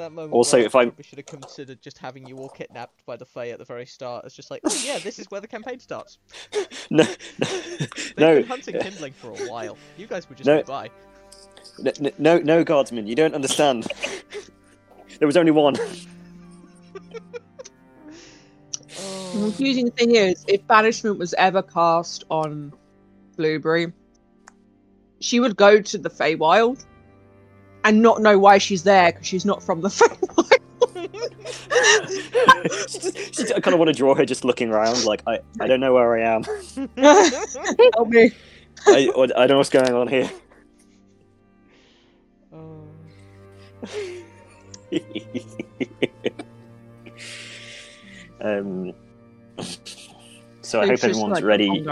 that moment. Also, where if I'm- we should have considered just having you all kidnapped by the Fae at the very start. It's just like, oh yeah, this is where the campaign starts. No, They've no, been hunting kindling for a while. You guys were just No. nearby. no, no, no, guardsman, you don't understand. There was only one. The Oh. confusing thing is, if banishment was ever cast on Blueberry, she would go to the Feywild and not know why she's there because she's not from the she just, she, I kind of want to draw her just looking around, like I, I don't know where I am. Help me. I, I don't know what's going on here. Oh. um, so I hope everyone's like ready.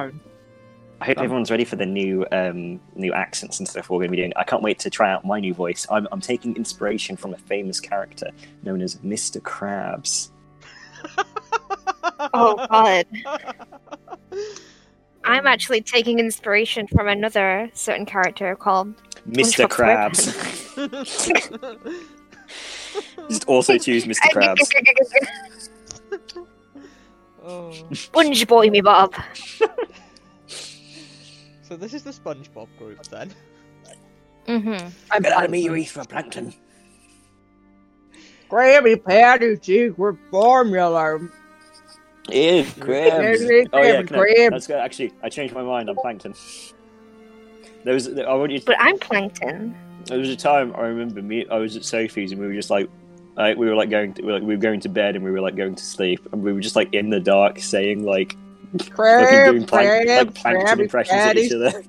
Ongoing. I hope Um, everyone's ready for the new um, new accents and stuff we're going to be doing. I can't wait to try out my new voice. I'm, I'm taking inspiration from a famous character known as Mr. Krabs. Oh god. I'm actually taking inspiration from another certain character called Mr. Krabs. Just also choose Mr. Krabs. oh. Sponge boy me Bob. So this is the SpongeBob group then. Mm-hmm. I'm Get out of me, fine. you for plankton. Krabby Patty secret formula. Ew, crabs. Oh yeah, Krabby, that's good. Actually, I changed my mind. I'm plankton. There was, I want you. But I'm plankton. There was a time I remember me. I was at Sophie's and we were just like, like we were like going, to, we were, like, we were going to bed and we were like going to sleep and we were just like in the dark saying like, Crab, plank, crab, like plankton impressions at each other.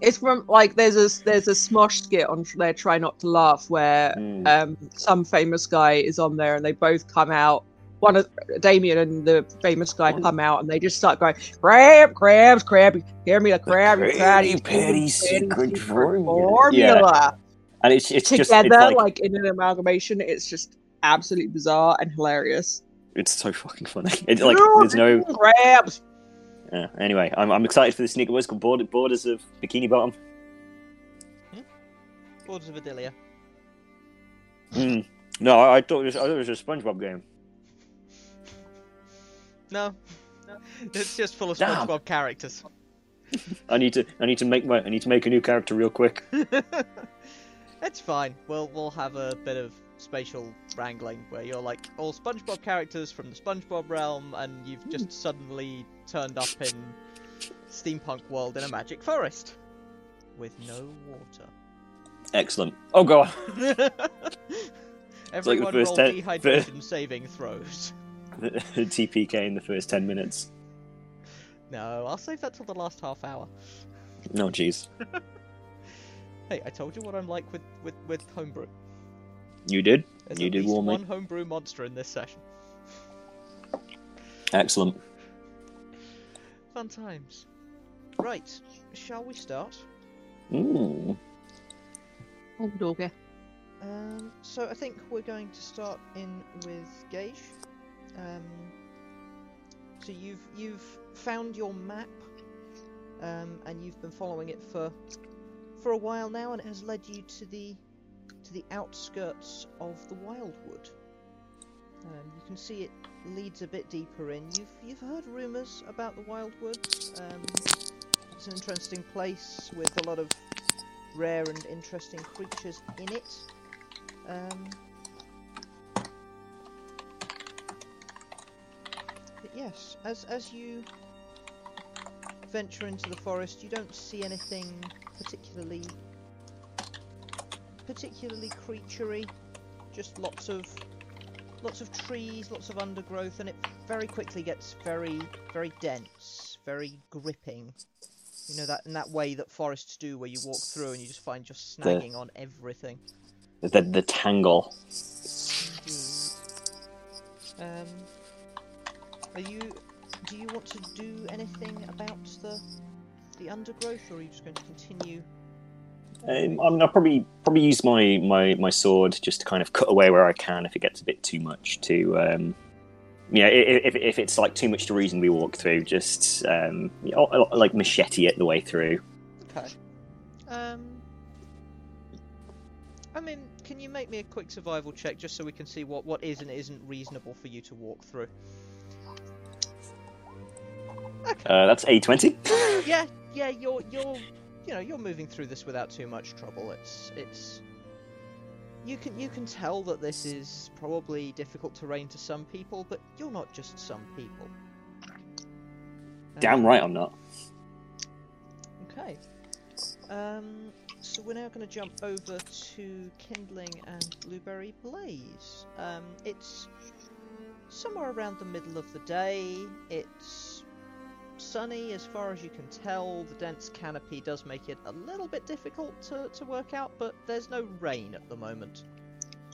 It's from like there's a there's a Smosh skit on there. Try not to laugh, where Mm. um some famous guy is on there and they both come out. One of Damien and the famous guy come out and they just start going crab, crabs, crabby. Hear me, the crabby, Krabby patty, Patty secret formula." And it's it's just it's like, like in an amalgamation, it's just absolutely bizarre and hilarious. It's so fucking funny. It's like there's no. crabs. Yeah. Anyway, I'm, I'm excited for the sneaker. What's called Border, Borders of Bikini Bottom. Borders of Adelia. Mm. No, I, I thought it was I thought it was a SpongeBob game. No. It's just full of Damn. SpongeBob characters. I need to I need to make my I need to make a new character real quick. it's fine. We'll we'll have a bit of spatial wrangling where you're like all SpongeBob characters from the SpongeBob realm, and you've just hmm. suddenly turned up in steampunk world in a magic forest with no water. Excellent. Oh god. Everyone first roll ten- dehydration saving throws. The TPK in the first ten minutes. No, I'll save that till the last half hour. No, jeez. Hey, I told you what I'm like with with with homebrew. You did. There's You did least warn me. one homebrew monster in this session. Excellent. Fun times. Right, shall we start? Mm. Oh, doggy. Um, so I think we're going to start in with Gage. Um, so you've you've found your map, um, and you've been following it for for a while now, and it has led you to the to the outskirts of the Wildwood. Um, you can see it leads a bit deeper in. You've you've heard rumours about the Wildwood. Um, it's an interesting place with a lot of rare and interesting creatures in it. Um, but yes, as as you venture into the forest, you don't see anything particularly particularly creaturey. Just lots of lots of trees, lots of undergrowth, and it very quickly gets very very dense, very gripping. You know that in that way that forests do, where you walk through and you just find you're snagging on everything. The the tangle. Um, are you? Do you want to do anything about the the undergrowth, or are you just going to continue? Um, I'm, I'll probably probably use my, my, my sword just to kind of cut away where I can if it gets a bit too much to um, yeah i- if, if it's like too much to reasonably walk through just um, like machete it the way through Okay. Um. I mean, can you make me a quick survival check just so we can see what what is and isn't reasonable for you to walk through? Uh, that's a twenty. yeah, yeah, you're you're you know you're moving through this without too much trouble. It's it's you can you can tell that this is probably difficult terrain to some people, but you're not just some people. Damn Um, right, I'm not. Okay. Um, so we're now going to jump over to Kindling and Blueberry Blaze. Um, it's somewhere around the middle of the day. It's sunny as far as you can tell. The dense canopy does make it a little bit difficult to, to work out, but there's no rain at the moment.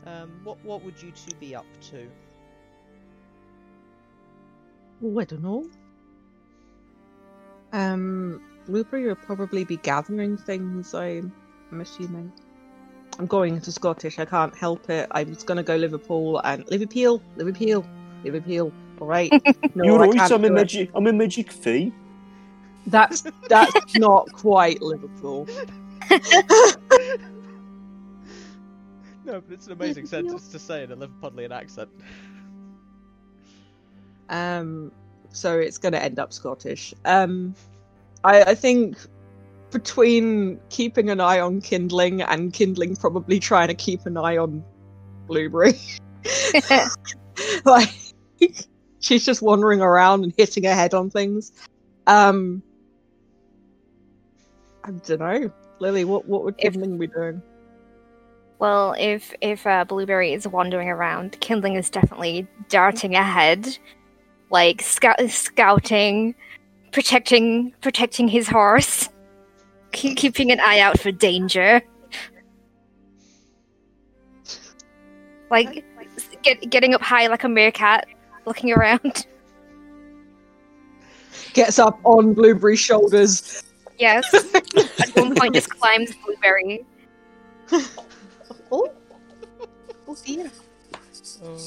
Um, what what would you two be up to? Oh, I don't know. Um, Blueberry will probably be gathering things. I'm, I'm assuming. I'm going into Scottish. I can't help it. I was gonna go Liverpool and Liverpool, Liverpool, Liverpool. All right. No, You're I right. I'm a do magic. I'm a magic fee. That's that's not quite Liverpool. No, but it's an amazing sentence to say in a Liverpudlian accent. Um, so it's going to end up Scottish. Um, I, I think between keeping an eye on Kindling and Kindling probably trying to keep an eye on Blueberry, like she's just wandering around and hitting her head on things. Um, I don't know, Lily. What what would If- Kindling be doing? Well, if if uh, Blueberry is wandering around, Kindling is definitely darting ahead, like scou- scouting, protecting protecting his horse, keep, keeping an eye out for danger. Like get, getting up high like a meerkat, looking around. Gets up on Blueberry's shoulders. Yes. At one point, just climbs Blueberry. Oh, oh dear. Oh.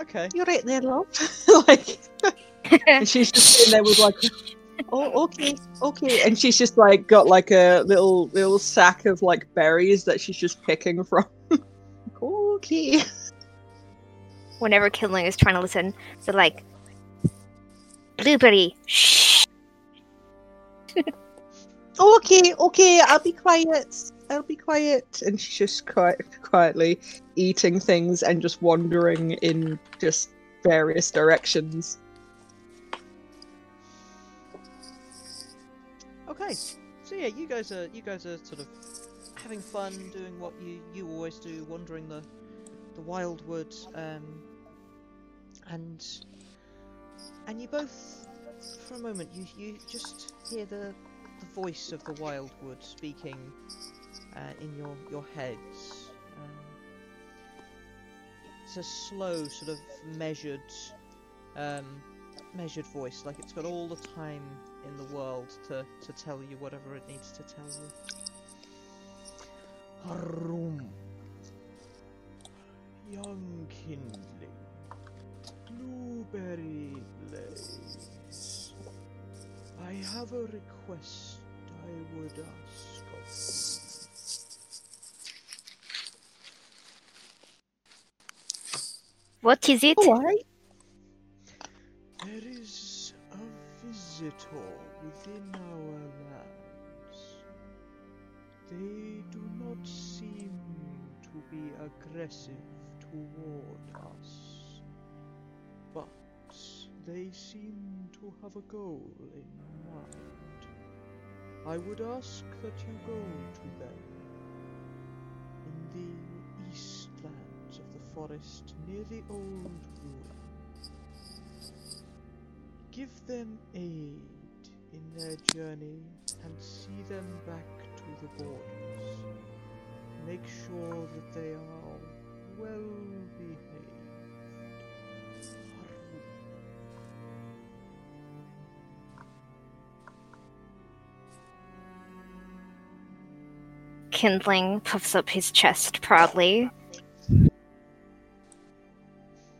Okay. You're right there, love. like, and she's just sitting there with like, oh, okay, okay, and she's just like got like a little little sack of like berries that she's just picking from. okay. Whenever Kindling is trying to listen, they're like, Blueberry, shh. Okay, okay, I'll be quiet. I'll be quiet. And she's just quite quietly eating things and just wandering in just various directions. Okay. So yeah, you guys are you guys are sort of having fun, doing what you you always do, wandering the the wildwood, um, and and you both, for a moment, you you just hear the the voice of the wildwood speaking uh, in your your heads. Um, it's a slow, sort of measured, um, measured voice, like it's got all the time in the world to, to tell you whatever it needs to tell you. Harum. Young kindling. Blueberry blaze. I have a request I would ask of What is it? Oh, Alright. There is a visitor within our lands. They do not seem to be aggressive toward us, but they seem to have a goal in mind. I would ask that you go to them in the eastlands of the forest near the old ruin. Give them aid in their journey and see them back to the borders. Make sure that they are well behaved. Kindling puffs up his chest proudly.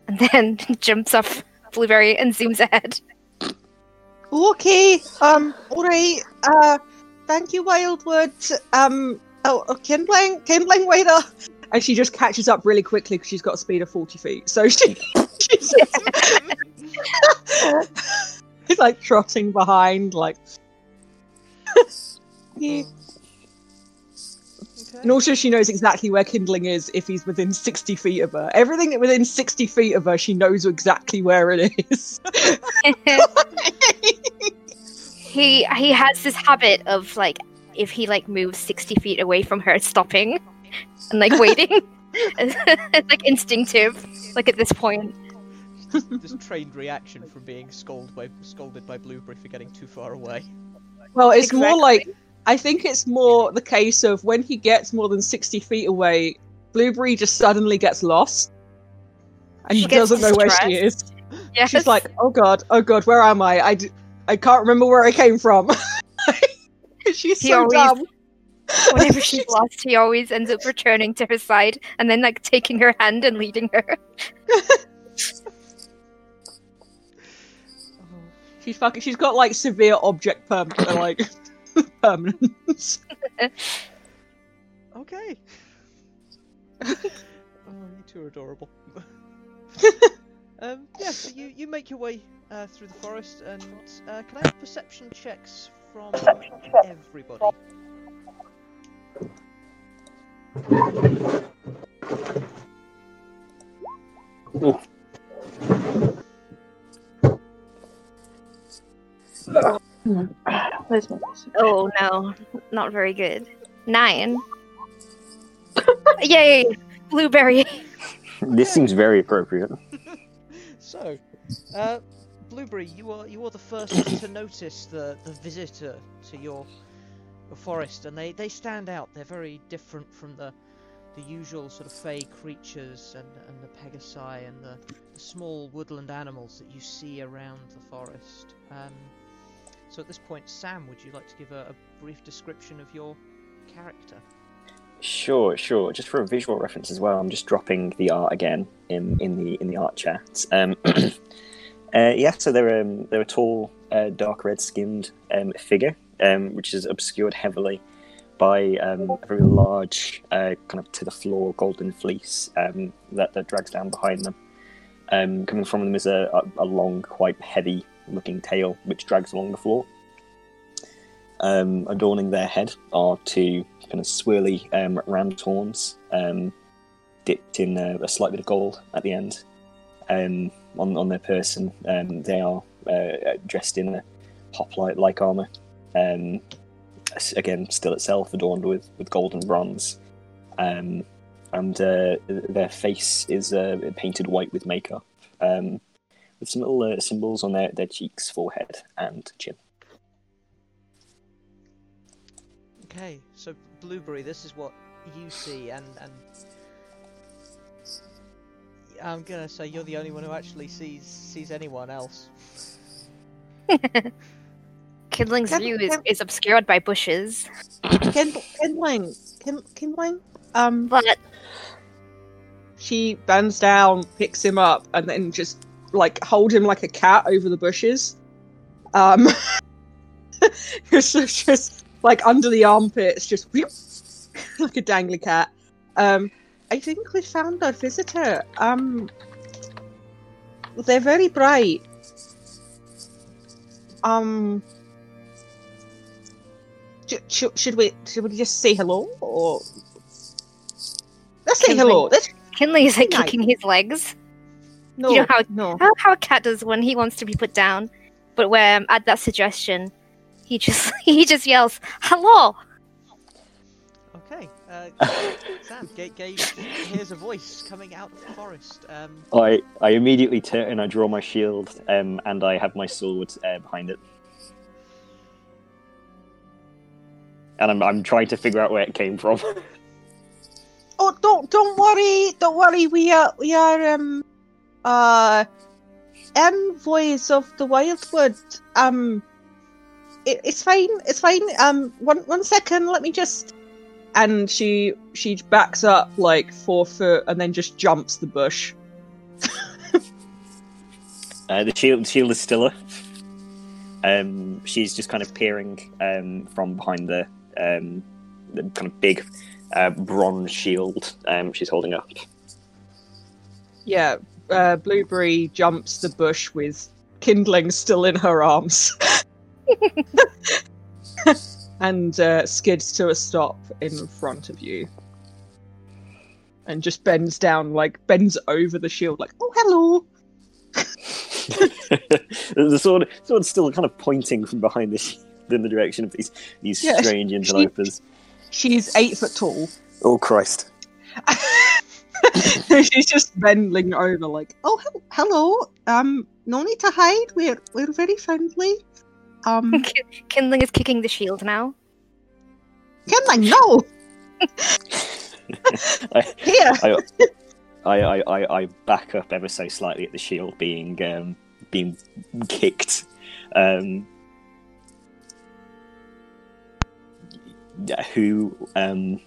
And then jumps off Blueberry and zooms ahead. Okay, um, alright. Uh, thank you, Wildwood. Um, oh, oh, kindling, kindling, wait up! And she just catches up really quickly because she's got a speed of forty feet. So she, she's she's like trotting behind, like. Yeah. Okay. And also, she knows exactly where Kindling is if he's within 60 feet of her. Everything that within 60 feet of her, she knows exactly where it is. he he has this habit of like if he like moves sixty feet away from her, stopping and like waiting. it's like instinctive. Like at this point, this trained reaction from being scolded by scolded by Blueberry for getting too far away. well, it's more like I think it's more the case of when he gets more than 60 feet away, Blueberry just suddenly gets lost. And She he doesn't know where she is. yes. She's like, oh god, oh god, where am I? I, d- I can't remember where I came from. She's He so always- dumb. whenever she's lost, he always ends up returning to her side and then like taking her hand and leading her. She's fucking. She's got like severe object perm, like permanence. okay. Oh, you two are adorable. Um, yeah, so you, you make your way uh, through the forest, and uh, can I have perception checks from everybody? Where's my Oh no, not very good. Nine. Yay! Blueberry. This seems very appropriate. So, uh, Blueberry, you are you are the first to notice the, the visitor to your your forest, and they, they stand out. They're very different from the the usual sort of fey creatures and, and the pegasi and the, the small woodland animals that you see around the forest. Um, so at this point, Sam, would you like to give a, a brief description of your character? Sure, sure. Just for a visual reference as well, I'm just dropping the art again in, in the in the art chat. Um, uh, yeah, so they're um, they're a tall, uh, dark red skinned um, figure, um, which is obscured heavily by um, a very large, uh, kind of to the floor golden fleece um, that, that drags down behind them. Coming from them is a, a, a long, quite heavy looking tail which drags along the floor. Um, adorning their head are two kind of swirly um, ram's horns, um, dipped in uh, a slight bit of gold at the end. Um, on on their person, um, they are uh, dressed in a hoplite-like armor. Um, again, still itself adorned with, with gold and bronze, and uh, their face is uh, painted white with makeup, um, with some little uh, symbols on their, their cheeks, forehead, and chin. Okay, so Blueberry, this is what you see, and and I'm gonna say you're the only one who actually sees sees anyone else. Kindling's Can- view is, can- is obscured by bushes, Kind, kindling, Kin- kindling. Um, but she bends down, picks him up, and then just like hold him like a cat over the bushes. Um, it's just, just like under the armpits, just whoop, like a dangly cat. Um, I think we found our visitor. Um, they're very bright. Um, sh- sh- should we should we just say hello or let's say Kindling. hello? Let's Kindling is like kicking his legs. No, You know how- no. How, how a cat does when he wants to be put down, but where um, at that suggestion, he just he just yells hello. Okay, uh, Sam, Ga- Gage hears a voice coming out of the forest. Um, I, I immediately turn and I draw my shield, um, and I have my sword uh, behind it. And I'm, I'm trying to figure out where it came from. Oh, don't don't worry, don't worry. We are we are um uh envoys of the Wildwood. Um, it, it's fine. It's fine. Um, one one second. Let me just. And she she backs up like four foot and then just jumps the bush. Uh, the shield, shield is still up. Um, she's just kind of peering um, from behind the um, the kind of big uh, bronze shield um, she's holding up. Yeah, uh, Blueberry jumps the bush with kindling still in her arms. and uh, skids to a stop in front of you. And just bends down, like, bends over the shield, like, oh, hello. the sword, sword's still kind of pointing from behind the shield in the direction of these these Yeah, strange interlopers. She's eight foot tall. Oh Christ! She's just bending over, like, oh, hel- hello. Um, no need to hide. We're we're very friendly. Um, Kindling is kicking the shield now. Kindling, no. I, Here. I, I, I, I, I back up ever so slightly at the shield being um, being kicked. Um, who um,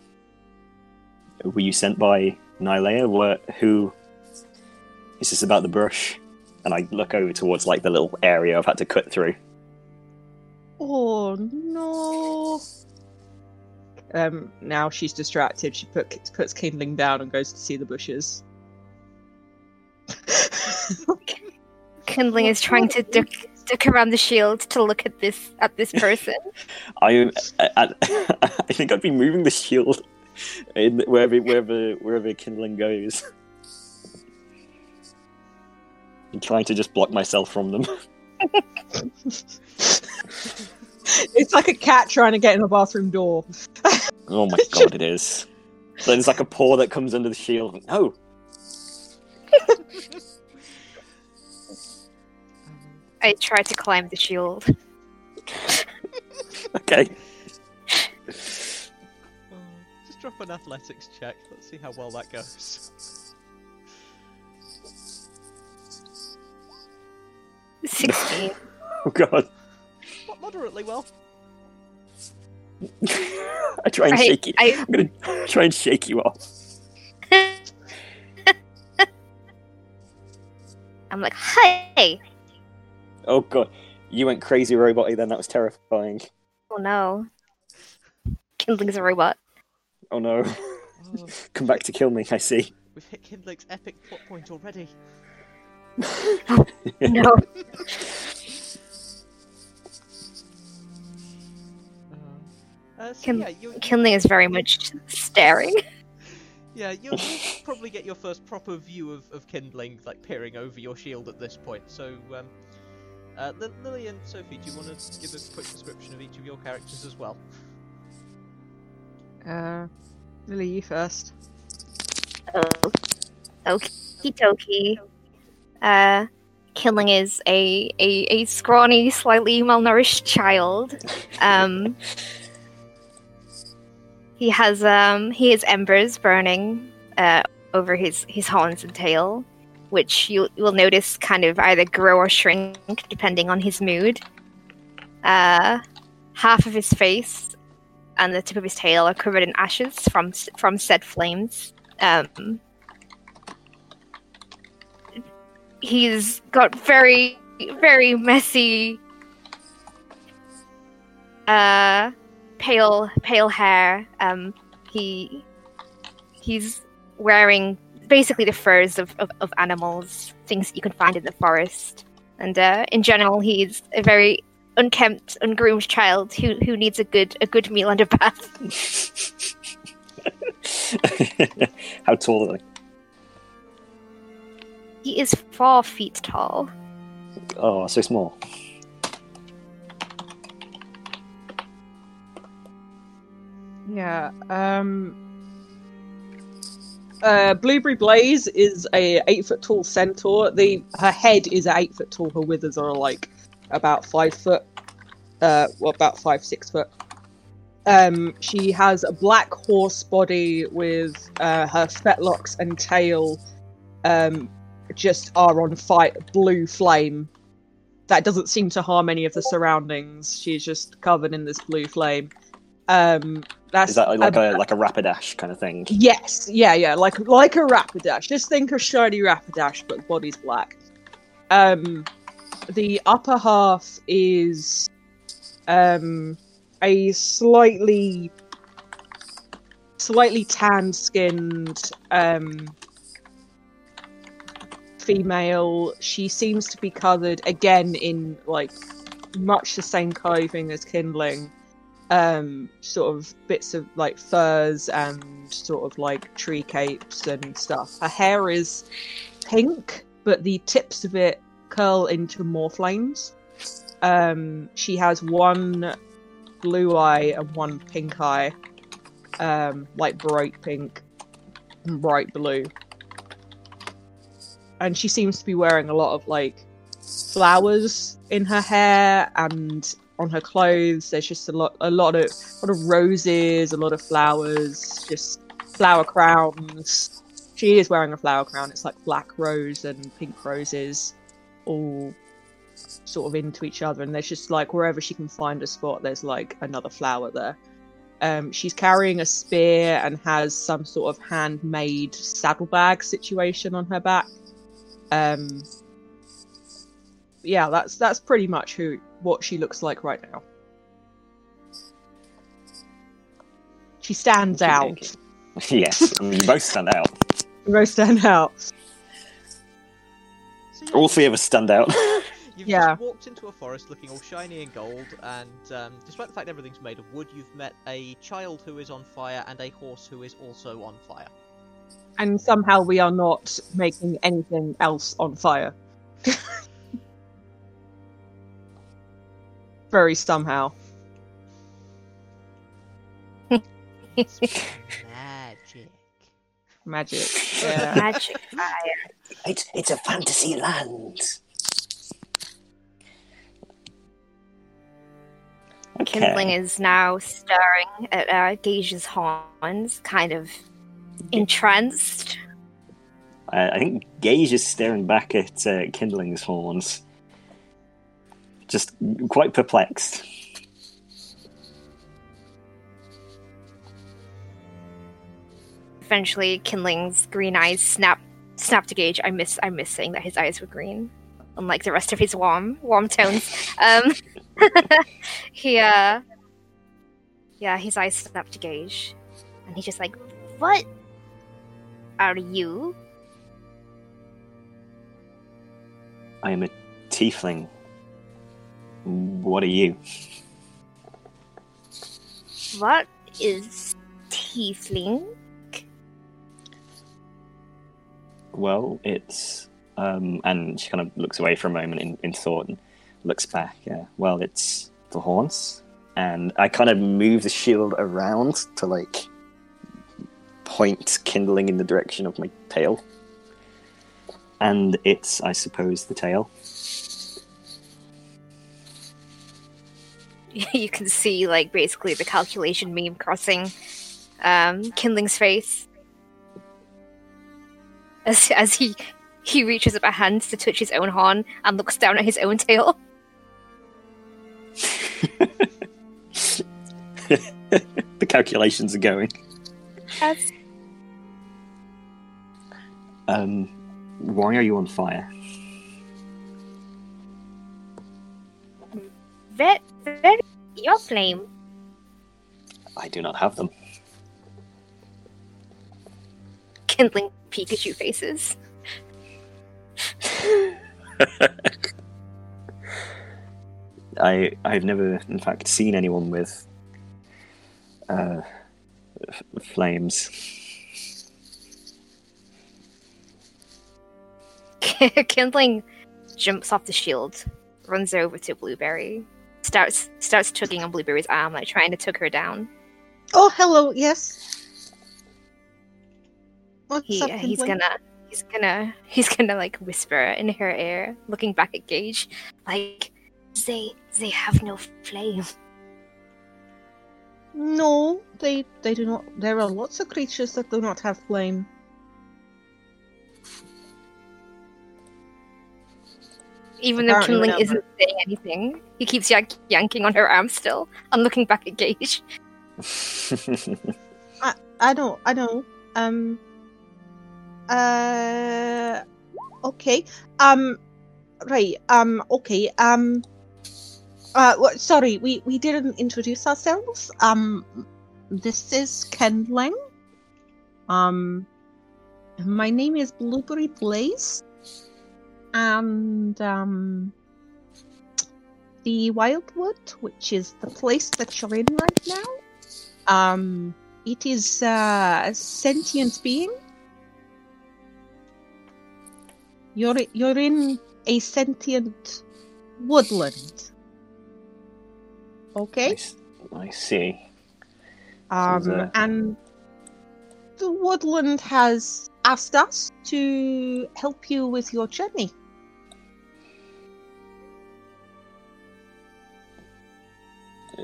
were you sent by Nylea? What, who is this about the brush? And I look over towards like the little area I've had to cut through. Oh no. Um, now she's distracted. She put, puts kindling down and goes to see the bushes. Kindling is trying to duck, duck around the shield to look at this at this person. I, I, I, I think I'd be moving the shield in wherever wherever wherever kindling goes. I'm trying to just block myself from them. it's like a cat trying to get in a bathroom door. Oh my god, it is. Then there's like a paw that comes under the shield. No, I try to climb the shield. okay. Just drop an athletics check. Let's see how well that goes. Sixteen. Oh god. Mo- Moderately well. I try and I, shake you. I, I'm gonna try and shake you off. I'm like, hey! Oh god. You went crazy roboty. then, that was terrifying. Oh no. Kindling's a robot. Oh no. Oh, Come back to kill me, I see. we've hit Kindling's epic plot point already. No. Uh, so Kim- yeah, you, Kindling is very much staring. yeah, you'll, you'll probably get your first proper view of, of Kindling, like peering over your shield at this point. So, um, uh, Li- Lily and Sophie, do you want to give a quick description of each of your characters as well? Uh, Lily, you first. Oh. Okie dokie. Uh, Kindling is a, a, a scrawny, slightly malnourished child. Um, he has um he has embers burning uh over his his horns and tail, which you will notice kind of either grow or shrink depending on his mood. Uh, half of his face and the tip of his tail are covered in ashes from from said flames. Um, he's got very very messy uh pale pale hair um he he's wearing basically the furs of, of, of animals things you can find in the forest and uh in general he's a very unkempt ungroomed child who who needs a good a good meal and a bath How tall are they? he is four feet tall Oh, so small. Yeah. Um. Uh, Blueberry Blaze is a eight foot tall centaur. The her head is eight foot tall. Her withers are like about five foot. Uh, well, about five six foot. Um, she has a black horse body with uh, her fetlocks and tail. Um, just are on fire, blue flame. That doesn't seem to harm any of the surroundings. She's just covered in this blue flame. Um, that's Is that like ab- a like a rapidash kind of thing? Yes, yeah, yeah, like like a Rapidash. Just think a shiny Rapidash, but the body's black. Um, the upper half is um a slightly slightly tan skinned um, female. She seems to be covered again in like much the same clothing as Kindling. Um, sort of bits of like furs and sort of like tree capes and stuff. Her hair is pink, but the tips of it curl into more flames. Um, she has one blue eye and one pink eye, um, like bright pink and bright blue. And she seems to be wearing a lot of like flowers in her hair and on her clothes. There's just a lot, a lot of, a lot of roses, a lot of flowers, just flower crowns. She is wearing a flower crown. It's like black rose and pink roses, all sort of into each other. And there's just like wherever she can find a spot, there's like another flower there. Um, she's carrying a spear and has some sort of handmade saddlebag situation on her back. Um, yeah, that's that's pretty much who what she looks like right now. She stands out. yes, I mean, you both stand out. You both stand out. So yeah, All three of us stand out. You've Yeah. just walked into a forest looking all shiny and gold, and um, despite the fact everything's made of wood, you've met a child who is on fire and a horse who is also on fire. And somehow we are not making anything else on fire. Very somehow. Magic. Magic. Yeah. Magic fire. It's it's a fantasy land. Kindling is now staring at uh, Gage's horns, kind of entranced. I, I think Gage is staring back at uh, Kindling's horns, just quite perplexed. Eventually, Kindling's green eyes snap snap to Gage. I miss I miss saying that his eyes were green, unlike the rest of his warm warm tones. Um, he uh, yeah, his eyes snap to Gage, and he's just like, "What are you?" I am a tiefling. What are you? What is tiefling? Well, it's um, and she kind of looks away for a moment in, in thought and looks back. Yeah, well, it's the horns, and I kind of move the shield around to like point kindling in the direction of my tail, and it's, I suppose, the tail. you can see like basically the calculation meme crossing um kindling's face as as he he reaches up a hand to touch his own horn and looks down at his own tail the calculations are going. As Um, why are you on fire? very, very your flame I do not have them. Kindling pikachu faces I I've never, in fact, seen anyone with uh, f- flames. kindling jumps off the shield runs over to blueberry starts starts tugging on blueberry's arm like trying to tug her down Oh, hello. Yes. What's he, up, he's gonna he's gonna he's gonna like whisper in her ear looking back at gage like they they have no flame No, they they do not. There are lots of creatures that do not have flame. even though Apparently kindling isn't saying anything he keeps yank- yanking on her arm still and looking back at gage I know. I know. Um. Uh. Okay. Um. Right. Um. Okay. Um. Uh. Sorry. We we didn't introduce ourselves. Um. This is Kindling. Um, my name is Blueberry Blaze, and um, the Wildwood, which is the place that you're in right now, um, it is uh, a sentient being. You're you're in a sentient woodland. I, Okay. s- I see. Um, uh, and the woodland has asked us to help you with your journey.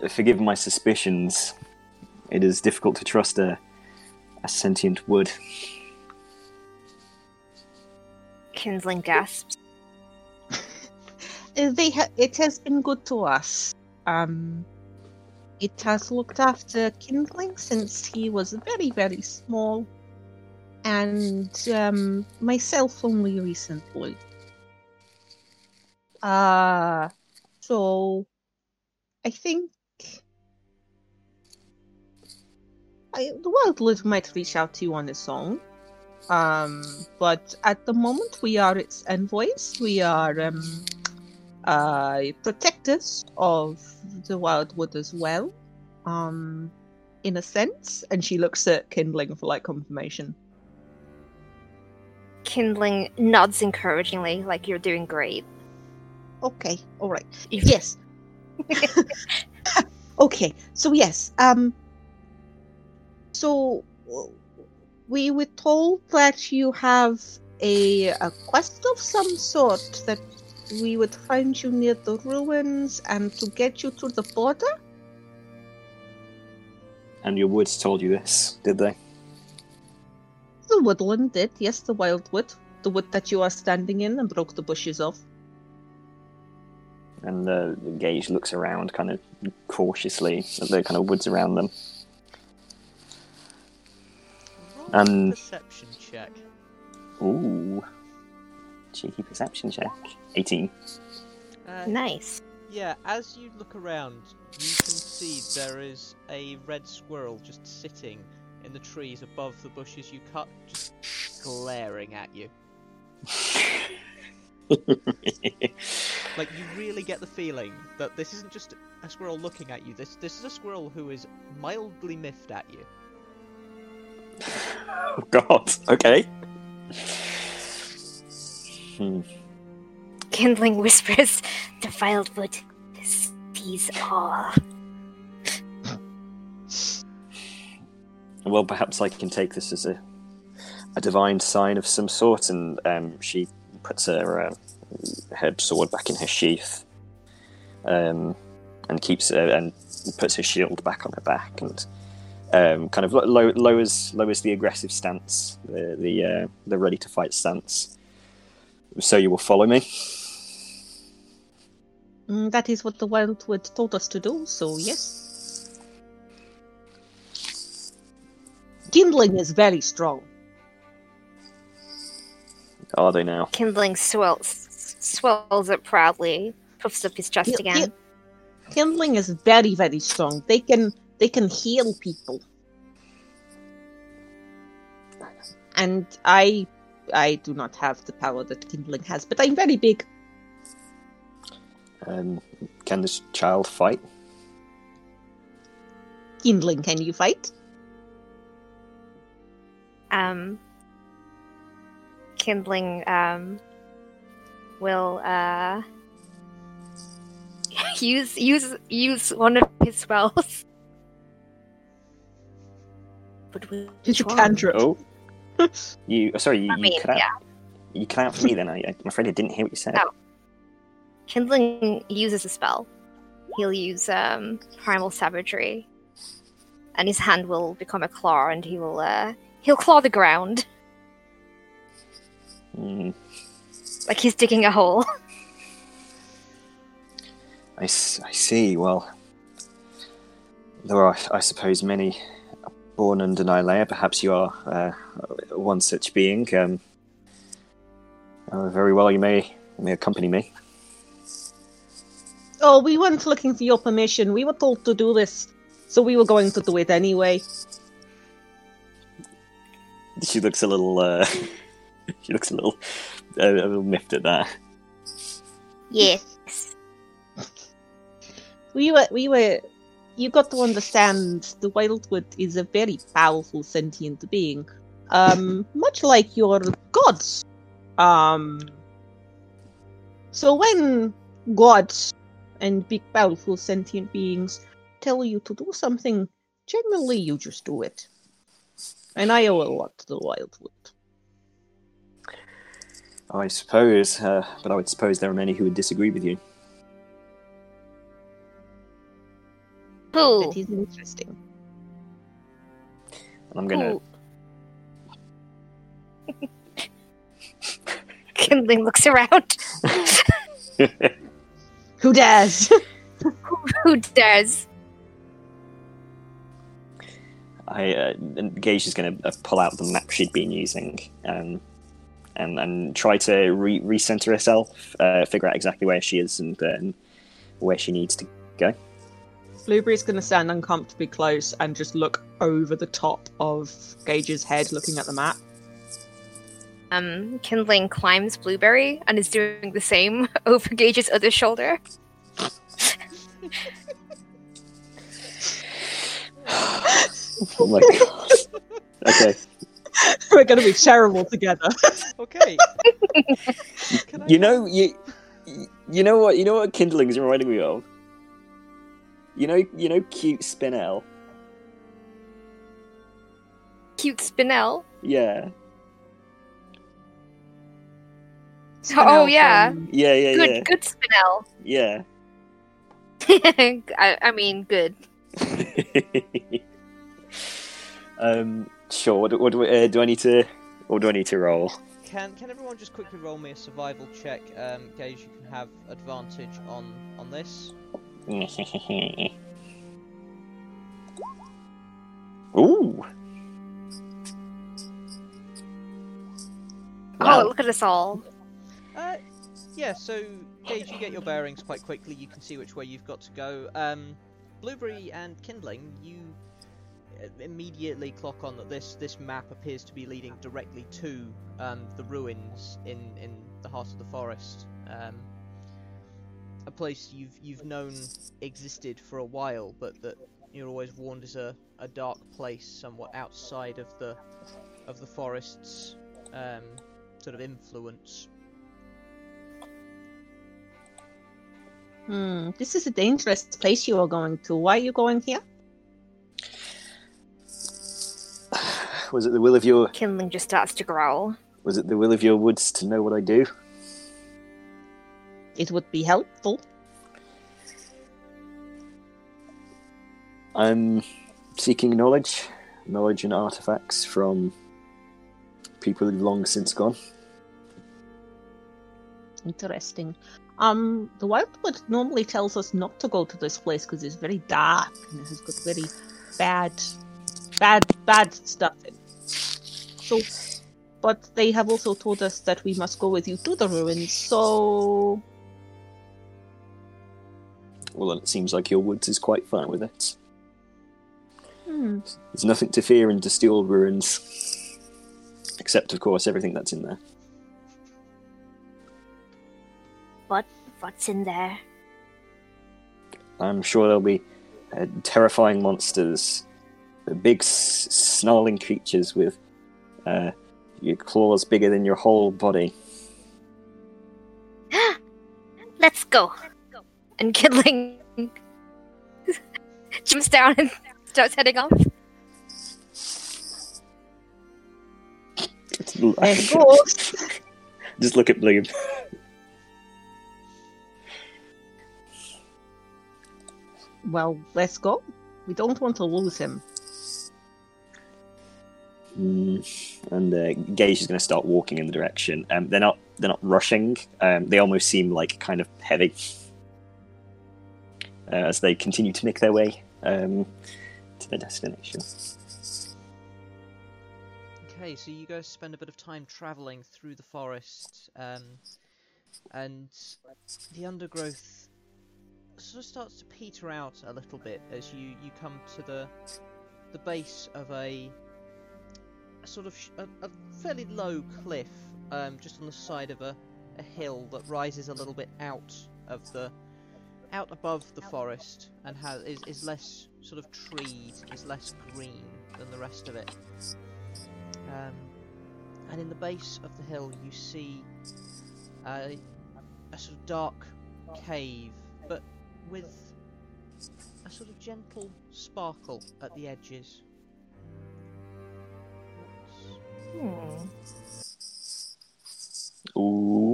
Forgive my suspicions. It is difficult to trust a, a sentient wood. Kindling gasps. Uh, They ha- it has been good to us. Um, it has looked after Kindling since he was very, very small, and um, myself only recently. Uh, so I think I, the Wildwood might reach out to you on its own. Um, but at the moment, we are its envoys. We are um, uh, protectors of the Wildwood as well, um, in a sense. And she looks at Kindling for like confirmation. Kindling nods encouragingly, like you're doing great. Okay, all right. Yes. okay, so yes. Um. So we were told that you have a a quest of some sort that we would find you near the ruins and to get you to the border. And your woods told you this, did they? The woodland did, yes, the wildwood, the wood that you are standing in and broke the bushes of. And the Gage looks around kind of cautiously at the kind of woods around them. Roll a Um, perception check. Ooh. Cheeky perception check. 18. Uh, Nice. Yeah, as you look around, you can see there is a red squirrel just sitting in the trees above the bushes you cut, just glaring at you. Like you really get the feeling that this isn't just a squirrel looking at you. This this is a squirrel who is mildly miffed at you. Oh, God. Okay. Hmm. Kindling whispers, defiled wood. These are. Well, perhaps I can take this as a, a divine sign of some sort. And um, she puts her uh, her sword back in her sheath, um, and keeps her, and puts her shield back on her back, and um, kind of low, lowers lowers the aggressive stance, the the uh, the ready to fight stance. So you will follow me. Mm, that is what the wildwood told us to do, so yes. Kindling is very strong. Are they now? Kindling swells, swells up proudly, puffs up his chest again. Kindling is very, very strong. They can they can heal people. And I I do not have the power that Kindling has, but I'm very big. Um, can this child fight? Kindling, can you fight? um, Kindling um, will uh, use use use one of his spells. But which It's a one? cantrip. Oh, you. Sorry, you, I you mean, cut out. yeah. You cut out for me. Then I, I'm afraid I didn't hear what you said. Oh. Kindling uses a spell. He'll use um, primal savagery, and his hand will become a claw, and he will uh, he'll claw the ground Hmm. like he's digging a hole. I, s- I see. Well, there are, I suppose, many born under Nylea. Perhaps you are uh, one such being. Um, uh, very well, you may you may accompany me. Oh, we weren't looking for your permission. We were told to do this, so we were going to do it anyway. she looks a little. Uh, she looks a little, uh, a little miffed at that. Yes. We were, we were. You got to understand the Wildwood is a very powerful sentient being, um, much like your gods. Um. So when gods and big powerful sentient beings tell you to do something, generally you just do it. And I owe a lot to the Wildwood. I suppose, uh, but I would suppose there are many who would disagree with you. Who? That is interesting. And I'm gonna. Who? Kindling looks around. Who dares? Who dares? I uh, Gage is going to uh, pull out the map she'd been using, um, and and try to re- recenter herself, uh, figure out exactly where she is and um, where she needs to go. Blueberry's going to stand uncomfortably close and just look over the top of Gage's head, looking at the map. Um, Kindling climbs Blueberry and is doing the same over Gage's other shoulder. Oh my god! Okay, We're going to be terrible together. Okay. You know you you know what you know what kindling is reminding me of. You know you know cute Spinel. Cute Spinel. Yeah, Oh, yeah. from- yeah, yeah, Good, yeah, good Spinel. yeah. I, I mean, good. um, sure. What, do- what do, uh, do I need to? or do I need to roll? Can can everyone just quickly roll me a survival check? Um, Gage, you can have advantage on on this. Ooh. Oh, Wow. look at us all. Uh, yeah. So Gage, you get your bearings quite quickly. You can see which way you've got to go. Um, Blueberry and Kindling, you uh, immediately clock on that this this map appears to be leading directly to um, the ruins in in the heart of the forest. Um, a place you've you've known existed for a while, but that you're always warned is a, a dark place, somewhat outside of the of the forest's um, sort of influence. Hmm, this is a dangerous place you are going to. Why are you going here? Was it the will of your Kindling just starts to growl. Was it the will of your woods to know what I do? It would be helpful. I'm seeking knowledge, knowledge and artifacts from people who've long since gone. Interesting. Um, the Wildwood normally tells us not to go to this place because it's very dark and it has got very bad, bad, bad stuff in. So, but they have also told us that we must go with you to the ruins. So, Well, then it seems like your woods is quite fine with it. hmm, There's nothing to fear in dusty old ruins, except, of course, everything that's in there. What? What's in there? I'm sure there'll be uh, terrifying monsters, big s- snarling creatures with uh, your claws bigger than your whole body. Let's go. And Kindling jumps down and starts heading off. and goes. Just look at Bloom. well, let's go. We don't want to lose him. Mm, and uh, Gage is going to start walking in the direction. Um, they're not. They're not rushing. Um, they almost seem like kind of heavy uh, as they continue to make their way um, to their destination. Okay, so you guys spend a bit of time traveling through the forest, um, and the undergrowth sort of starts to peter out a little bit as you, you come to the the base of a a sort of sh- a, a fairly low cliff, um, just on the side of a, a hill that rises a little bit out of the out above the forest and has is, is less sort of treed, is less green than the rest of it. Um, and in the base of the hill, you see a, a sort of dark cave, but with a sort of gentle sparkle at the edges. Hmm. Ooh.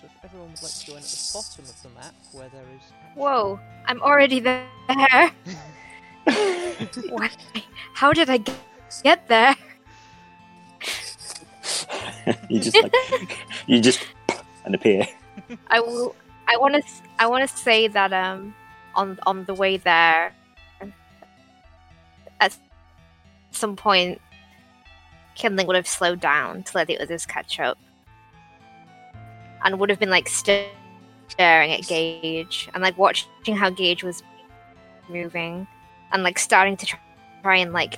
So if everyone would like to join at the bottom of the map, where there is. Whoa, I'm already there. Why? How did I get, get there? you just like you just and appear. I will. I want to. I want to say that um, on on the way there, at some point, Kindling would have slowed down to let the others catch up, and would have been like sta- staring at Gage and like watching how Gage was moving, and like starting to try, try and like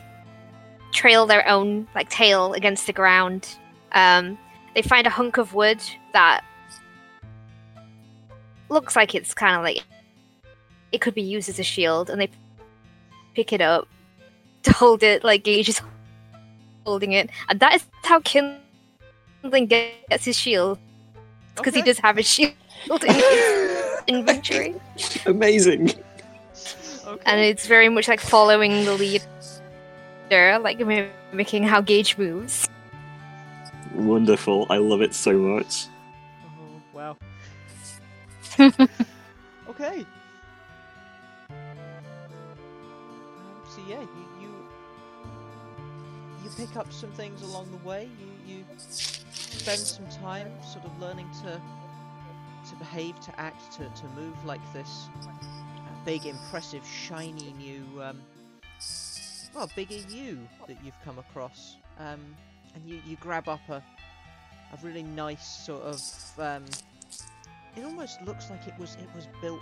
trail their own like tail against the ground. Um, they find a hunk of wood that looks like it's kind of like it could be used as a shield, and they pick it up to hold it like Gage is holding it, and that is how Kindling gets his shield because he does have a shield in his inventory, Amazing. Okay. and it's very much like following the leader, like mimicking how Gage moves. Wonderful. I love it so much. Oh, wow. okay. Um, so yeah, you, you you pick up some things along the way. You you spend some time sort of learning to to behave, to act, to, to move like this uh, big, impressive, shiny new um, well, bigger you that you've come across. Um, and you, you grab up a a really nice sort of um, it almost looks like it was it was built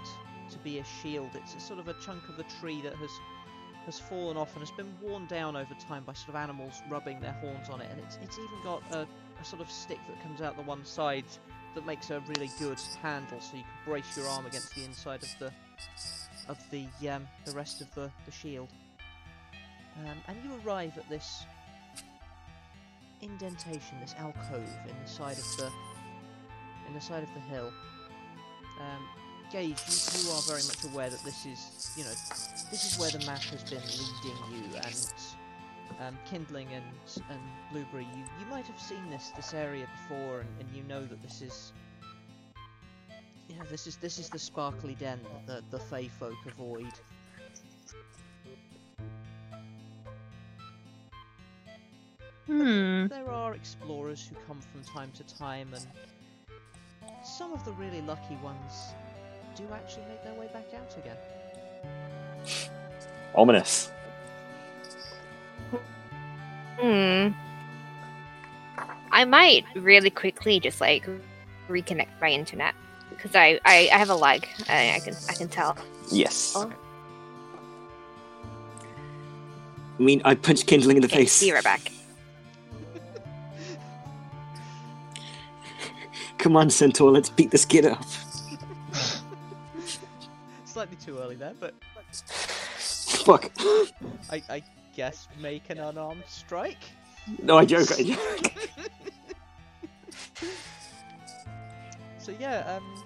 to be a shield. It's a sort of a chunk of a tree that has has fallen off and has been worn down over time by sort of animals rubbing their horns on it, and it's it's even got a, a sort of stick that comes out the one side that makes a really good handle, so you can brace your arm against the inside of the of the um, the rest of the the shield. Um, and you arrive at this indentation, this alcove in the side of the in the side of the hill. Um, Gage, you, you are very much aware that this is, you know, this is where the map has been leading you, and um, Kindling and and Blueberry, you, you might have seen this this area before, and, and you know that this is, you know, this is this is the sparkly den that the the Fey folk avoid. Hmm. There are explorers who come from time to time, and some of the really lucky ones do actually make their way back out again. Ominous. Hmm. I might really quickly just like reconnect my internet because I, I, I have a lag. I, I can I can tell. Yes. Oh. I mean, I punched Kindling in the Okay, face. be right back. Come on, Centaur, let's beat this kid up. Slightly too early there, but Fuck. I, I guess make an unarmed strike. No, I joke. I joke. So yeah, um,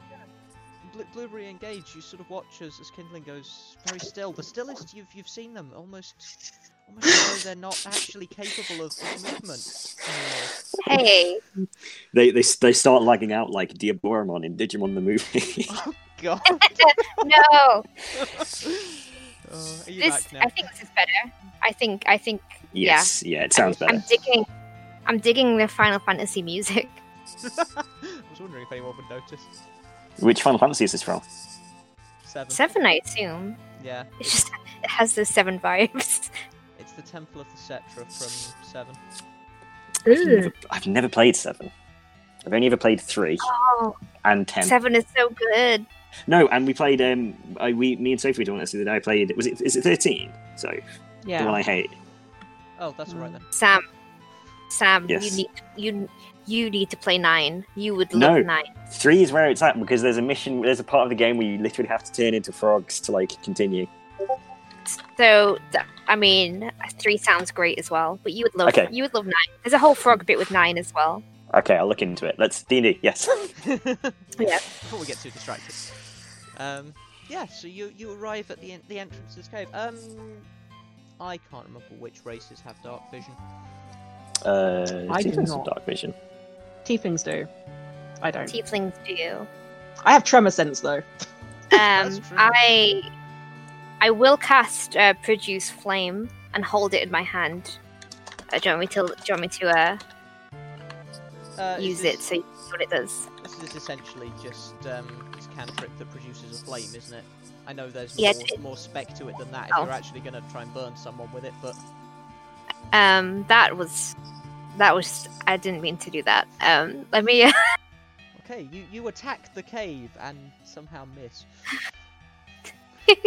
Blu- Blueberry engage. You sort of watch as, as Kindling goes very still. The stillest you've you've seen them, almost almost as though they're not actually capable of, of movement anymore. Hey, they, they they start lagging out like Diaboromon in Digimon the movie. Oh God! no, are you Oh, this? I think this is better. I think I think yes, yeah, it sounds I'm, better. I'm digging. I'm digging the Final Fantasy music. I was wondering if anyone would notice. Which Final Fantasy is this from? Seven. Seven, I assume. Yeah, It's just it has the seven vibes. it's the Temple of the Cetra from Seven. I've never, I've never played seven. I've only ever played three Oh, and ten. seven is so good. No, and we played. Um, I, we, me and Sophie doing this the other day. I played. Was it? Is it thirteen? So yeah, the one I hate. Oh, that's all right then. Sam, Sam, Yes. you need you you need to play nine. You would No. love nine. Three is where it's at because there's a mission. There's a part of the game where you literally have to turn into frogs to like continue. So I mean, three sounds great as well. But you would love Okay. you would love nine. There's a whole frog bit with nine as well. Okay, I'll look into it. Let's D D. Yes. Yeah. Before we get too distracted. Um, yeah, so you you arrive at the en- the entrance to this cave. Um, I can't remember which races have dark vision. Uh, I do Tieflings have not. dark vision. Tieflings do. I don't. Tieflings do. I have tremor sense though. Um. I I will cast uh, produce flame and hold it in my hand. Uh, do you want me to? Do you want me to uh, Uh, use this- it so you see what it does? This is essentially just um, this cantrip that produces a flame, isn't it? I know there's Yeah, more, it- more spec to it than that if Oh. you're actually going to try and burn someone with it, but Um, that was that was. I didn't mean to do that. Um, let me. okay, you, you attack the cave and somehow miss.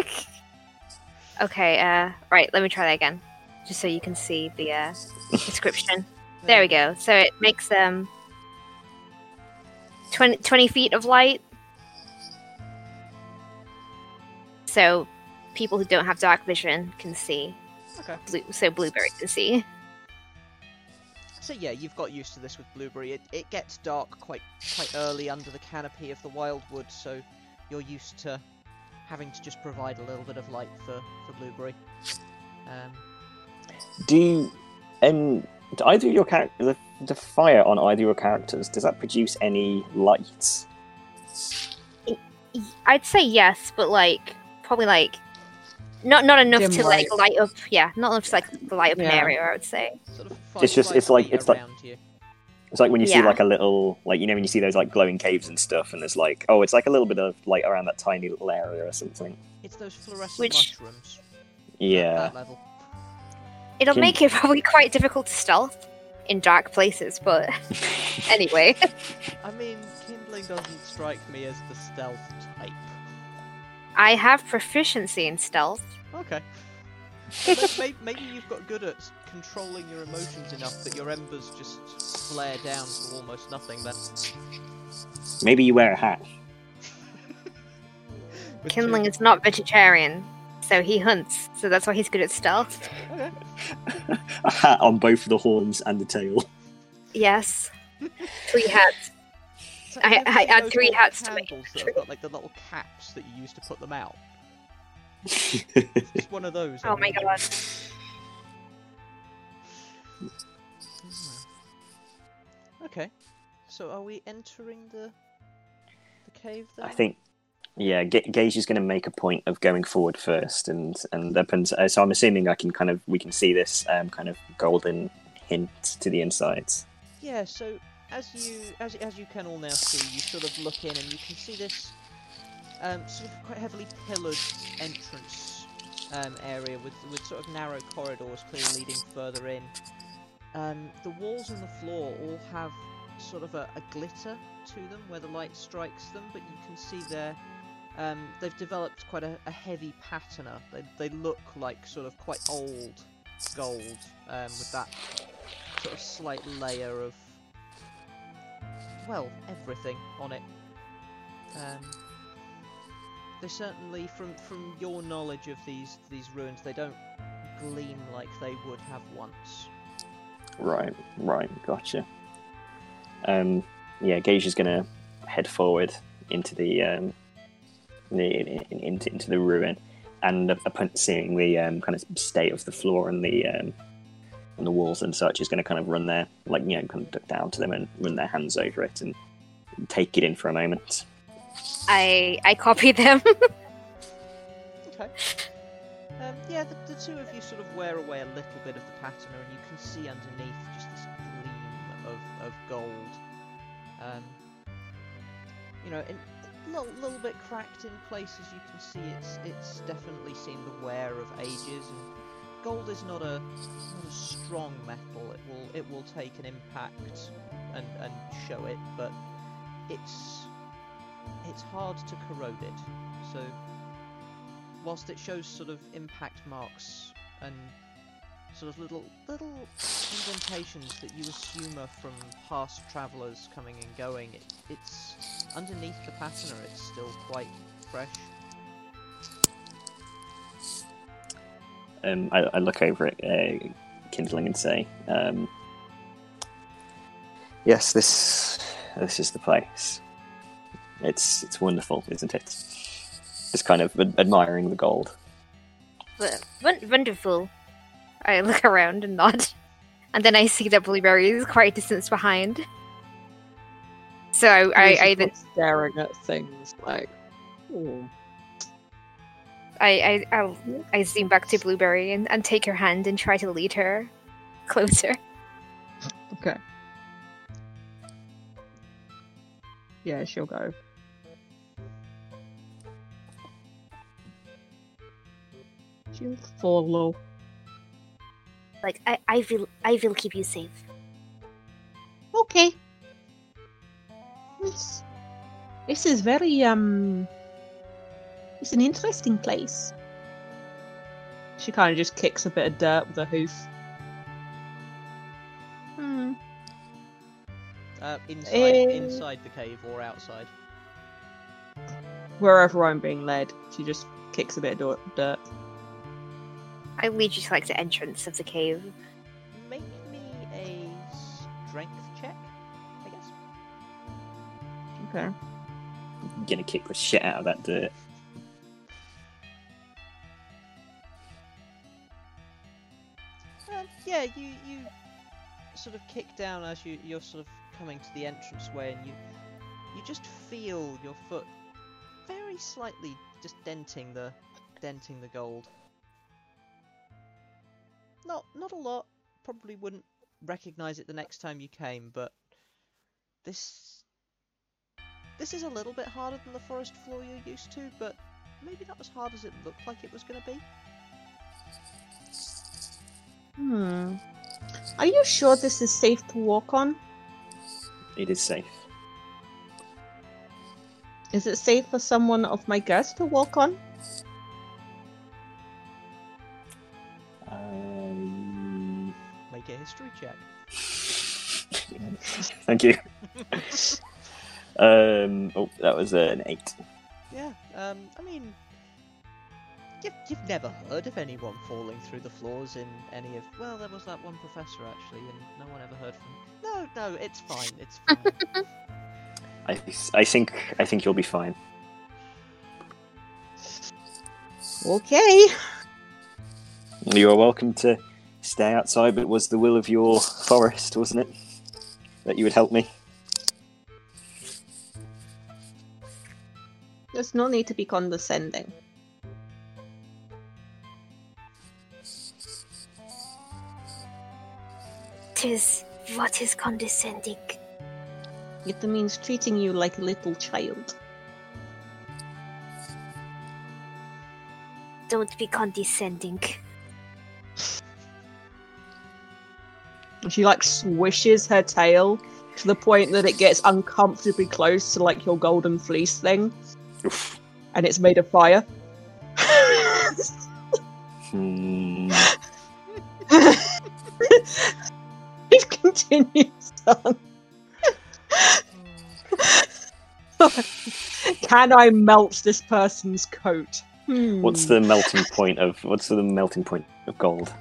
okay. Uh, right. Let me try that again, just so you can see the uh, description. There we go. So it makes um 20, 20 feet of light. So people who don't have dark vision can see. Okay. Blue, so blueberry can see. So yeah, you've got used to this with Blueberry. It, it gets dark quite quite early under the canopy of the wildwood, so you're used to having to just provide a little bit of light for, for Blueberry. Um, Do um do either of your character the, the fire on either of your characters does that produce any light? I'd say yes, but like probably like not not enough Dim to like light up. Yeah, not enough to like light up an area. I would say. sort of It's just- it's like- it's like- around you. It's like when you see Yeah. like a little like you know when you see those like glowing caves and stuff and there's like oh it's like a little bit of light around that tiny little area or something. It's those fluorescent Which- mushrooms. Yeah. That level. It'll Can- make it probably quite difficult to stealth in dark places, but anyway. I mean, kindling doesn't strike me as the stealth type. I have proficiency in stealth. Okay. maybe, maybe you've got good at controlling your emotions enough that your embers just flare down to almost nothing then. Maybe you wear a hat. Kindling is not vegetarian, so he hunts, so that's why he's good at stealth. Okay. a hat on both the horns and the tail. Yes. Three hats. It's I- you I seen add three hats to make candles that have got like the little caps that you use to put them out. Just one of those. Oh my every- god. Hmm. Okay. So are we entering the the cave then? I think yeah, Ga- Gage is going to make a point of going forward first, and and up and uh, so I'm assuming I can kind of we can see this um, kind of golden hint to the insides. Yeah, so as you as as you can all now see, you sort of look in and you can see this um, sort of quite heavily pillared entrance um, area with with sort of narrow corridors clearly leading further in. Um, the walls and the floor all have sort of a, a glitter to them where the light strikes them, but you can see there um, they've developed quite a, a heavy patina. They they look like sort of quite old gold um, with that sort of slight layer of well everything on it. Um, they certainly, from from your knowledge of these these ruins, they don't gleam like they would have once. Right, right, gotcha. Um, yeah, Gage is to head forward into the um, the in, into into the ruin, and upon seeing the um, kind of state of the floor and the um, and the walls and such, is going to kind of run their like you know kind of duck down to them and run their hands over it and take it in for a moment. I I copy them. Okay. Um, yeah, the, the two of you sort of wear away a little bit of the patina, and you can see underneath just this gleam of, of gold. Um, you know, a little, little bit cracked in places. You can see it's it's definitely seen the wear of ages. And gold is not a not a strong metal. It will it will take an impact and and show it, but it's it's hard to corrode it. So, whilst it shows sort of impact marks and sort of little little indentations that you assume are from past travellers coming and going, it, it's underneath the patina. It's still quite fresh. Um, I, I look over at uh, Kindling and say, um, "Yes, this this is the place. It's it's wonderful, isn't it? Just kind of ad- admiring the gold. But won- wonderful. I look around and nod, and then I see that Blueberry is quite a distance behind. So I, I, She's I just, then staring at things like, oh, I, I, I'll, I zoom back to Blueberry and, and take her hand and try to lead her closer. okay. Yeah, she'll go. She'll follow. Like I, I will, I will keep you safe. Okay. This, this is very um. It's an interesting place. She kind of just kicks a bit of dirt with her hoof. Hmm. Uh, inside, Eh. inside the cave or outside. Wherever I'm being led, she just kicks a bit of dirt- dirt. I lead you to like the entrance of the cave. Make me a strength check, I guess. Okay. Gonna kick the shit out of that dirt. Yeah, you you sort of kick down as you you're sort of coming to the entranceway, and you you just feel your foot very slightly just denting the denting the gold. Not not a lot. Probably wouldn't recognize it the next time you came, but this this is a little bit harder than the forest floor you're used to, but maybe not as hard as it looked like it was going to be. Hmm. Are you sure this is safe to walk on? It is safe. Is it safe for someone of my guest to walk on? Um, Make a history check. thank you. um, oh, that was an eight. Yeah, um, I mean, you've, you've never heard of anyone falling through the floors in any of. Well, there was that one professor actually, and no one ever heard from. Him. No, no, it's fine. It's fine. I, I think I think you'll be fine. Okay. You are welcome to stay outside, but it was the will of your forest, wasn't it? That you would help me. There's no need to be condescending. Tis what is condescending. It means treating you like a little child. Don't be condescending. She like swishes her tail to the point that it gets uncomfortably close to like your golden fleece thing, Oof. and it's made of fire. Hmm. it continues on. Can I melt this person's coat? Hmm. What's the melting point of what's the melting point of gold?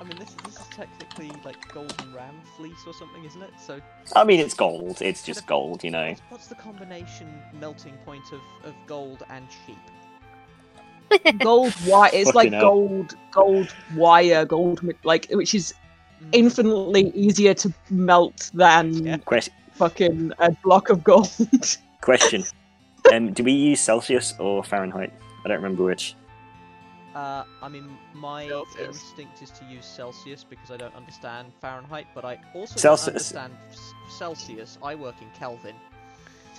I mean, this this is technically like golden ram fleece or something, isn't it? So I mean, it's gold. It's just gold, you know. what's, what's the combination melting point of, of gold and sheep? gold wire? It's like hell. gold, gold wire, gold mi- like which is infinitely easier to melt than Yeah. Que- fucking a block of gold. question: um, Do we use Celsius or Fahrenheit? I don't remember which. Uh, I mean, my Celsius. instinct is to use Celsius because I don't understand Fahrenheit, but I also Celsius. don't understand Celsius. I work in Kelvin.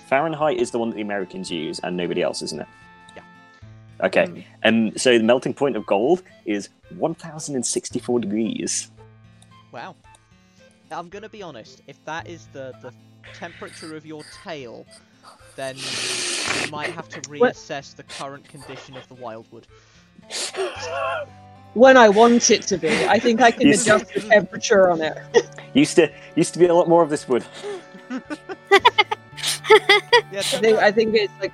Fahrenheit is the one that the Americans use, and nobody else, isn't it? Yeah. Okay. Mm. Um. So the melting point of gold is one thousand and sixty-four degrees. Wow. I'm gonna be honest. If that is the the temperature of your tail, then you might have to reassess the current condition of the wildwood. When I want it to be, I think I can You see- adjust the temperature on it. Used to used to be a lot more of this wood. Yeah, I think, I think it's like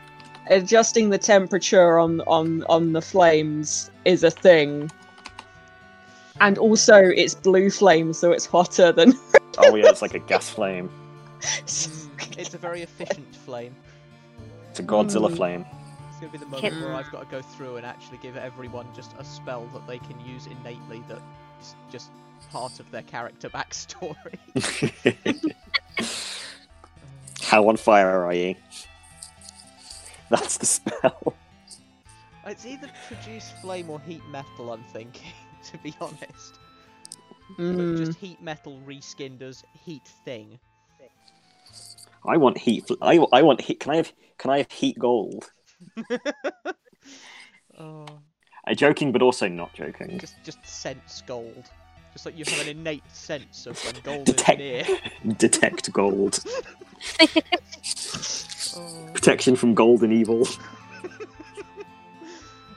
adjusting the temperature on on on the flames is a thing, and also it's blue flame, so it's hotter than. Oh yeah, it's like a gas flame. It's a very efficient flame. It's a Godzilla Mm. flame. It's gonna be the moment Can- where I've got to go through and actually give everyone just a spell that they can use innately that's just part of their character backstory. How on fire are you? That's the spell. it's either produce flame or heat metal, I'm thinking, to be honest. But Mm. just heat metal reskinned as heat thing. I want heat. fl- I, I want heat. Can I have? Can I have heat gold? Oh, I'm joking, but also not joking. just just sense gold. Just like you have an innate sense of when gold Detect- is near. Detect gold. Oh. Protection from gold and evil.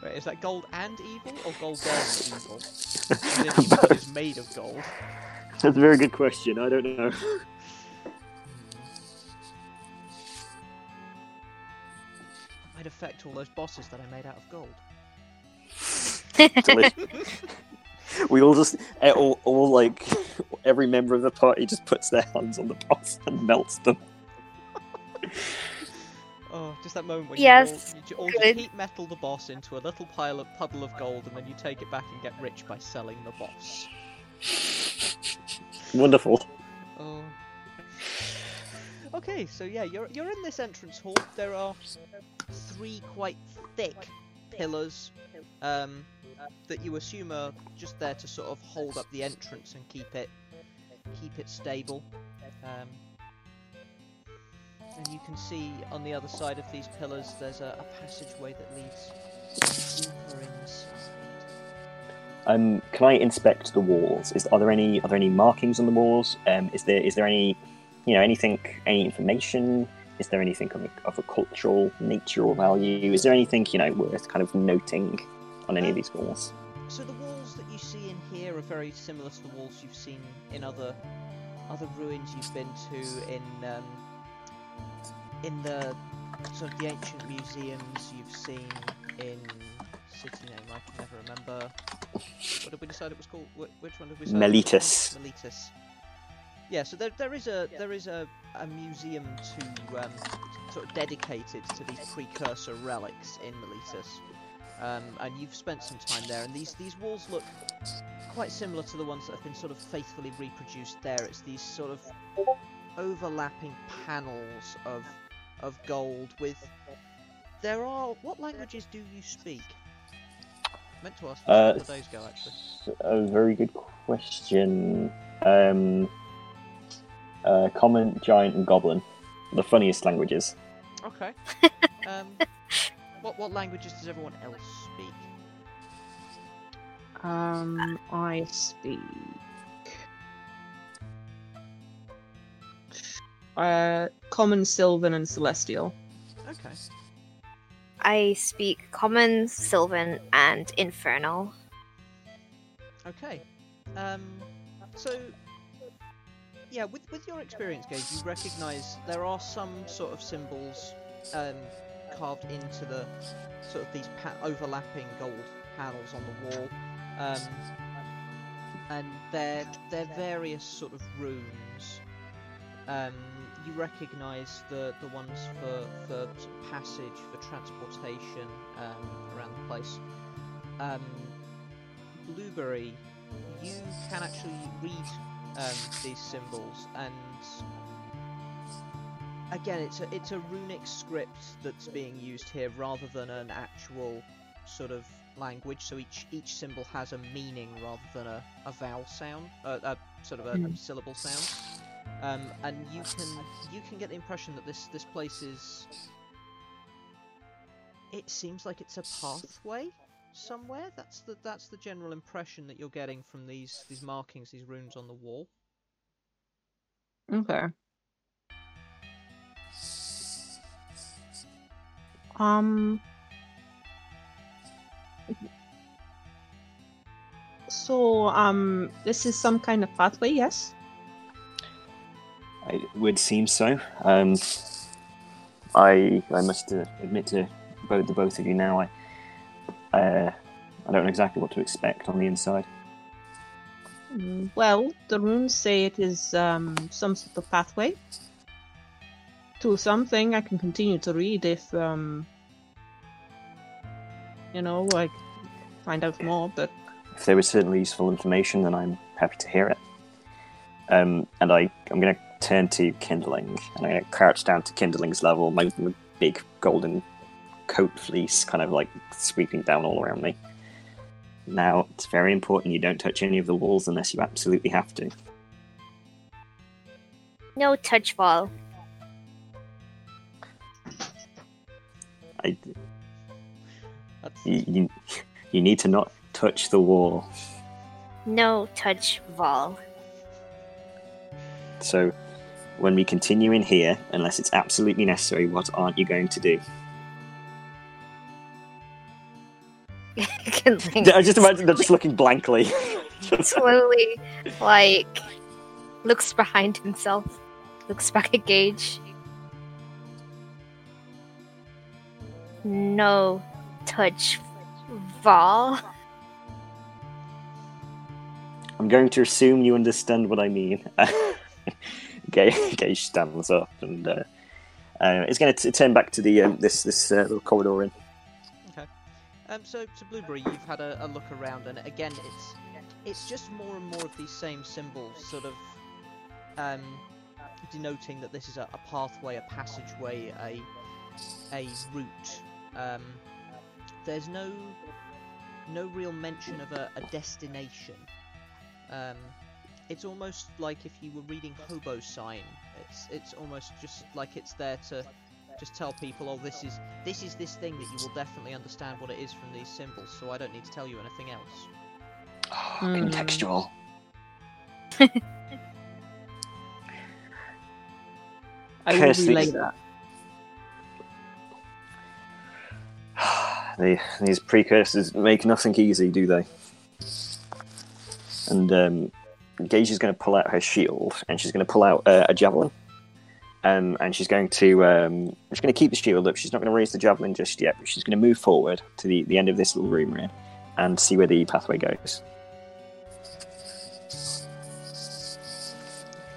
Wait, is that gold and evil or gold and evil? As in evil that is made of gold. That's a very good question. I don't know. Might affect all those bosses that I made out of gold. We all just eh, all, all like every member of the party just puts their hands on the boss and melts them. Oh, just that moment when Yes, you all, you all just heat metal the boss into a little pile of puddle of gold, and then you take it back and get rich by selling the boss. Wonderful. Oh. Okay, so yeah, you're you're in this entrance hall. There are three quite thick pillars um, that you assume are just there to sort of hold up the entrance and keep it keep it stable. Um, and you can see on the other side of these pillars, there's a, a passageway that leads deeper inside. Um, can I inspect the walls? Is are there any are there any markings on the walls? Um, is there is there any you know anything any information? Is there anything of a, of a cultural nature or value? Is there anything you know worth kind of noting on any of these walls? So the walls that you see in here are very similar to the walls you've seen in other other ruins you've been to in um, in the sort of the ancient museums you've seen in city name I can never remember. What did we decide it was called? Which one did we decide? it was Meletus. Meletus. Yeah, so there, there is a there is a, a museum to um, sort of dedicated to these precursor relics in Meletus um, and you've spent some time there. And these these walls look quite similar to the ones that have been sort of faithfully reproduced there. It's these sort of overlapping panels of of gold with. There are what languages do you speak? meant to ask this Uh, a couple of days ago actually. A very good question. Um, uh, common, giant, and goblin. The funniest languages. Okay. um, what what languages does everyone else speak? Um, I speak. Uh, common, Sylvan, and Celestial. Okay. I speak Common, Sylvan, and Infernal. Okay. Um, so, yeah, with with your experience, Gage, you recognise there are some sort of symbols um, carved into the sort of these pa- overlapping gold panels on the wall, um, and they're they're various sort of runes. Um, you recognise the the ones for for passage for transportation um, around the place. Um, Blueberry, you can actually read um, these symbols, and again, it's a it's a runic script that's being used here rather than an actual sort of language. So each each symbol has a meaning rather than a, a vowel sound, uh, a sort of a Mhm. syllable sound. Um, and you can you can get the impression that this this place is. It seems like it's a pathway somewhere. That's the that's the general impression that you're getting from these these markings, these runes on the wall. Okay. Um. So, um, this is some kind of pathway, yes? It would seem so. Um, I I must uh, admit to both the both of you now. I uh, I don't know exactly what to expect on the inside. Mm, Well, the runes say it is um, some sort of pathway to something. I can continue to read if, um, you know, I find out more. But If there was certainly useful information, then I'm happy to hear it. Um, and I I'm going to turn to kindling, and I'm going to crouch down to kindling's level. My, my big golden coat fleece kind of like sweeping down all around me. Now, it's very important you don't touch any of the walls unless you absolutely have to. No touch wall. I, you, you, you need to not touch the wall. No touch wall. So, when we continue in here, unless it's absolutely necessary, what aren't you going to do? I just imagine they're just looking blankly. slowly, like, looks behind himself, looks back at Gage. No touch ball. I'm going to assume you understand what I mean. Gage, stands up and uh, uh, is going to turn back to the um, this this uh, little corridor in. Okay. Um, so, so Blueberry, you've had a, a look around, and again, it's it's just more and more of these same symbols, sort of um, denoting that this is a, a pathway, a passageway, a a route. Um, there's no no real mention of a, a destination. Um, it's almost like if you were reading Hobo Sign. It's it's almost just like it's there to just tell people, oh, this is this is this thing that you will definitely understand what it is from these symbols. So I don't need to tell you anything else. Hmm. Contextual. I will Curse relay these- that. the, these precursors make nothing easy, do they? And um, Gage is going to pull out her shield, and she's going to pull out uh, a javelin. Um, and she's going to um, she's going to keep the shield up. She's not going to raise the javelin just yet, but she's going to move forward to the, the end of this little room we're and see where the pathway goes.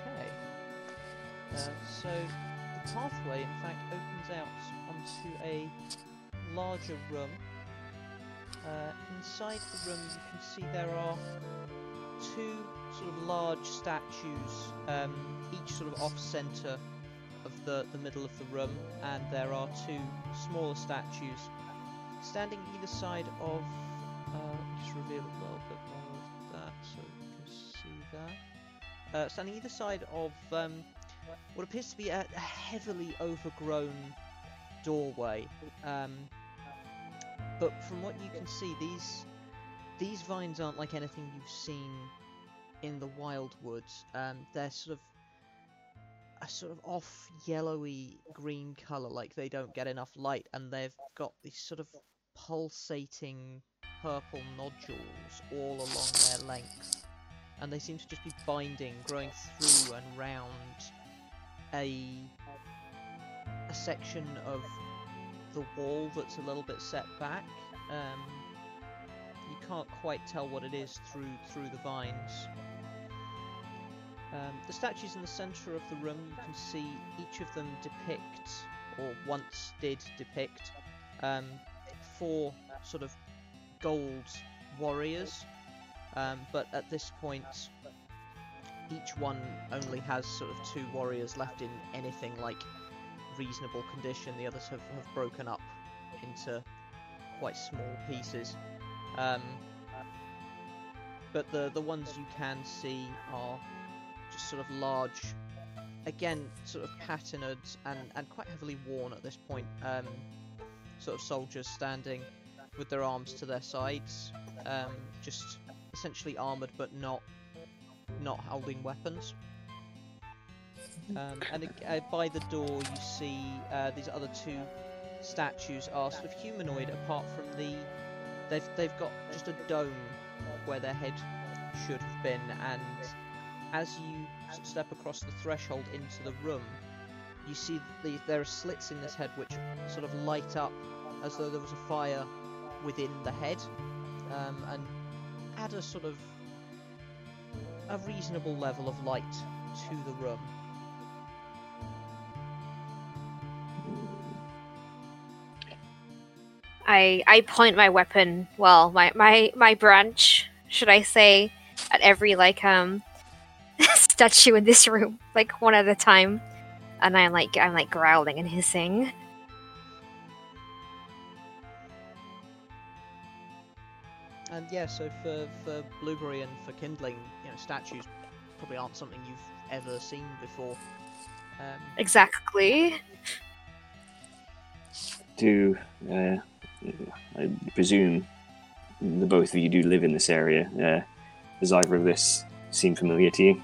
Okay. Uh, so the pathway, in fact, opens out onto a larger room. Uh, inside the room, you can see there are two sort of large statues, um, each sort of off center of the, the middle of the room, and there are two smaller statues standing either side of. Uh, just reveal a little bit more of that so you can see that uh, standing either side of um, what appears to be a, a heavily overgrown doorway. Um, but from what you can see, these these vines aren't like anything you've seen in the wild woods. Um, they're sort of a sort of off yellowy green color, like they don't get enough light, and they've got these sort of pulsating purple nodules all along their length and they seem to just be binding, growing through and round a a section of the wall that's a little bit set back. Um, can't quite tell what it is through through the vines. Um, the statues in the centre of the room, you can see each of them depict, or once did depict, um, four sort of gold warriors um, but at this point, each one only has sort of two warriors left in anything like reasonable condition. The others have, have broken up into quite small pieces. Um, but the the ones you can see are just sort of large, again, sort of patterned and, and quite heavily worn at this point. Um, sort of soldiers standing with their arms to their sides, um, just essentially armored but not not holding weapons. Um, and uh, by the door, you see uh, these other two statues are sort of humanoid, apart from the they've they've got just a dome where their head should have been, and as you step across the threshold into the room, you see the, there are slits in this head which sort of light up as though there was a fire within the head, um, and add a sort of a reasonable level of light to the room. I I point my weapon, well, my my my branch, should I say, at every like um statue in this room, like one at a time, and I'm like I'm like growling and hissing. And yeah, so for, for Blueberry and for Kindling, you know, statues probably aren't something you've ever seen before. Um, Exactly. Do uh, I presume the both of you do live in this area? Uh, does either of this seem familiar to you?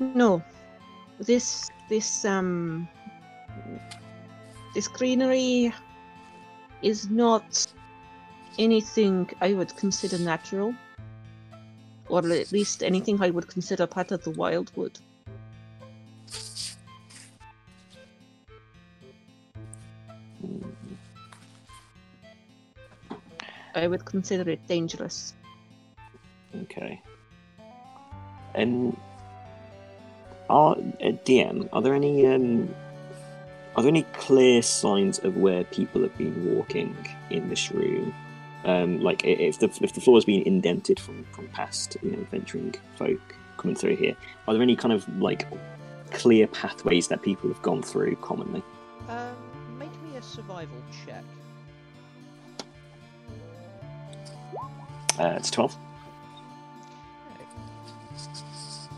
No, this this um this greenery is not anything I would consider natural, or at least anything I would consider part of the wildwood. I would consider it dangerous. Okay. And are uh, DM? Are there any um, are there any clear signs of where people have been walking in this room? Um, like if the if the floor has been indented from from past you know venturing folk coming through here, are there any kind of like clear pathways that people have gone through commonly? um, make me a survival check. Uh, it's twelve. Okay.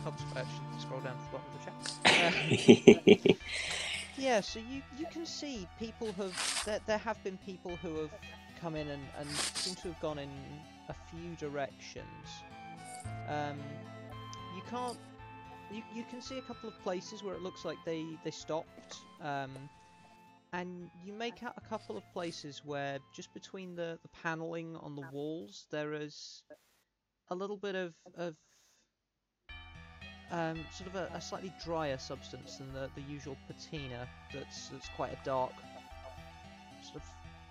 Helps if I actually scroll down to the bottom of the chat. Uh, Yeah, so you you can see people have there, there have been people who have come in and, and seem to have gone in a few directions. Um, you can't you, you can see a couple of places where it looks like they they stopped. Um, and you make out a couple of places where just between the, the paneling on the walls there is a little bit of, of um, sort of a, a slightly drier substance than the, the usual patina that's, that's quite a dark sort of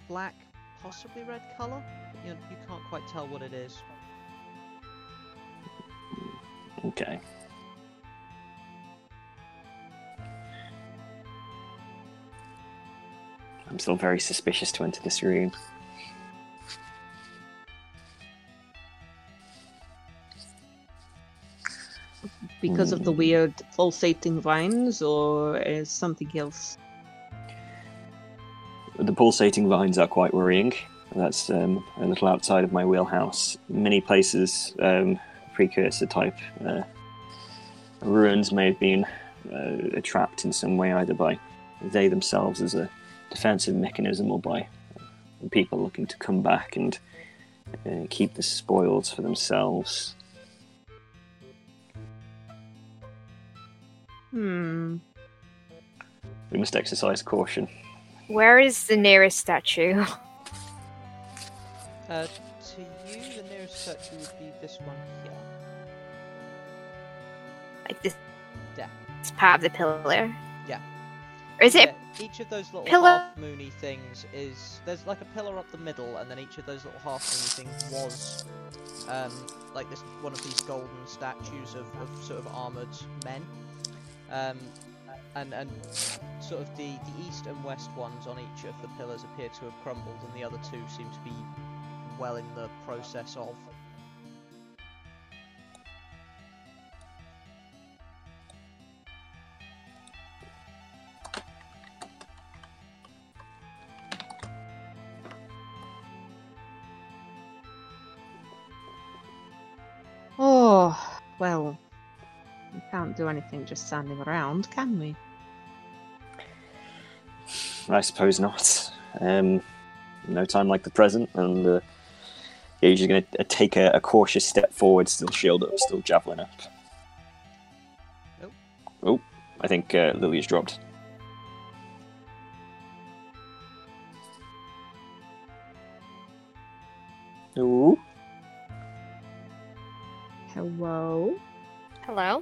black, possibly red colour. You, you can't quite tell what it is. okay. I'm still very suspicious to enter this room. Because of the weird pulsating vines, or is something else? The pulsating vines are quite worrying. That's um, a little outside of my wheelhouse. Many places, um, precursor type uh, ruins may have been uh, trapped in some way, either by they themselves as a defensive mechanism or by people looking to come back and uh, keep the spoils for themselves. Hmm. We must exercise caution. Where is the nearest statue? Uh, to you, the nearest statue would be this one here. Like this, Yeah. this part of the pillar. Yeah. Is it? Yeah, each of those little pillar? half moony things is there's like a pillar up the middle, and then each of those little half moony things was um, like this one of these golden statues of, of sort of armored men. Um, and and sort of the, the east and west ones on each of the pillars appear to have crumbled, and the other two seem to be well in the process of. Well, we can't do anything just standing around, can we? I suppose not. Um, no time like the present, and uh, yeah, you're just going to take a, a cautious step forward, still shield up, still javelin up. Oh. Oh, I think uh, Lily's dropped. Hello. Hello.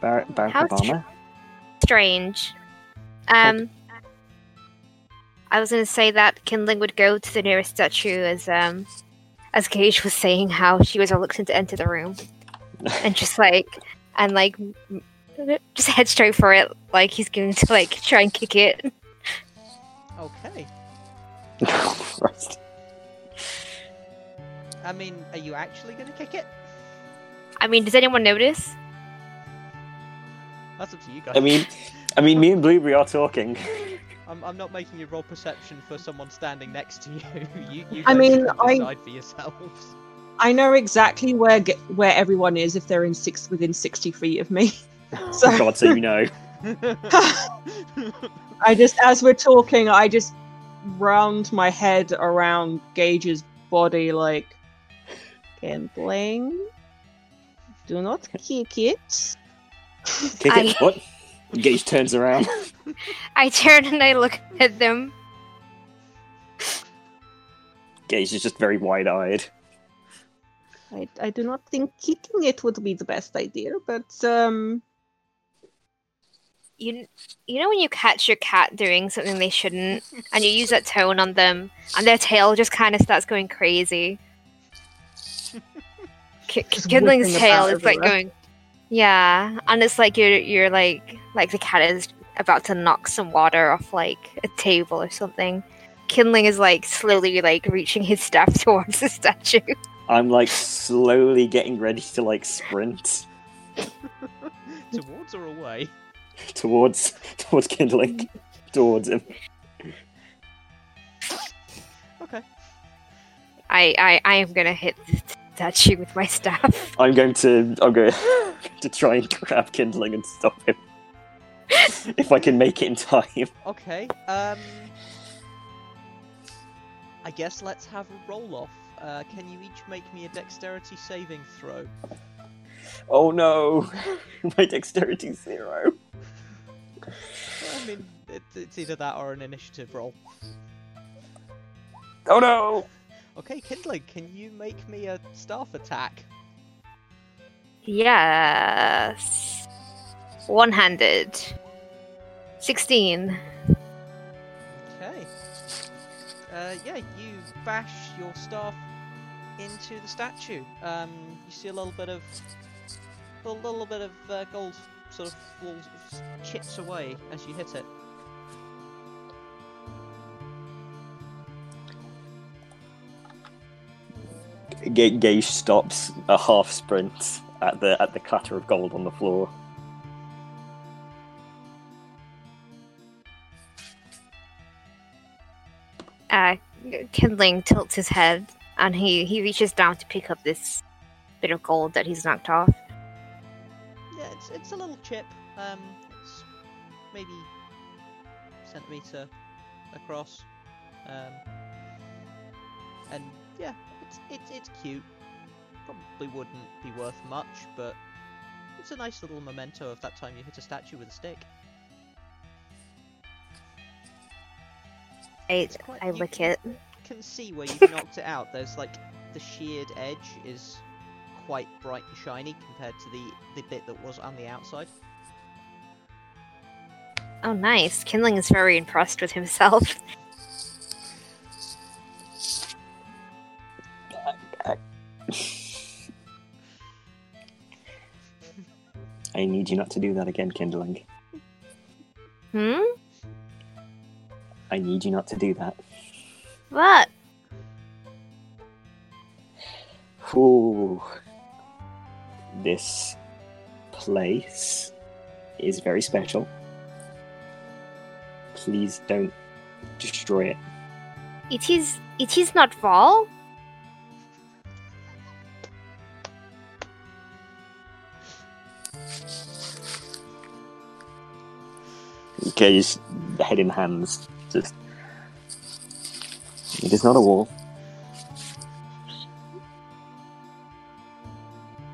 Bar- Barack How's Obama. Strange. Um, I was gonna say that Kindling would go to the nearest statue as um, as Gage was saying how she was reluctant to enter the room, and just like and like just head straight for it, like he's going to like try and kick it. Okay. I mean, are you actually going to kick it? I mean, does anyone notice? That's up to you guys. I mean, I mean, me and Blueberry are talking. I'm, I'm not making you roll perception for someone standing next to you. you, you I mean, can I- decide for yourselves. I know exactly where ge- where everyone is if they're in six within sixty feet of me. So God, so you know. I just, as we're talking, I just round my head around Gage's body, like, Kindling, do not kick it. Kick I- it. What? Gage turns around. I turn and I look at them. Gage is just very wide-eyed. I, I do not think kicking it would be the best idea, but um, You, you know when you catch your cat doing something they shouldn't, and you use that tone on them, and their tail just kind of starts going crazy. K- Kindling's tail about is like going, yeah, and it's like you're you're like like the cat is about to knock some water off like a table or something. Kindling is like slowly like reaching his staff towards the statue. I'm like slowly getting ready to like sprint Towards or away? towards towards Kindling, mm. towards him. Okay. I I, I am gonna hit the statue with my staff. I'm going to I'm going to try and grab Kindling and stop him. if I can make it in time. Okay. Um. I guess let's have a roll off. Uh, can you each make me a dexterity saving throw? Oh no, my dexterity zero. I mean, it, it's either that or an initiative roll. Oh no. Okay, Kindling, can you make me a staff attack? Yes. One handed. Sixteen. Okay. Uh, yeah, you bash your staff into the statue. Um, you see a little bit of a little bit of uh, gold sort of falls, chips away as you hit it. Ga- Gage stops a half sprint at the at the clatter of gold on the floor. Uh, Kindling tilts his head and he, he reaches down to pick up this bit of gold that he's knocked off. Yeah, it's it's a little chip. Um, it's maybe centimeter across. Um, and yeah, it's it's it's cute. Probably wouldn't be worth much, but it's a nice little memento of that time you hit a statue with a stick. I, quite- I you lick can- it. Can see where you've knocked it out. There's like the sheared edge is quite bright and shiny compared to the the bit that was on the outside. Oh, nice. Kindling is very impressed with himself. I need you not to do that again, Kindling. Hmm? I need you not to do that. What? Ooh. This place is very special. Please don't destroy it. It is. It is not Val. Gage, head in hands, just. It is not a wall.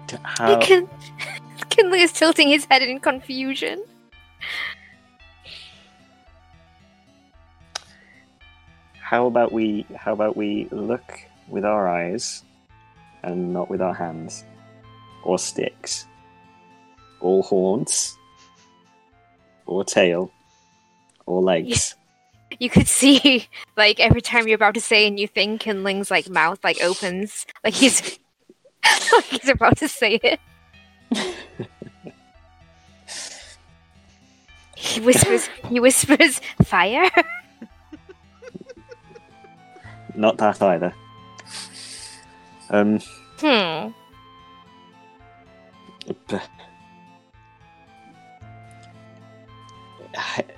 To How, Kin- Kindling is tilting his head in confusion. how about we? How about we look with our eyes and not with our hands or sticks or horns or tail or legs. You could see, like, every time you're about to say a new thing, Kindling's like mouth like opens, like he's like he's about to say it. he whispers. He whispers, "Fire." Not that either. Um, Hmm.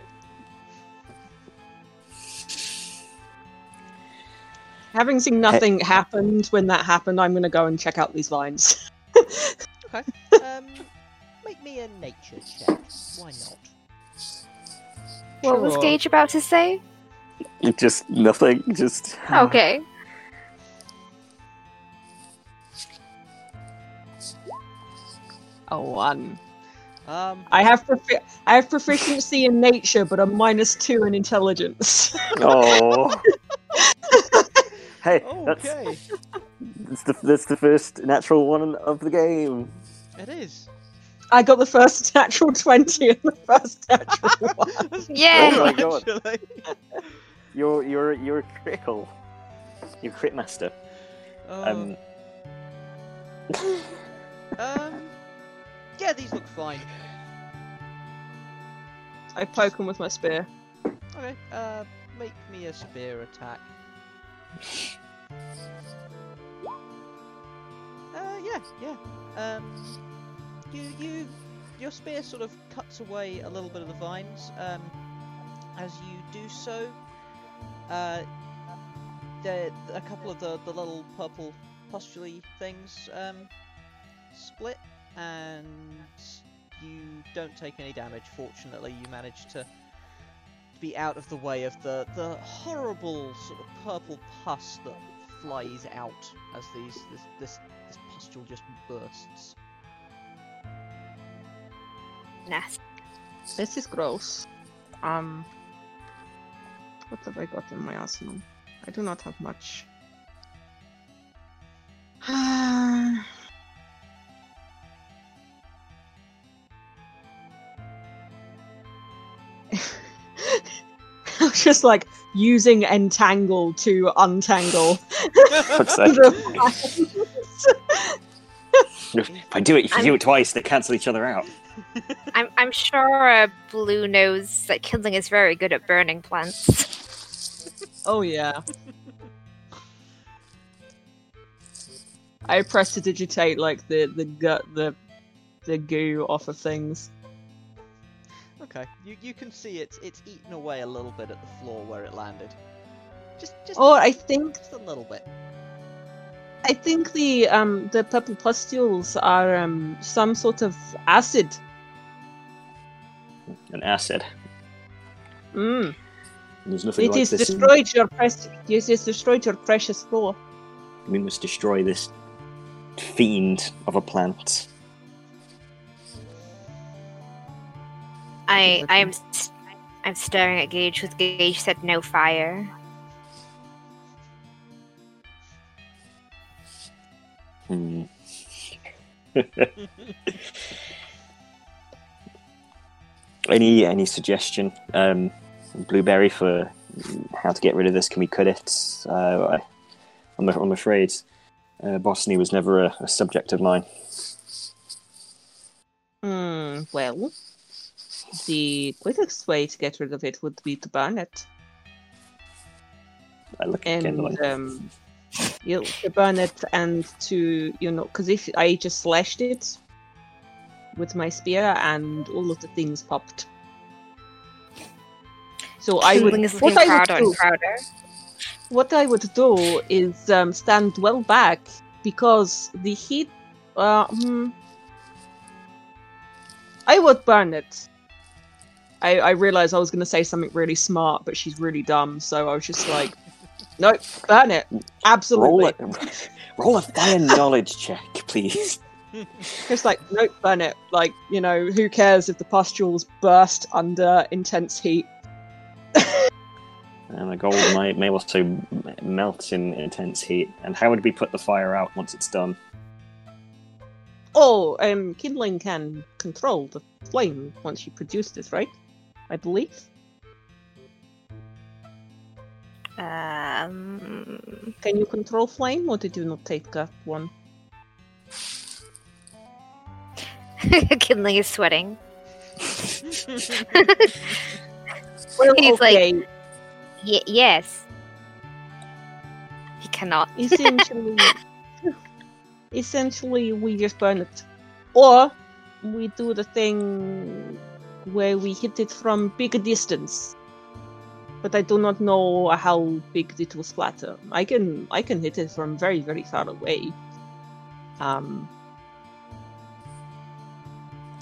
Having seen nothing happened when that happened, I'm gonna go and check out these vines. Okay. Um, make me a nature check. Why not? What was Gage about to say? just nothing. Just Okay. A one. Um, I have profi- I have proficiency in nature, but a minus two in intelligence. oh. hey, okay. that's the that's the first natural one of the game. It is. I got the first natural twenty and the first natural one. Yeah. Oh my God. You're you're you're a critical. You're crit master. Um, Um, um, yeah, these look fine. I poke him with my spear. Okay. Uh, make me a spear attack. Uh, yeah, yeah. Um, you, you, your spear sort of cuts away a little bit of the vines. Um, as you do so, uh, a couple of the, the little purple pustule things um, split, and you don't take any damage. Fortunately, you manage to be out of the way of the the horrible sort of purple pus that flies out as these this this, this pustule just bursts. Nasty. This is gross. Um, what have I got in my arsenal? I do not have much. just like using entangle to untangle Fuck's sake. the if I do it, if you do it twice, they cancel each other out. I'm I'm sure uh, Blue knows that Kindling is very good at burning plants. Oh yeah. I prestidigitate like the the gut the the goo off of things. Okay, you you can see it's it's eaten away a little bit at the floor where it landed. Just just Oh, I think just a little bit. I think the um the purple pustules are um some sort of acid. An acid. Mm. There's nothing It like has this. destroyed your precious. It has destroyed your precious floor. We must destroy this fiend of a plant. I I am st- I'm staring at Gage with Gage said no fire. Hmm. any any suggestion, um, blueberry for how to get rid of this? Can we cut it? Uh, I, I'm, I'm afraid uh, botany was never a, a subject of mine. Hmm. Well, the quickest way to get rid of it would be to burn it, I look at and kindling. um, you to burn it and to you know because if I just slashed it with my spear and all of the things popped. So I would Kindling is what looking I would do what I would do is um, stand well back because the heat. Uh, hmm, I would burn it. I, I realized I was going to say something really smart, but she's really dumb, so I was just like, nope, burn it. Absolutely. Roll it. Roll a fire knowledge check, please. Just like, nope, burn it. Like, you know, who cares if the pustules burst under intense heat? And the gold may, may also melt in intense heat. And how would we put the fire out once it's done? Oh, um, kindling can control the flame once you produce this, right? I believe. Um, Can you control flame, or did you not take that one? Kindling is sweating. Well, He's like- Y- yes. He cannot. essentially, essentially, we just burn it, or we do the thing where we hit it from big distance. But I do not know how big it will splatter. I can I can hit it from very very far away. Um,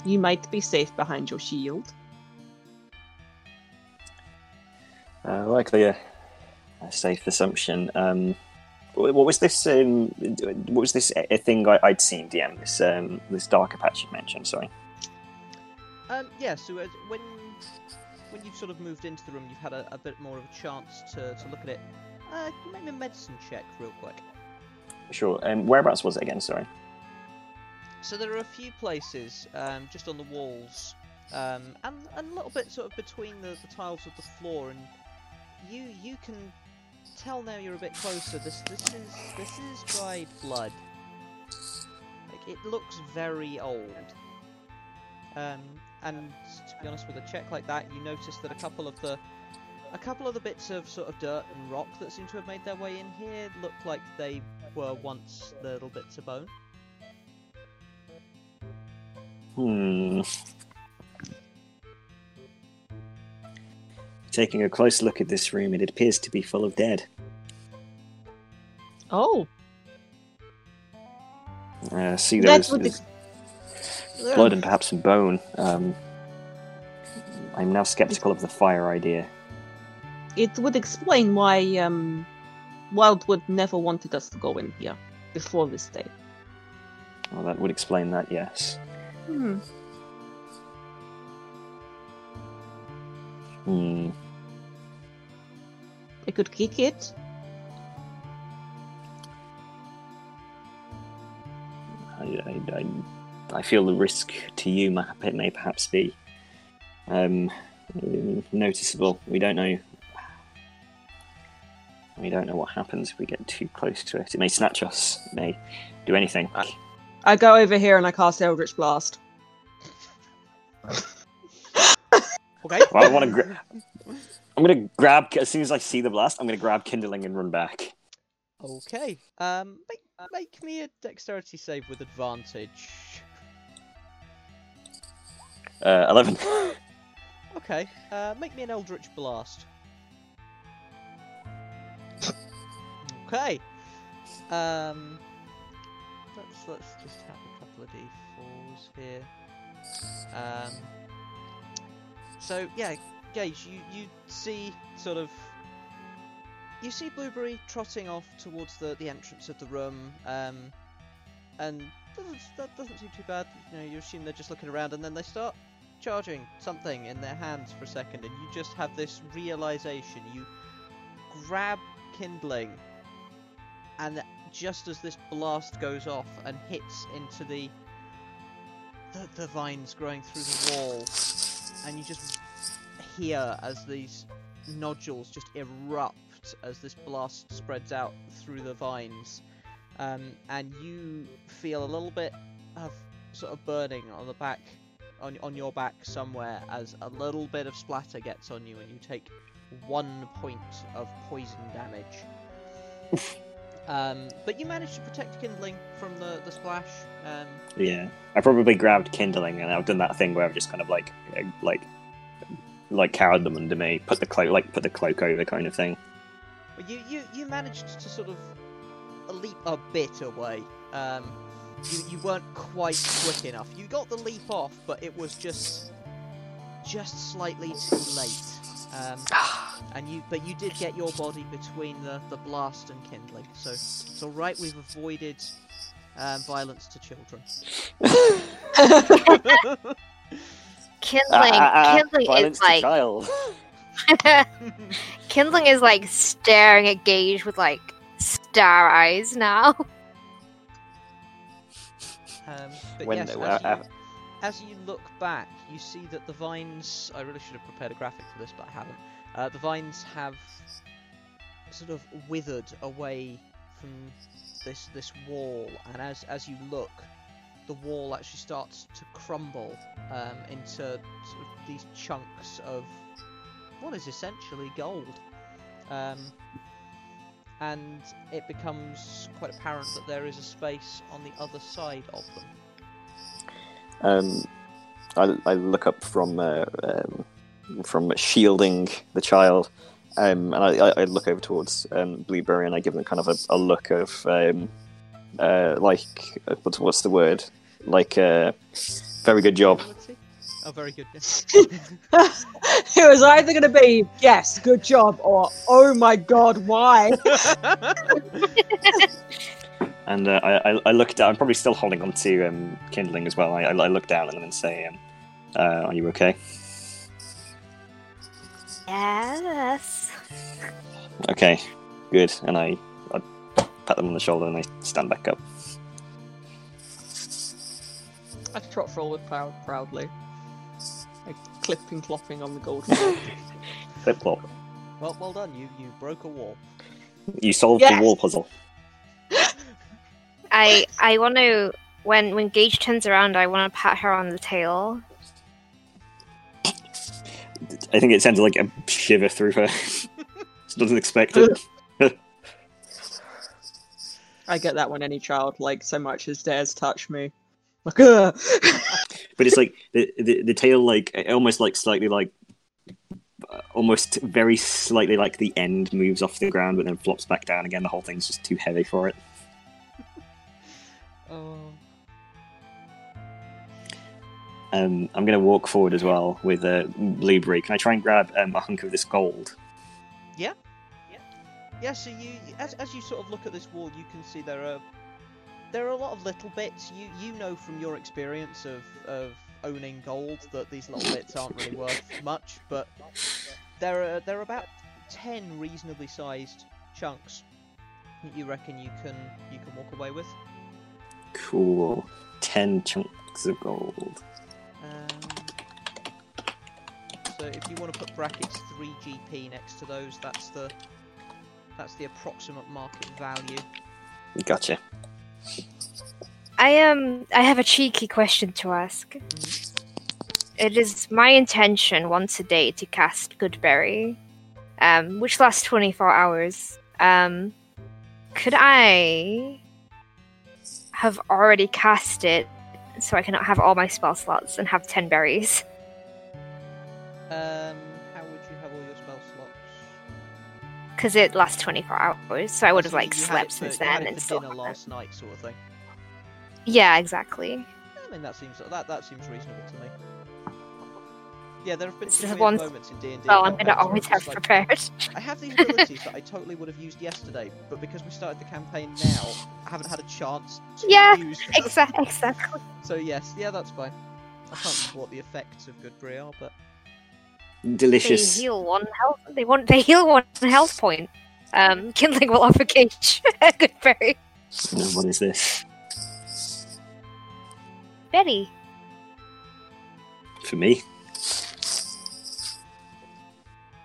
you might be safe behind your shield. Uh, likely a, a safe assumption. Um, what was this? Um, what was this a thing I, I'd seen? DM this um, this darker patch you mentioned. Sorry. Um, yeah, so uh, when when you've sort of moved into the room, you've had a, a bit more of a chance to, to look at it. Uh, can you make me a medicine check real quick? Sure. Um, whereabouts was it again? Sorry. So there are a few places um, just on the walls, um, and, and a little bit sort of between the, the tiles of the floor, and you you can tell now you're a bit closer. This this is this is dried blood. Like it looks very old. Um, and to be honest, with a check like that, you notice that a couple of the a couple of the bits of sort of dirt and rock that seem to have made their way in here look like they were once little bits of bone. Hmm. Taking a close look at this room, it appears to be full of dead. Oh, Uh, see, that there's, would blood and perhaps some bone. Um, I'm now skeptical of the fire idea. it would explain why um, Wildwood never wanted us to go in here before this day. Well, that would explain that, yes. Hmm. Hmm. I could kick it. I, I, I, I feel the risk to you ma- it may perhaps be um, noticeable. We don't know. We don't know what happens if we get too close to it. It may snatch us. It may do anything. I go over here and I cast Eldritch Blast. Okay. Well, I want to. Gra- I'm gonna grab as soon as I see the blast. I'm gonna grab kindling and run back. Okay. Um, make, make me a dexterity save with advantage. Uh, Eleven. Okay. Uh, make me an eldritch blast. Okay. Um, let's let's just have a couple of d4s here. Um. So yeah, Gage, you you see sort of. You see Blueberry trotting off towards the, the entrance of the room, um, and doesn't, that doesn't seem too bad. You know, you assume they're just looking around, and then they start charging something in their hands for a second, and you just have this realization. You grab kindling, and just as this blast goes off and hits into the the, the vines growing through the wall, and you just hear as these nodules just erupt as this blast spreads out through the vines, um, and you feel a little bit of sort of burning on the back on, on your back somewhere as a little bit of splatter gets on you and you take one point of poison damage. um, but you manage to protect kindling from the, the splash. Um, Yeah, I probably grabbed kindling, and I've done that thing where I've just kind of like, uh, like, like cowered them under me, put the cloak, like put the cloak over, kind of thing. but you, you, you managed to sort of leap a bit away. Um, you, you weren't quite quick enough. You got the leap off, but it was just just slightly too late. Um, and you, but you did get your body between the, the blast and kindling, so it's all right. We've avoided um, violence to children. Kindling, ah, kindling violence is like. Kindling is like staring at Gage with like star eyes now. Um, but When yes, they were as, you, as you look back, you see that the vines. I really should have prepared a graphic for this, but I haven't. Uh, the vines have sort of withered away from this this wall, and as as you look, the wall actually starts to crumble um, into sort of these chunks of what is essentially gold. Um, and it becomes quite apparent that there is a space on the other side of them. Um, I, I look up from uh, um, from shielding the child, um, and I, I, look over towards um, Blueberry, and I give them kind of a, a look of um, uh, like uh, what's what's the word? Like uh, very good job. Ability? Oh, very good. yes. it was either going to be yes, good job, or oh my god, why? And uh, I, I, I look down. I'm probably still holding on to um, kindling as well. I, I, I look down at them and say, um, uh, "Are you okay?" Yes. Okay, good. And I, I pat them on the shoulder and I stand back up. I trot forward proud, proudly, like clipping clopping on the gold. wall. Flip flop. well, well done. You you broke a wall. You solved Yes! the wall puzzle. I I want to when when Gage turns around, I want to pat her on the tail. I think it sends like a shiver through her. she doesn't expect it. I get that when any child like so much as dares touch me. Like, but it's like the, the the tail like almost like slightly like uh, almost very slightly like the end moves off the ground but then flops back down again the whole thing's just too heavy for it Oh. um, i'm going to walk forward as well with uh, blueberry can i try and grab um, a hunk of this gold Yeah. Yeah, Yeah. So you, as as you sort of look at this wall, you can see there are there are a lot of little bits. You you know from your experience of of owning gold that these little bits aren't really worth much, but there are there are about ten reasonably sized chunks that you reckon you can you can walk away with. cool 10 chunks of gold Um, so if you want to put brackets 3 GP next to those, that's the that's the approximate market value. gotcha I um I have a cheeky question to ask. It is my intention once a day to cast Goodberry, um, which lasts twenty four hours. Um, could I have already cast it so I cannot have all my spell slots and have ten berries? Um, Because it lasts twenty four hours, so I would have like slept for- since had then and for still. dinner last night, sort of thing. Yeah, exactly. I mean, that seems that that seems reasonable to me. Yeah, there have been some moments in D and D. Well, I'm gonna always have prepared. I have these abilities that I totally would have used yesterday, but because we started the campaign now, I haven't had a chance to Yeah, use them. exactly. Exactly. So yes, yeah, that's fine. I can't remember what the effects of Goodberry are, but delicious They heal one health. They want. They heal one health point. Um, kindling will offer Gage a good berry. What is this Berry. for me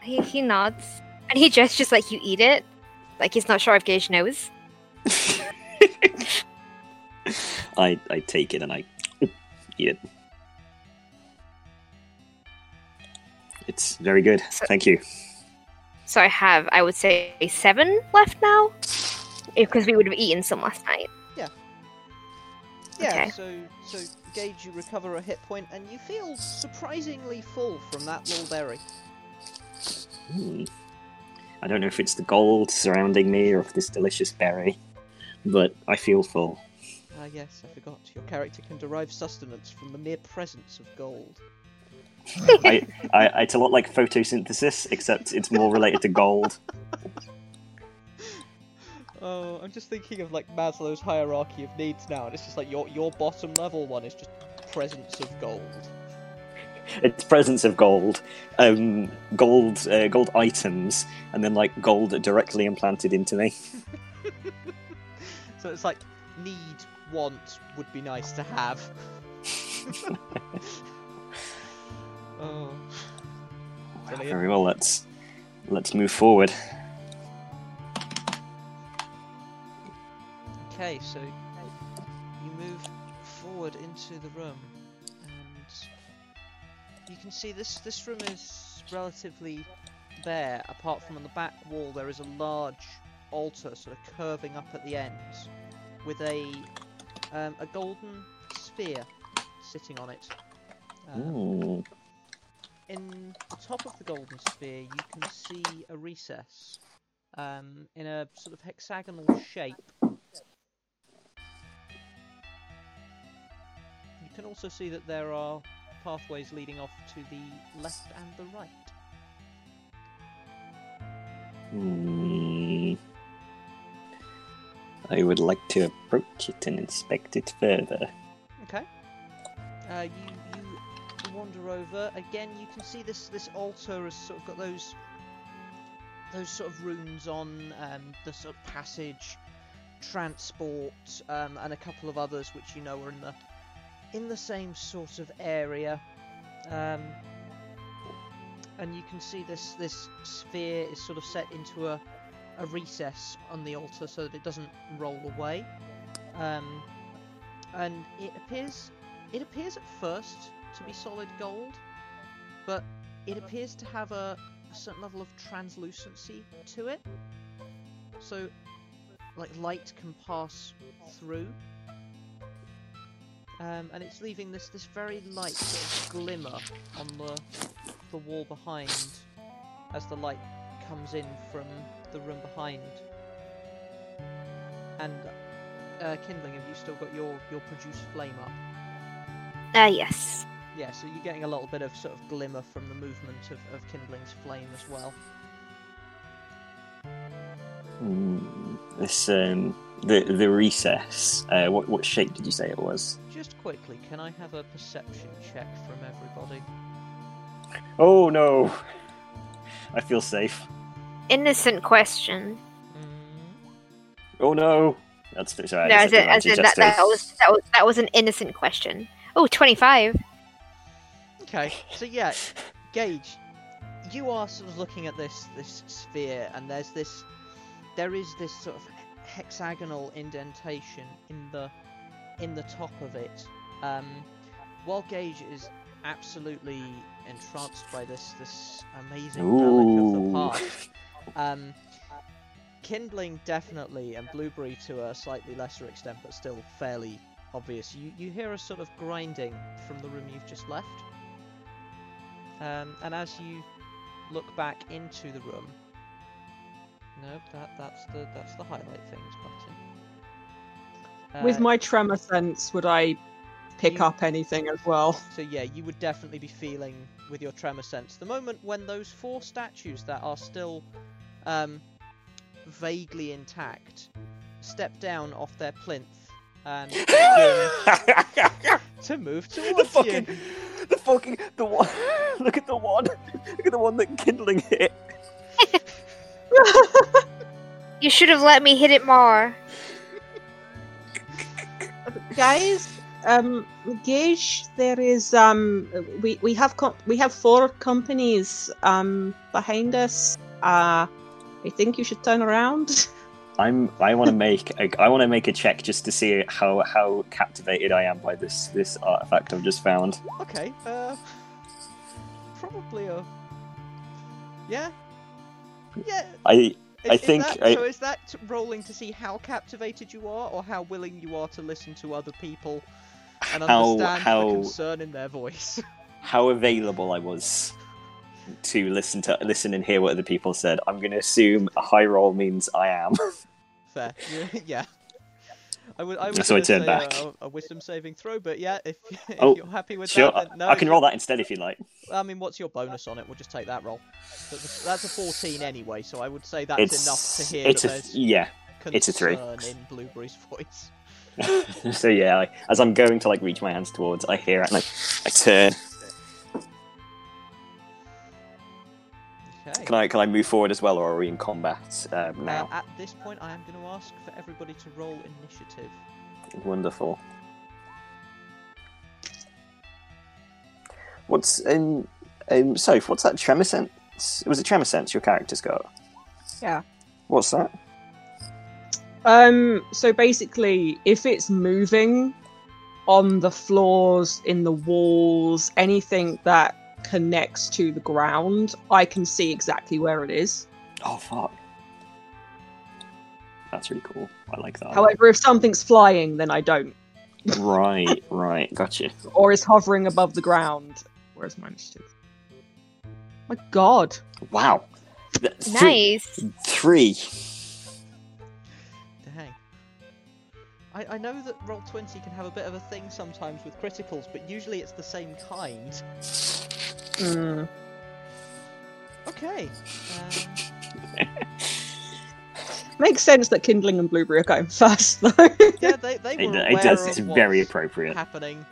He, he nods and he gestures like you eat it, like he's not sure if Gage knows. I, I take it and I eat it. It's very good. So- Thank you. So I have, I would say, seven left now, because we would have eaten some last night. yeah. Okay. So so Gage, you recover a hit point, and you feel surprisingly full from that little berry. Hmm. I don't know if it's the gold surrounding me or if this delicious berry, but I feel full. Ah, yes, I forgot. Your character can derive sustenance from the mere presence of gold. I, I, it's a lot like photosynthesis, except it's more related to gold. Oh, I'm just thinking of like Maslow's hierarchy of needs now, and it's just like your your bottom level one is just presence of gold. it's presence of gold, um, gold, uh, gold items, and then like gold directly implanted into me. So it's like need, want would be nice to have. oh. Very well. Let's let's move forward. Okay, so you move forward into the room, and you can see this this room is relatively bare. Apart from on the back wall, there is a large altar, sort of curving up at the ends, with a um, a golden sphere sitting on it. Um, Ooh. In the top of the golden sphere, you can see a recess um, in a sort of hexagonal shape. You can also see that there are pathways leading off to the left and the right. Hmm. I would like to approach it and inspect it further. Okay. Uh, you wander over again. You can see this this altar has sort of got those those sort of runes on um, the sort of passage, transport, um, and a couple of others which you know are in the in the same sort of area. Um, and you can see this this sphere is sort of set into a a recess on the altar so that it doesn't roll away. Um, and it appears it appears at first to be solid gold, but it appears to have a, a certain level of translucency to it. So, like light can pass through, um, and it's leaving this this very light sort of glimmer on the the wall behind as the light comes in from the room behind. And uh, kindling, have you still got your your produced flame up? Uh, yes. Yeah, so you're getting a little bit of sort of glimmer from the movement of, of kindling's flame as well. Hmm. This um the the recess. Uh, what what shape did you say it was? Just quickly, can I have a perception check from everybody? Oh no! I feel safe. Innocent question. Mm, Oh no! That's sorry. no, I as said in, as in that, that was that was that was an innocent question. Oh, 25. Okay, so yeah, Gage, you are sort of looking at this this sphere, and there's this, there is this sort of hexagonal indentation in the in the top of it. Um, while Gage is absolutely entranced by this this amazing relic of the past, um, kindling definitely, and blueberry to a slightly lesser extent, but still fairly obvious. You you hear a sort of grinding from the room you've just left. Um, and as you look back into the room, nope, that that's the that's the highlight things button. With Uh, my tremor sense, would I pick you- up anything as well? So yeah, you would definitely be feeling with your tremor sense the moment when those four statues that are still um, vaguely intact step down off their plinth and to move towards the fucking, you. the fucking, the one. Look at the one. Look at the one that kindling hit. You should have let me hit it more. Guys, um, Gage, there is um, we we have com- we have four companies um behind us. Uh, I think you should turn around. I'm. I want to make. A, I want to make a check just to see how how captivated I am by this this artifact I've just found. Okay, uh, probably a yeah, yeah. I. Is, I think that, I- so. Is that rolling to see how captivated you are, or how willing you are to listen to other people and How- understand how- the concern in their voice? How available I was to listen to listen and hear what other people said. I'm going to assume a high roll means I am. Fair, yeah. I would. I was So I turn back. Uh, a, a wisdom saving throw, but yeah, if, if Oh, you're happy with sure. that, no. I can roll that instead if you like. I mean, what's your bonus on it? We'll just take that roll. That's a, that's a 14 anyway, so I would say that's It's enough to hear it's a yeah. it's a three. in Blueberry's voice. so yeah, I, as I'm going to like reach my hands towards, I hear it and I, I turn. Can I can I move forward as well, or are we in combat um, Uh, now? at this point, I am going to ask for everybody to roll initiative. Wonderful. What's um um Soph, what's that tremor sense? Was it tremor sense your character's got? Yeah. What's that? Um, so basically, if it's moving on the floors, in the walls, anything that connects to the ground, I can see exactly where it is. Oh fuck. That's really cool. I like that. However, if something's flying, then I don't. right, right, gotcha. Or is hovering above the ground. Where's my initiative? My god. Wow. Th- Nice. Three. Dang. I, I know that Roll20 can have a bit of a thing sometimes with criticals, but usually it's the same kind. Hmm. Okay. Um, Makes sense that Kindling and Blueberry are going first, though. yeah, they, they It, were it aware does. of It's what's very appropriate. happening.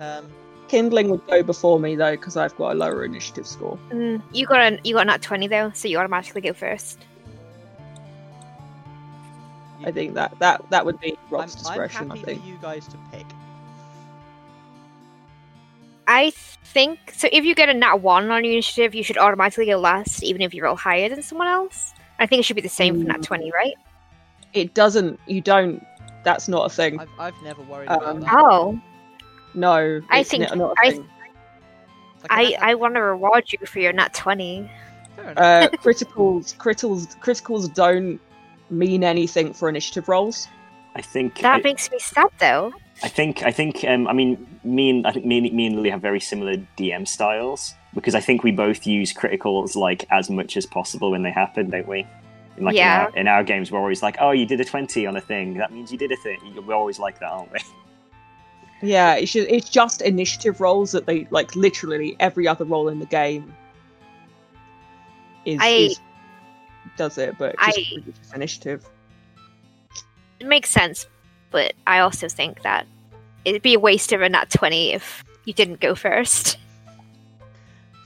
Um, Kindling would go before me, though, because I've got a lower initiative score. Mm, you got a you got nat twenty though, so you automatically go first. You- I think that that, that would be I'm, Rob's I'm discretion, happy I think. for you guys to pick. I think so. If you get a nat one on your initiative, you should automatically go last, even if you roll higher than someone else. I think it should be the same for nat Mm. twenty, right? It doesn't, you don't, that's not a thing. I've, I've never worried Um, about that. Oh, No, I think- n- not a I- thing. Like, I I, I want to reward you for your nat twenty. Uh, criticals, criticals, criticals don't mean anything for initiative rolls. I think. That I, makes me sad though. I think. I think. Um, I mean, me and I think me, and- me and Lily have very similar DM styles because I think we both use criticals like as much as possible when they happen, don't we? In, like Yeah. In our, in our games, we're always like, "Oh, you did a twenty on a thing. That means you did a thing." We're always like that, aren't we? Yeah, it's just, it's just initiative rolls that they like. Literally every other role in the game is, I- is does it, but just, I- just initiative. It makes sense, but I also think that it'd be a waste of a nat twenty if you didn't go first.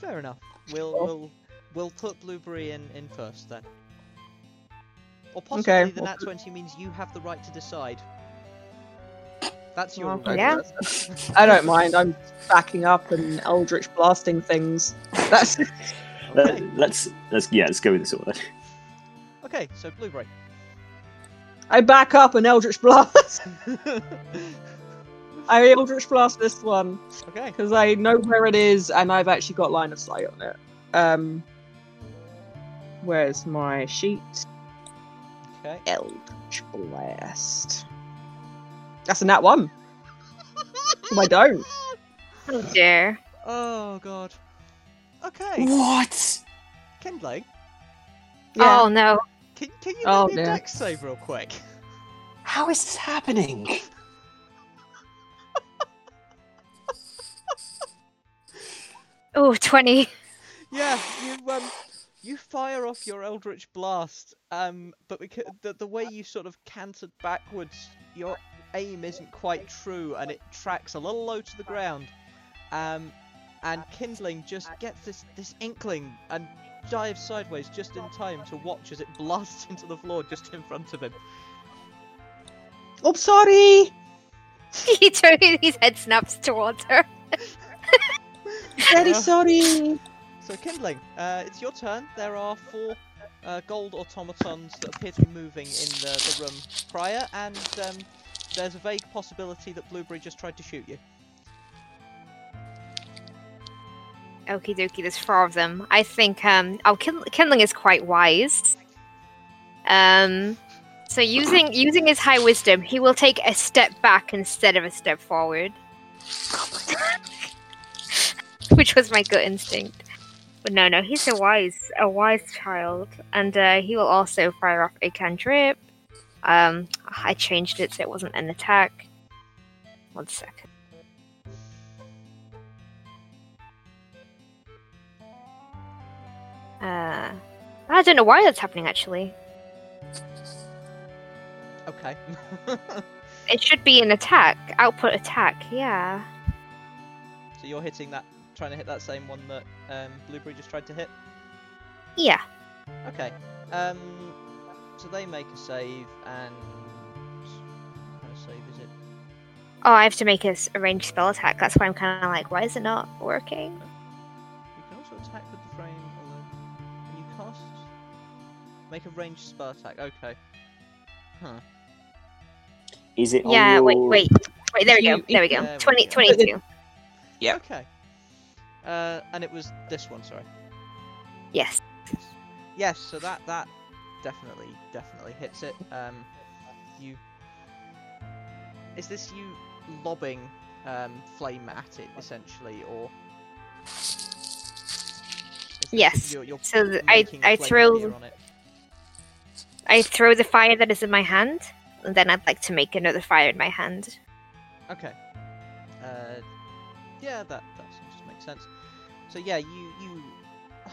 Fair enough. We'll we'll we'll put Blueberry in, in first then. Or possibly Okay, the well- nat twenty means you have the right to decide. That's your Well. Yeah. I don't mind. I'm backing up and eldritch blasting things. That's Okay. Let, let's let's yeah, let's go with this order. Okay, so Blueberry. I back up and eldritch blast. I eldritch blast this one. okay. because I know where it is and I've actually got line of sight on it. Um, where's my sheet? Okay. Eldritch Blast. That's a nat one. So I don't. Oh dear. Oh god. Okay. What? Kindling, Yeah. Oh no. Can, can you Oh, make me a dear. dex save real quick? How is this happening? Oh, 20. Yeah, you um, you fire off your eldritch blast, um, but because the the way you sort of cantered backwards, your aim isn't quite true, and it tracks a little low to the ground. Um, and kindling just gets this this inkling and dives sideways just in time to watch as it blasts into the floor just in front of him. Oh, sorry. he turns his head snaps towards her. Very Uh, sorry. So kindling, uh, it's your turn. There are four uh, gold automatons that appear to be moving in the, the room prior, and um, there's a vague possibility that Blueberry just tried to shoot you. Okie dokie, there's four of them. I think, um, oh, Kin- Kindling is quite wise. Um, so using using his high wisdom, he will take a step back instead of a step forward. Which was my gut instinct. But no, no, he's a wise, a wise child, and uh, he will also fire off a cantrip. Um, I changed it so it wasn't an attack. One second. Uh, I don't know why that's happening. Actually, Okay. it should be an attack, output attack. Yeah. so you're hitting that, trying to hit that same one that um, Blueberry just tried to hit. Yeah. Okay. Um. So they make a save, and what kind of save is it? Oh, I have to make a, a ranged spell attack. That's why I'm kind of like, why is it not working? Make a ranged spell attack. Okay. Huh. Is it? Yeah. Wait, your- wait, wait. There we go. There we go. There we 20, go. 22. Yeah. Okay. Uh, and it was this one. Sorry. Yes. Yes, so that that definitely definitely hits it. Um, you is this you lobbing um, flame at it essentially, or Yes. You're, you're So I I- making a I flame throw- on it? I throw the fire that is in my hand, and then I'd like to make another fire in my hand. Okay. Uh, yeah, that that seems to make sense. So yeah, you you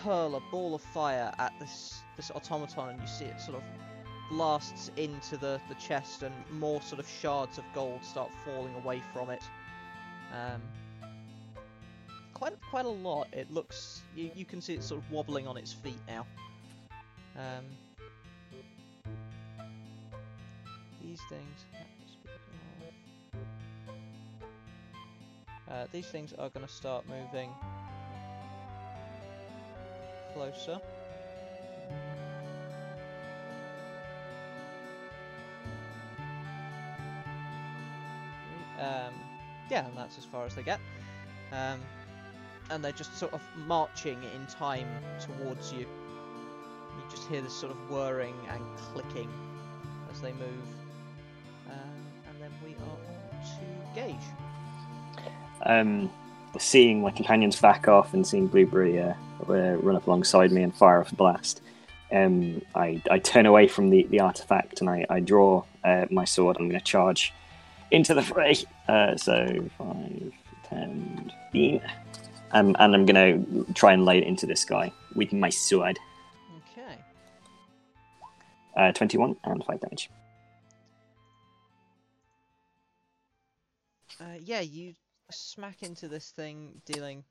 hurl a ball of fire at this this automaton, and you see it sort of blasts into the the chest, and more sort of shards of gold start falling away from it. Um, quite quite a lot. It looks you you can see it sort of wobbling on its feet now. Um, these things. Uh, these things are going to start moving closer. Um, yeah, and that's as far as they get. Um, and they're just sort of marching in time towards you. You just hear this sort of whirring and clicking as they move. Gage. um, seeing my companions back off and seeing Blueberry uh, uh, run up alongside me and fire off a blast, um, I, I turn away from the, the artifact and I, I draw uh, my sword. I'm going to charge into the fray. Uh, so 5, 10, 15. Um, and I'm going to try and lay it into this guy with my sword. Okay. Uh, 21 and 5 damage. Uh, yeah, you smack into this thing, dealing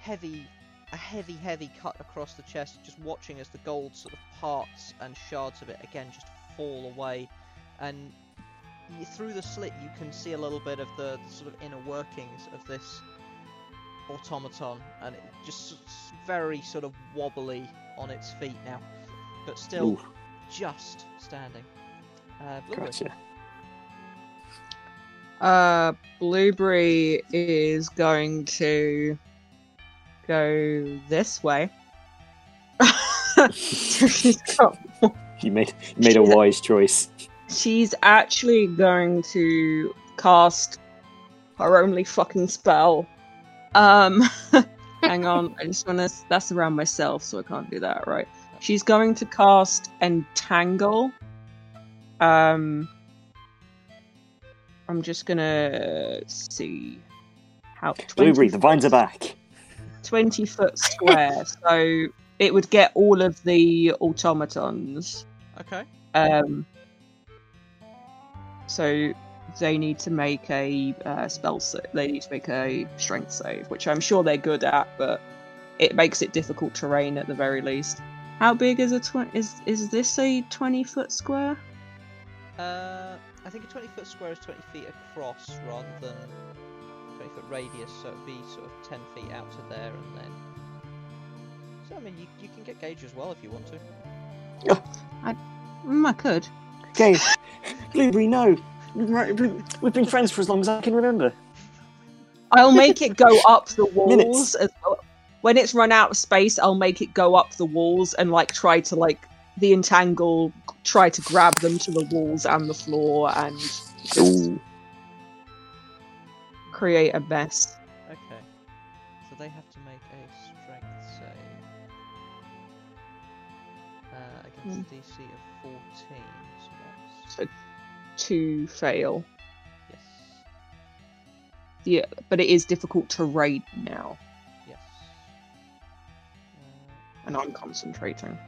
heavy, a heavy, heavy cut across the chest. Just watching as the gold sort of parts and shards of it again just fall away, and you, through the slit you can see a little bit of the, the sort of inner workings of this automaton, and it just very sort of wobbly on its feet now, but still Ooh, just standing. Uh, gotcha. Uh, Blueberry is going to go this way. You made, you made a wise choice. she's actually going to cast her only fucking spell. Um, hang on, I just want to. That's around myself, so I can't do that, right? She's going to cast Entangle. Um, I'm just gonna see how. 20 Blueberry, the vines are back. 20 foot square, so it would get all of the automatons. Okay. Um, so they need to make a uh, spell save. They need to make a strength save, which I'm sure they're good at, but it makes it difficult terrain at the very least. How big is a twenty? Is is this a 20 foot square? Uh, I think a 20 foot square is 20 feet across rather than 20 foot radius, so it'd be sort of 10 feet out to there and then. So, I mean, you, you can get Gage as well if you want to. Mm, I could. Okay, Blueberry, no. We've been friends for as long as I can remember. I'll make it go up the walls. Minutes. As well. When it's run out of space, I'll make it go up the walls and like try to like the entangle, try to grab them to the walls and the floor and just Ooh. create a mess. Okay. So they have to make a strength save. Uh, against Hmm. DC of 14. So that's. So to fail. Yes. Yeah, but it is difficult terrain now, Yes. Uh, and I'm concentrating.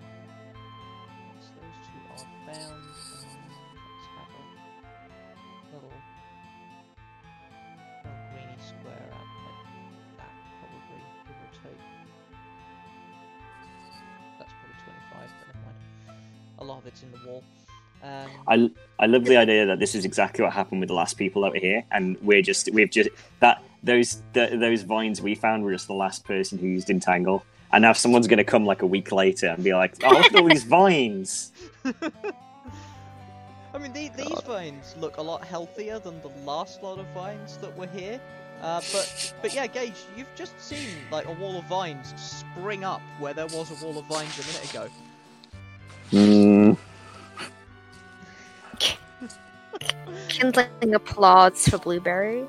Lot of it's in the wall. Um, I, I love the idea that this is exactly what happened with the last people out here, and we're just we've just that those the, those vines we found were just the last person who used entangle, and now someone's going to come like a week later and be like, "Oh, look at all these vines." I mean, the, these vines look a lot healthier than the last lot of vines that were here. Uh, but but yeah, Gage, you've just seen like a wall of vines spring up where there was a wall of vines a minute ago. Hmm. Kindling applauds for Blueberry.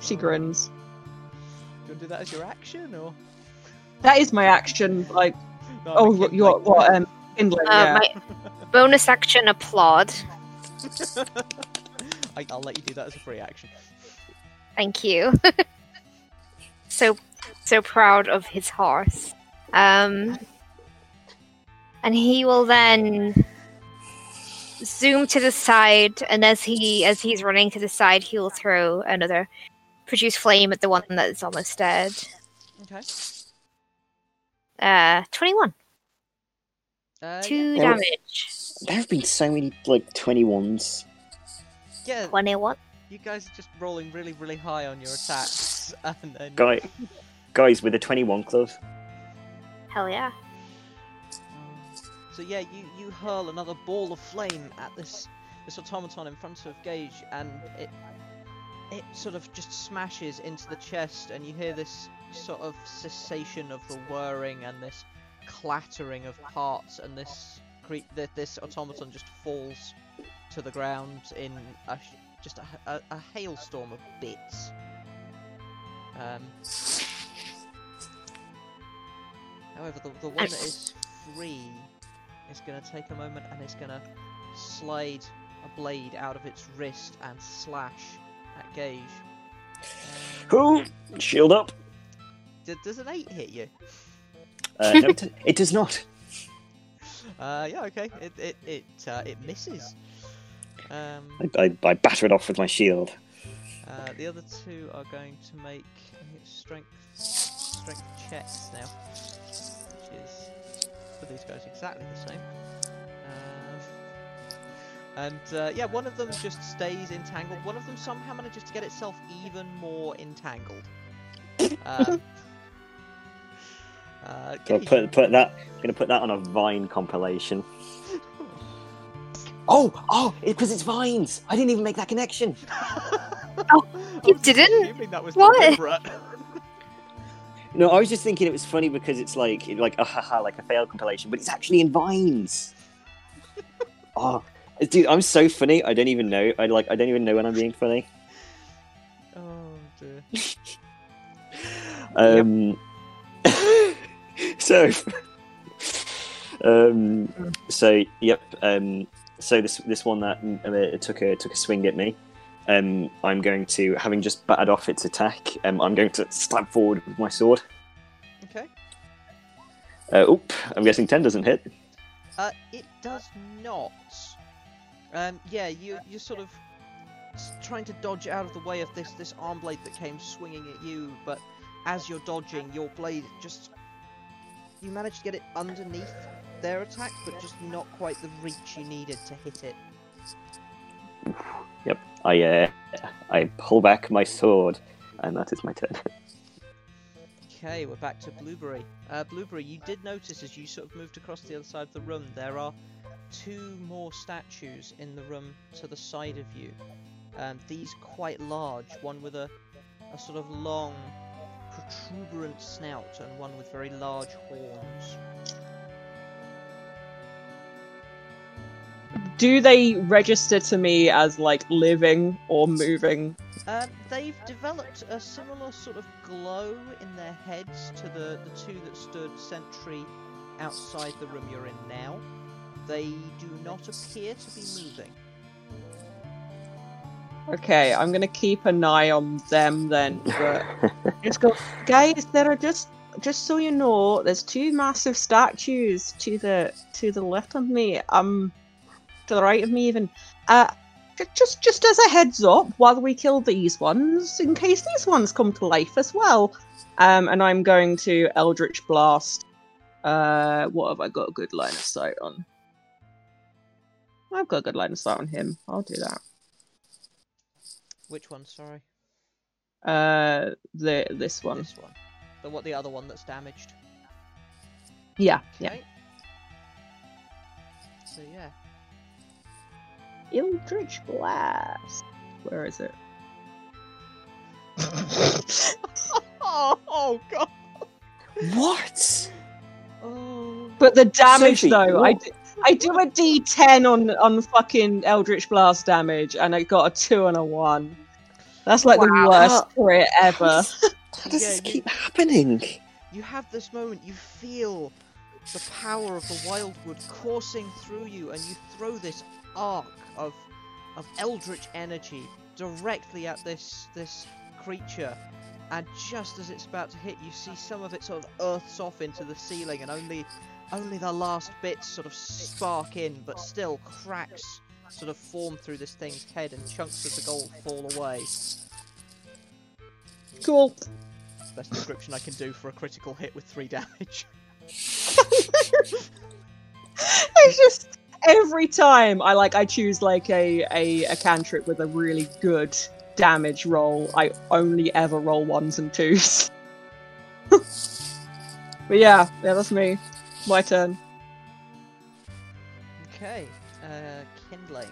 She grins. Do you want to do that as your action, or? That is my action. Like, No, oh, mean, what, kind- you like- what? Um, kindling. Uh, yeah. My bonus action applaud. I, I'll let you do that as a free action. Thank you. so so proud of his horse. Um and he will then zoom to the side and as he as he's running to the side he will throw another produce flame at the one that is almost dead. Okay. Uh 21. Uh, 2 Yeah. damage. There have been so many like twenty ones. yeah, 21. you guys are just rolling really, really high on your attacks, and then Guy, guys with a twenty-one club. Hell yeah. Yeah, you, you hurl another ball of flame at this this automaton in front of Gage, and it it sort of just smashes into the chest, and you hear this sort of cessation of the whirring and this clattering of parts, and this cre- th- this automaton just falls to the ground in a, just a, a, a hailstorm of bits. Um, however, the, the one that is free is going to take a moment and it's going to slide a blade out of its wrist and slash at Gage. Who? Shield up. d- does an 8 hit you? Uh, no, it, does not. Uh, yeah, okay. It it it, uh, it misses. Um, I, I, I batter it off with my shield. uh, the other two are going to make I think it's strength strength checks now, is for these guys exactly the same. Um, and uh, yeah, one of them just stays entangled. One of them somehow manages to get itself even more entangled. Uh, So Gage, put put that. I'm gonna put that on a Vine compilation. Oh, oh, because it's vines. I didn't even make that connection. Oh, you didn't? that was What? No, I was just thinking it was funny because it's like like a haha like a failed compilation, but it's actually in vines. oh, dude, I'm so funny. I don't even know. I like. I don't even know when I'm being funny. oh dear. Um. so. um. So yep. Um. So this this one that uh, took a took a swing at me. Um. I'm going to having just battered off its attack. Um. I'm going to stab forward with my sword. Okay. Uh, oop. I'm guessing ten doesn't hit. Uh, it does not. Um, yeah, you you're sort of trying to dodge out of the way of this this arm blade that came swinging at you, but as you're dodging, your blade just you manage to get it underneath their attack, but just not quite the reach you needed to hit it. I uh, I pull back my sword, and that is my turn. Okay, we're back to Blueberry. Uh, Blueberry, you did notice as you sort of moved across the other side of the room, there are two more statues in the room to the side of you. Um, these quite large, one with a, a sort of long, protuberant snout, and one with very large horns. Do they register to me as like living or moving? Um, they've developed a similar sort of glow in their heads to the, the two that stood sentry outside the room you're in now. They do not appear to be moving. Okay, I'm gonna keep an eye on them then. But just go, guys. There are just, just so you know, there's two massive statues to the to the left of me. Um, to the right of me even. Uh, just just as a heads up, while we kill these ones, in case these ones come to life as well. Um, and I'm going to Eldritch Blast. Uh, what have I got a good line of sight on? I've got a good line of sight on him. I'll do that. Which one? Sorry. Uh, the this one. This one. The what? The other one that's damaged. Yeah, yeah. So yeah. Eldritch Blast. Where is it? oh, oh god. What? Oh. But the damage Sophie, though, I do, I do a D10 on on fucking Eldritch Blast damage, and I got a two and a one. That's like the Wow. worst crit ever. How does Yeah, this you- keep happening? You have this moment. You feel the power of the wildwood coursing through you, and you throw this arc of of eldritch energy directly at this this creature. And just as it's about to hit, you see some of it sort of earths off into the ceiling, and only only the last bits sort of spark in, but still cracks sort of form through this thing's head, and chunks of the gold fall away. Cool. Best description I can do for a critical hit with three damage. It's just every time I like I choose like a, a a cantrip with a really good damage roll, I only ever roll ones and twos. but yeah, yeah, that's me. My turn. Okay, uh, kindling.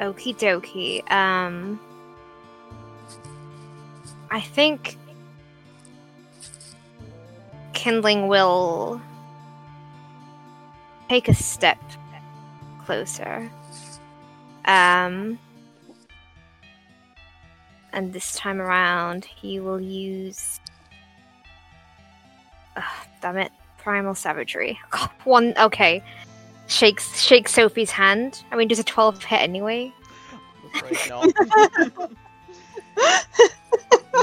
Okie dokie. Um, I think kindling will take a step closer. Um, and this time around, he will use. Ugh, damn it! Primal savagery. One. Okay. Shakes shakes Sophie's hand. I mean, does a twelve hit anyway? I'm afraid not.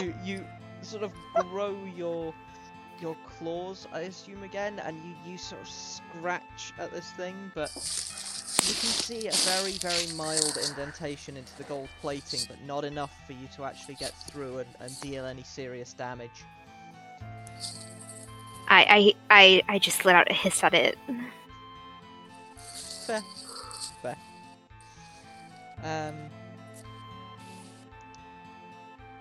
you you sort of grow your your claws, I assume again, and you you sort of scratch at this thing, but you can see a very very mild indentation into the gold plating, but not enough for you to actually get through and, and deal any serious damage. I I I, I just let out a hiss at it. Fair. Fair. Um,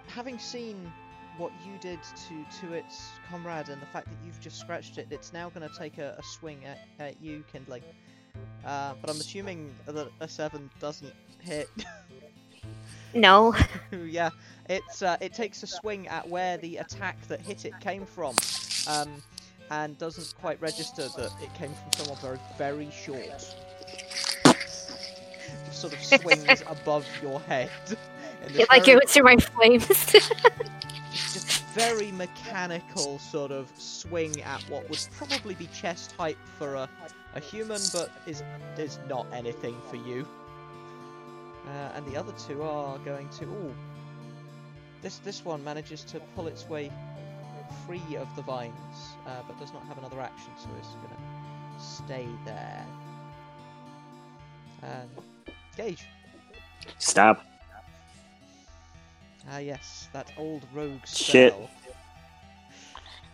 having seen what you did to to its comrade and the fact that you've just scratched it, it's now going to take a, a swing at, at you, Kindling. Uh, but I'm assuming that a seven doesn't hit. No. yeah, it's uh, it takes a swing at where the attack that hit it came from, um, and doesn't quite register that it came from someone very very short. Just sort of swings above your head. It like goes through my flames. Very mechanical sort of swing at what would probably be chest height for a, a human, but is is not anything for you. Uh, and the other two are going to. Ooh, this this one manages to pull its way free of the vines, uh, but does not have another action, so it's gonna stay there. Gage. Stab. Ah yes, that old rogue Shit. spell.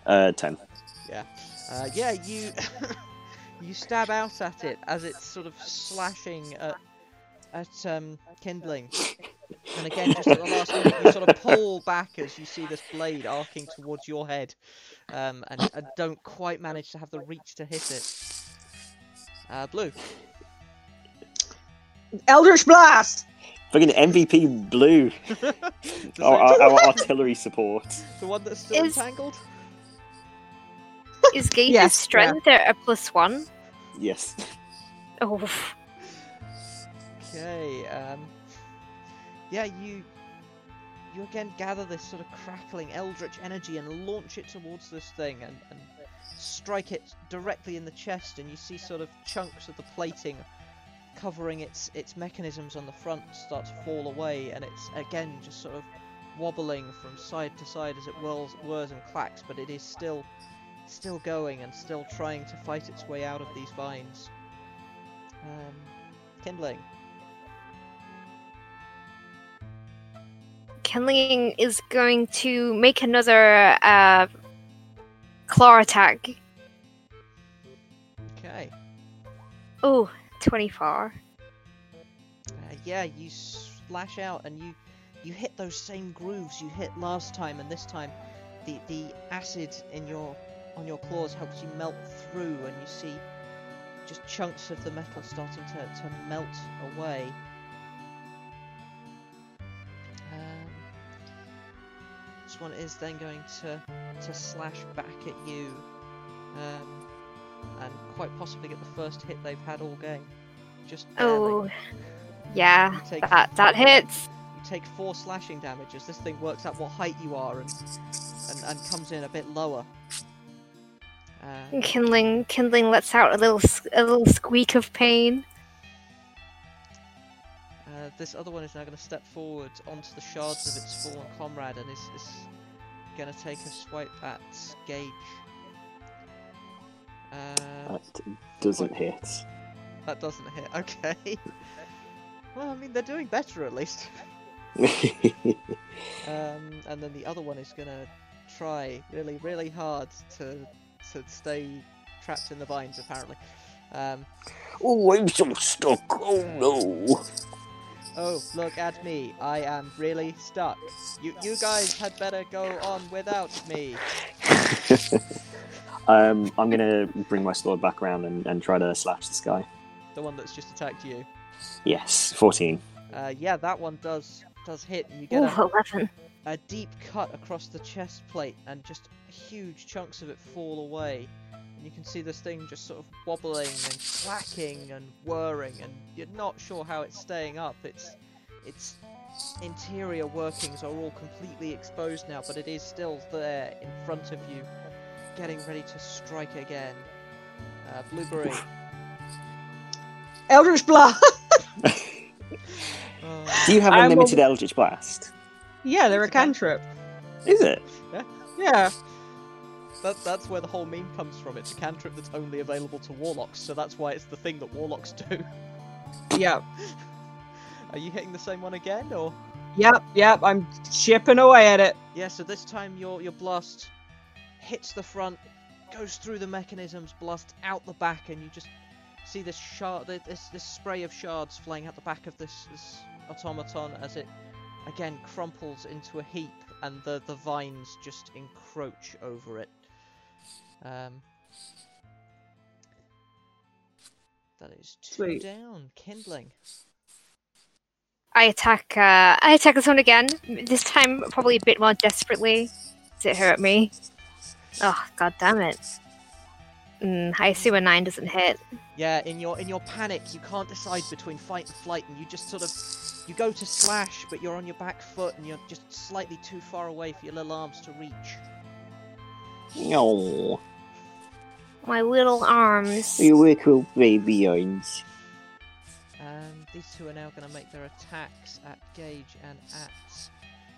Uh, ten. Uh, yeah, you you stab out at it as it's sort of slashing at at um, kindling, and again, just at the last minute, you sort of pull back as you see this blade arcing towards your head, um, and, and don't quite manage to have the reach to hit it. Uh, blue. Eldritch Blast! Fucking MVP blue. Our, our, our artillery support. the one that's still Is- entangled. Is Gage's Yes, strength a, a plus one? Yes. Oh, Okay. Um. Yeah, you you again gather this sort of crackling eldritch energy and launch it towards this thing and, and strike it directly in the chest, and you see sort of chunks of the plating covering its its mechanisms on the front start to fall away, and it's again just sort of wobbling from side to side as it whirls, whirs and clacks, but it is still still going and still trying to fight its way out of these vines. Um, kindling. Kindling is going to make another uh, claw attack. Okay. Oh, 24. Uh, yeah, you slash out and you you hit those same grooves you hit last time, and this time the the acid in your on your claws helps you melt through, and you see just chunks of the metal starting to, to melt away. Um, this one is then going to to slash back at you, um, and quite possibly get the first hit they've had all game. Just barely. Oh, yeah, take that that hits. you take four slashing damages. this thing works out what height you are and and, and comes in a bit lower. Uh, Kindling, kindling lets out a little a little squeak of pain. uh, this other one is now going to step forward onto the shards of its fallen comrade and is, is going to take a swipe at Gage. Uh, That doesn't hit. that doesn't hit. Okay. well, I mean, they're doing better at least. Um, and then the other one is gonna try really, really hard to to stay trapped in the vines. Apparently. Um, oh, I'm so stuck. Oh no. Oh, look at me! I am really stuck. You you guys had better go on without me. um, I'm gonna bring my sword back around and, and try to slash this guy. The one that's just attacked you. Yes, 14. Uh, yeah, that one does does hit. You get Ooh, a, 11. A deep cut across the chest plate, and just huge chunks of it fall away. And you can see this thing just sort of wobbling and clacking and whirring, and you're not sure how it's staying up. Its its interior workings are all completely exposed now, but it is still there in front of you, getting ready to strike again. Uh, Blueberry. Eldritch Blast. Oh, Do you have I'm unlimited Eldritch Blast? Yeah, they're a It's a cantrip. Is it? Yeah. that, that's where the whole meme comes from. It's a cantrip that's only available to warlocks, so that's why it's the thing that warlocks do. Yeah. Are you hitting the same one again, or? Yep. Yep. I'm chipping away at it. Yeah, so this time your your blast hits the front, goes through the mechanisms, blast out the back, and you just see this shard, this this spray of shards flying out the back of this this automaton as it again crumples into a heap, and the the vines just encroach over it. Um, that is two Sweet. down. Kindling. I attack. Uh, I attack this one again. This time, probably a bit more desperately. Does it hurt me? Oh, god damn it! Mm, I assume a nine doesn't hit. Yeah, in your in your panic, you can't decide between fight and flight, and you just sort of you go to slash, but you're on your back foot, and you're just slightly too far away for your little arms to reach. No. My little arms. You little baby eyes. And these two are now going to make their attacks at Gage and at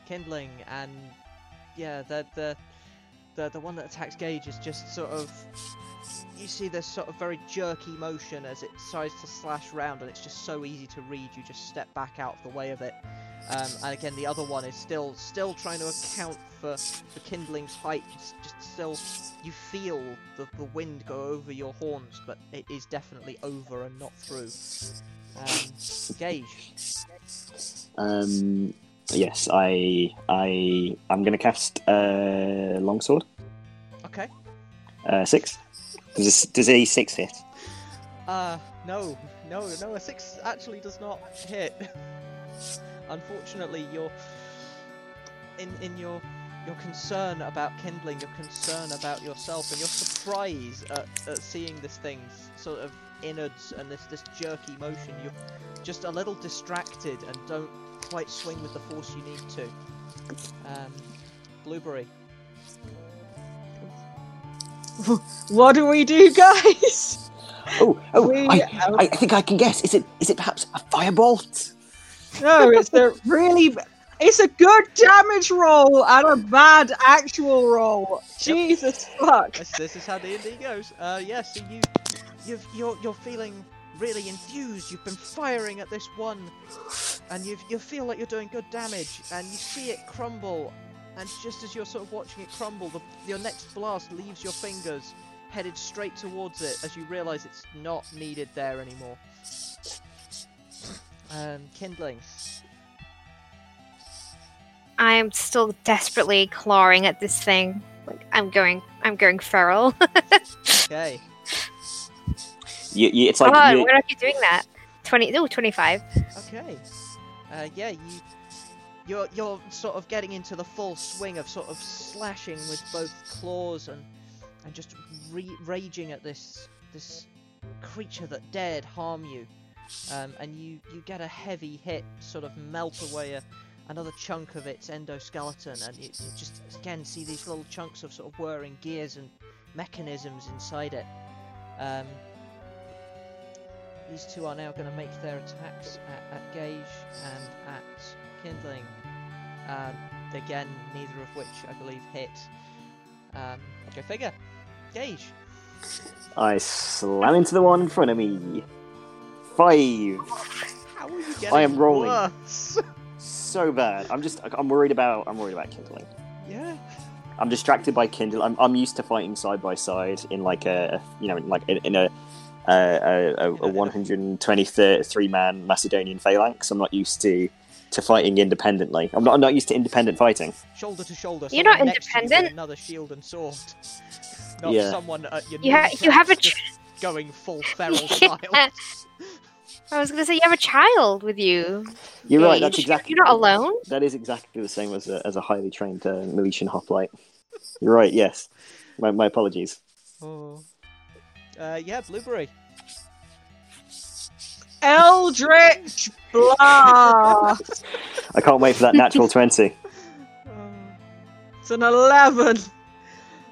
Kindling, and yeah, the the the the one that attacks Gage is just sort of you see this sort of very jerky motion as it tries to slash round, and it's just so easy to read. You just step back out of the way of it. Um, and again, the other one is still still trying to account for the Kindling's height. Just, just still, you feel the, the wind go over your horns, but it is definitely over and not through. Um, Gage. Um, yes, I, I, I'm gonna cast uh, longsword. Okay. Uh, six. Does this, does a six hit? Uh, no, no, no. A six actually does not hit. Unfortunately, you're in in your your concern about kindling, your concern about yourself, and your surprise at, at seeing this thing sort of innards and this this jerky motion. You're just a little distracted and don't quite swing with the force you need to. Um, Blueberry. What do we do, guys? Oh, oh, We- I, I, I think I can guess. Is it, is it perhaps a firebolt? No, it's a really. It's a good damage roll and a bad actual roll. Jesus fuck. This, this is how D and D goes. Uh, yeah. So you, you've, you're, you're feeling really enthused. You've been firing at this one, and you you feel like you're doing good damage, and you see it crumble. And just as you're sort of watching it crumble, the, your next blast leaves your fingers, headed straight towards it as you realise it's not needed there anymore. Um, kindling. I'm still desperately clawing at this thing. Like I'm going, I'm going feral. Okay. You, you, it's like oh, you, why are you doing that? 20, oh, 25. Okay. Uh, yeah, you you're you're sort of getting into the full swing of sort of slashing with both claws and and just re- raging at this this creature that dared harm you. Um, and you you get a heavy hit, sort of melt away a, another chunk of its endoskeleton, and you, you just again see these little chunks of sort of whirring gears and mechanisms inside it. Um, these two are now going to make their attacks at, at Gage and at Kindling. Um, again, neither of which I believe hit. Um, go figure. Gage. I slam into the one in front of me. Five. How are you getting I am rolling. worse? So bad. I'm just. I'm worried about. I'm worried about kindling. yeah. I'm distracted by Kindle. I'm, I'm used to fighting side by side in like a, you know, like in, in a, a, a, a, a 123 man Macedonian phalanx. I'm not used to to fighting independently. I'm not, I'm not used to independent fighting. Shoulder to shoulder. You're not next to you with independent. Another shield and sword. Not Yeah. someone at your You, ha- you have a. kneecaps Ch- going full feral style. I was gonna say you have a child with you. You're right. That's exactly. You're not alone. That is exactly the same as a, as a highly trained uh, Miletian hoplite. You're right. Yes. My, my apologies. Oh. Uh, yeah, blueberry. Eldritch Blast! I can't wait for that natural twenty. it's an 11.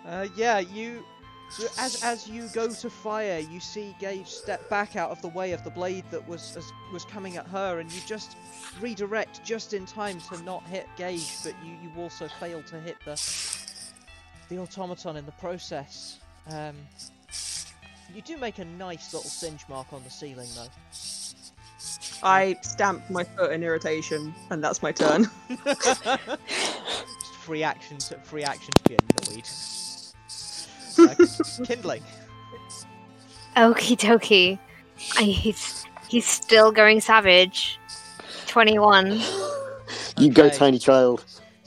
Uh, yeah, you, you- as as you go to fire, you see Gage step back out of the way of the blade that was as, was coming at her, and you just redirect just in time to not hit Gage, but you you also fail to hit the the automaton in the process. Um, you do make a nice little singe mark on the ceiling, though. I stamped my foot in irritation, and that's my turn. Free action to free action to be annoyed. Uh, kindling. Okie dokie. I, he's he's still going savage. Twenty-one. You go, tiny child.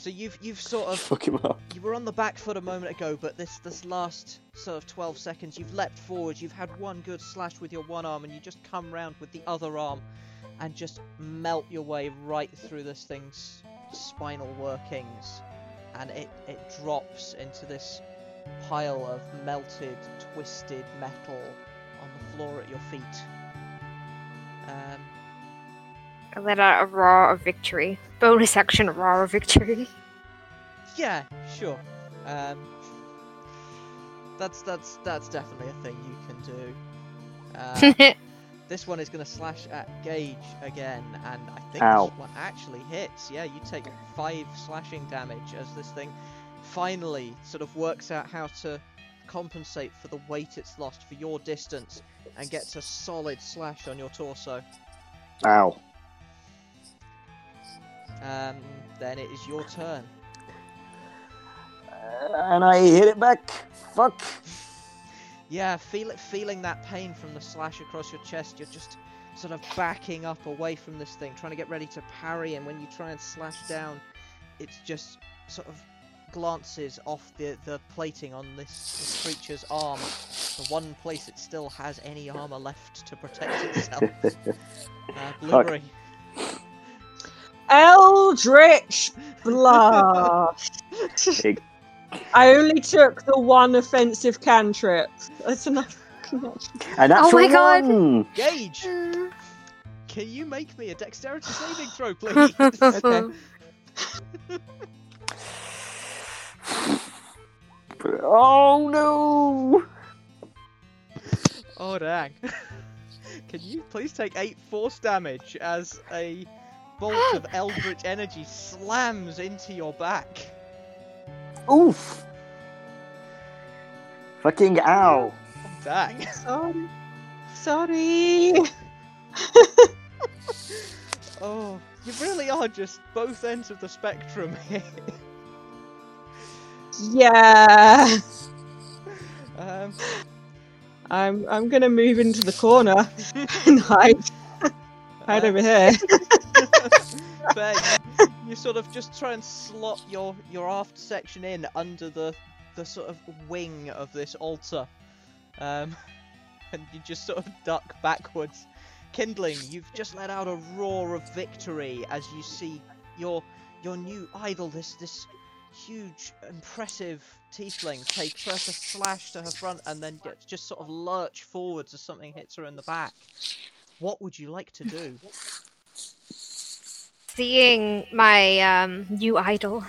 So you've you've sort of Fuck him up. you were on the back foot a moment ago, but this this last sort of 12 seconds, you've leapt forward. You've had one good slash with your one arm, and you just come round with the other arm, and just melt your way right through this thing's spinal workings, and it it drops into this pile of melted, twisted metal on the floor at your feet. Um, I let out a roar of victory. Bonus action roar of victory. Yeah, sure. Um, that's that's that's definitely a thing you can do. Uh, this one is going to slash at Gage again, and I think Ow. this one actually hits. Yeah, you take five slashing damage as this thing finally sort of works out how to compensate for the weight it's lost for your distance and gets a solid slash on your torso. Ow. Um, then it is your turn. And I hit it back. Fuck. Yeah, feel it, feeling that pain from the slash across your chest. You're just sort of backing up away from this thing, trying to get ready to parry. And when you try and slash down, it's just sort of glances off the the plating on this, this creature's arm, the one place it still has any armor left to protect itself. Uh, Blueberry. Eldritch Blast! I only took the one offensive cantrip. That's enough. And that's Oh my God. one. Gage, can you make me a dexterity saving throw, please? Okay. Oh no. Oh dang. Can you please take 8 force damage as a bolt of eldritch energy slams into your back? Oof. Fucking ow. Dang. Sorry. Sorry. Oh, you really are just both ends of the spectrum here. Yeah. Um, I'm I'm gonna move into the corner and hide hide uh, over here. Fair, you, you sort of just try and slot your your aft section in under the the sort of wing of this altar, um, and you just sort of duck backwards. Kindling, you've just let out a roar of victory as you see your your new idol, this this huge, impressive tiefling, take first a slash to her front and then get, just sort of lurch forwards as something hits her in the back. What would you like to do? Seeing my um, new idol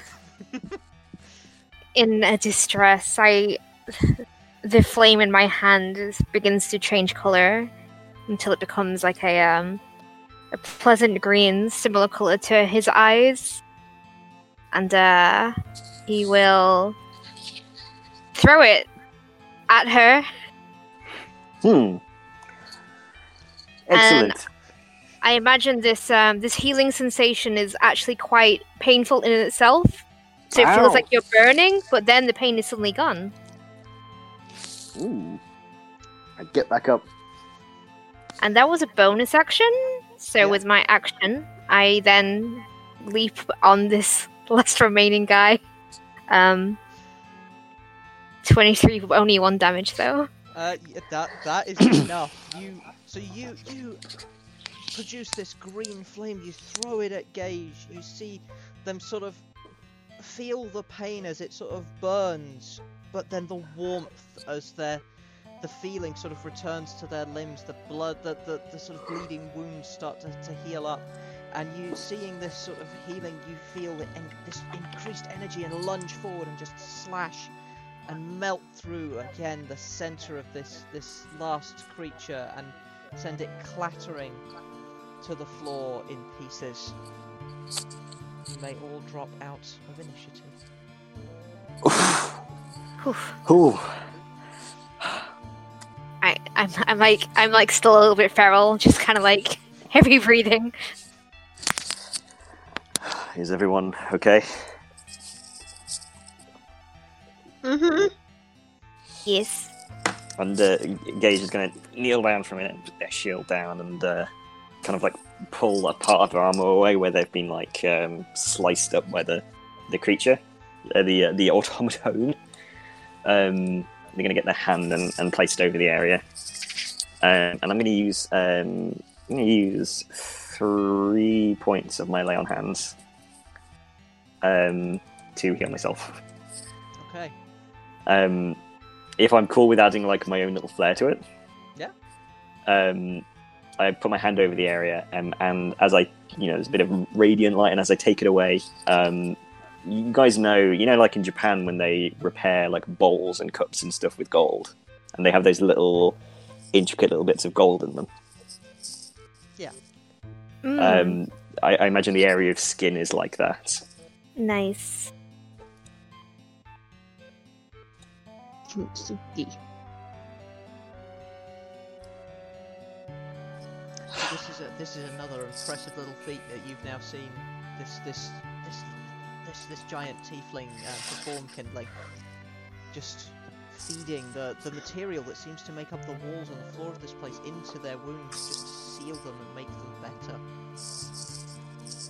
in a distress, I the flame in my hand is, begins to change color until it becomes like a um, a pleasant green, similar color to his eyes, and uh, he will throw it at her. Hmm. And- Excellent. I imagine this um, this healing sensation is actually quite painful in itself. So it Wow. feels like you're burning, but then the pain is suddenly gone. Ooh. I get back up. And that was a bonus action. So Yeah. with my action, I then leap on this last remaining guy. Um, twenty-three, only one damage though. Uh, that that is enough. You so you you produce this green flame. You throw it at Gage. You see them sort of feel the pain as it sort of burns, but then the warmth as their the feeling sort of returns to their limbs. The blood, the the, the sort of bleeding wounds start to, to heal up. And you seeing this sort of healing, you feel this increased energy and lunge forward and just slash and melt through again the center of this this last creature and send it clattering to the floor in pieces. You may all drop out of initiative. Oof. Oof. Ooh. I, I'm, I'm like, I'm like still a little bit feral, just kind of like heavy breathing. Is everyone okay? Mm-hmm. Yes. And uh, Gage is going to kneel down for a minute, put their shield down, and uh, kind of like pull a part of their armor away where they've been like um, sliced up by the the creature, uh, the uh, the automaton. Um, they're going to get their hand and, and place it over the area, um, and I'm going to use um, I'm going to use three points of my lay on hands um, to heal myself. Okay. Um, if I'm cool with adding like my own little flair to it, Yeah. Um, I put my hand over the area, um, and as I, you know, there's a bit of radiant light, and as I take it away, um, you guys know, you know, like in Japan when they repair like bowls and cups and stuff with gold, and they have those little intricate little bits of gold in them. Mm, Um, I, I imagine the area of skin is like that. nice. Kintsugi. So this is a, this is another impressive little feat that you've now seen this this this this this giant tiefling uh, perform, Kindling. Just feeding the the material that seems to make up the walls and the floor of this place into their wounds, just to seal them and make them better.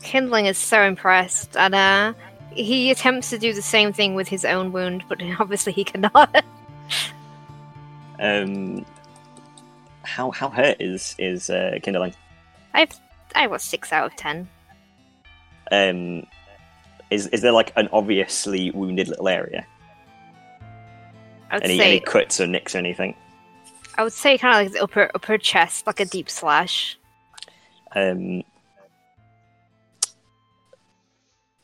Kindling is so impressed, and uh, he attempts to do the same thing with his own wound, but obviously he cannot. Um, how how hurt is is uh, kindling? I I was six out of ten. Um, is is there like an obviously wounded little area? Any say any cuts or nicks or anything? I would say kind of like the upper upper chest, like a deep slash. Um,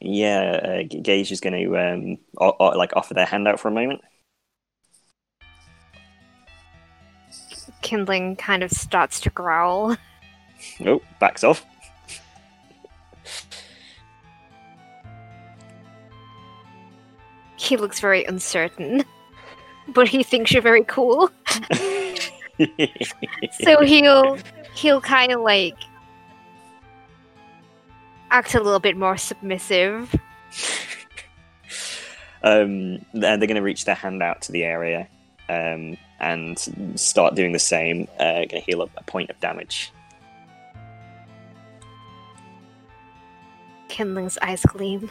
yeah, uh, Gage is going to um, like offer their hand out for a moment. Kindling kind of starts to growl. Oh, backs off. He looks very uncertain, but he thinks you're very cool. So he'll he'll kind of like act a little bit more submissive. um, and they're going to reach their hand out to the area, um, and start doing the same. Uh, gonna heal up a point of damage. Kindling's eyes gleam.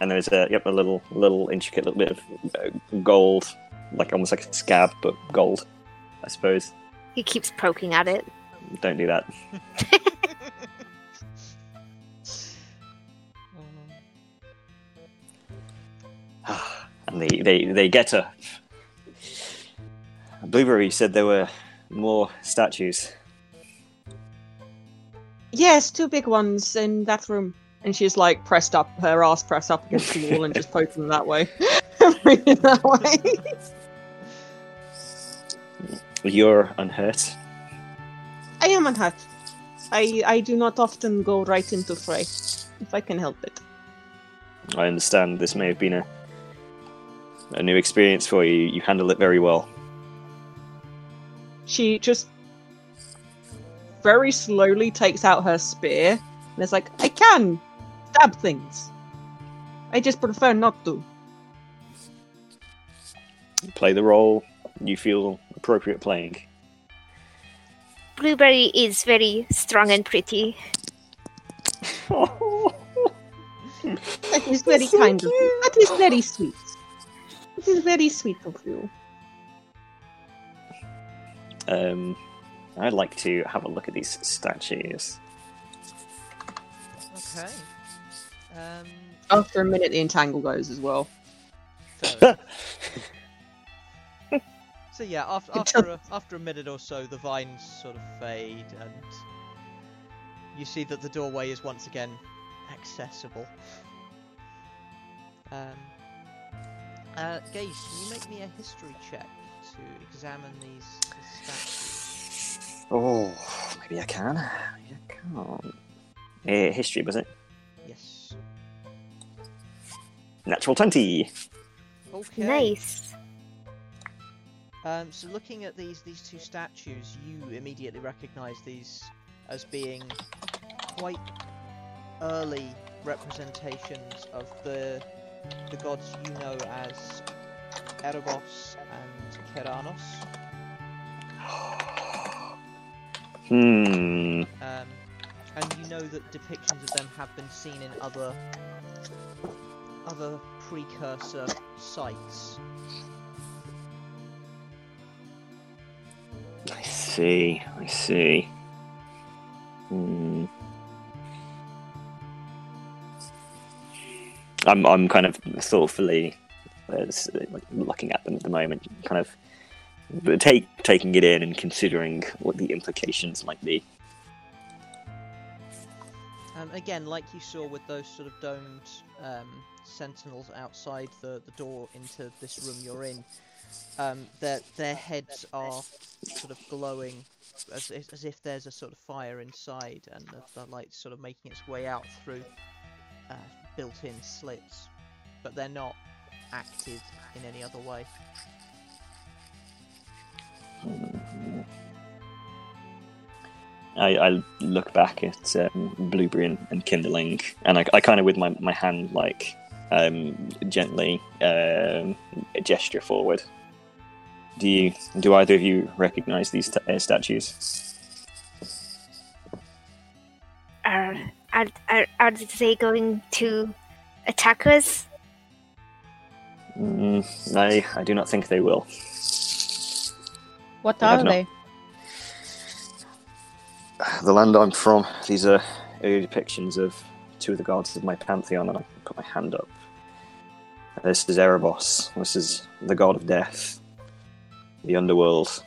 And there's a yep a little little intricate little bit of uh, gold, like almost like a scab, but gold, I suppose. He keeps poking at it. Don't do that. and they, they, they get her. Blueberry said there were more statues. Yes, two big ones in that room. And she's like pressed up, her ass pressed up against the wall and just poking them that way. That way. You're unhurt. I am unhurt. I I do not often go right into fray, if I can help it. I understand this may have been a a new experience for you. You handled it very well. She just very slowly takes out her spear and is like, I can stab things. I just prefer not to. Play the role you feel appropriate playing. Blueberry is very strong and pretty. That is very kind of you. That is very sweet. It is very sweet of you. Um, I'd like to have a look at these statues. Okay. Um, After a minute, the entangle goes as well. fair so yeah, after after a, after a minute or so, the vines sort of fade, and you see that the doorway is once again accessible. Um, uh, Gage, can you make me a history check to examine these, these statues? Oh, maybe I can. Maybe I can't. Eh, history, was it? Yes. Natural 20. Okay. Nice. Um, so looking at these these two statues, you immediately recognise these as being quite early representations of the the gods you know as Erebos and Keranos. Hmm. Um, and you know that depictions of them have been seen in other other precursor sites. I see. I see. Hmm. I'm I'm kind of thoughtfully uh, looking at them at the moment, kind of take taking it in and considering what the implications might be. Um, again, like you saw with those sort of domed um, sentinels outside the, the door into this room you're in, um, their their heads are sort of glowing as as if there's a sort of fire inside, and the, the light's sort of making its way out through uh, built-in slits, but they're not active in any other way. I, I look back at um, Blueberry and, and Kindling, and I, I kind of with my, my hand like um, gently um, gesture forward. Do you do either of you recognize these sta- uh, statues? Are, are, are, are they going to attack us? Mm, I I do not think they will. What are they? The land I'm from, these are early depictions of two of the gods of my pantheon, and I put my hand up. This is Erebos. This is the god of death, the underworld,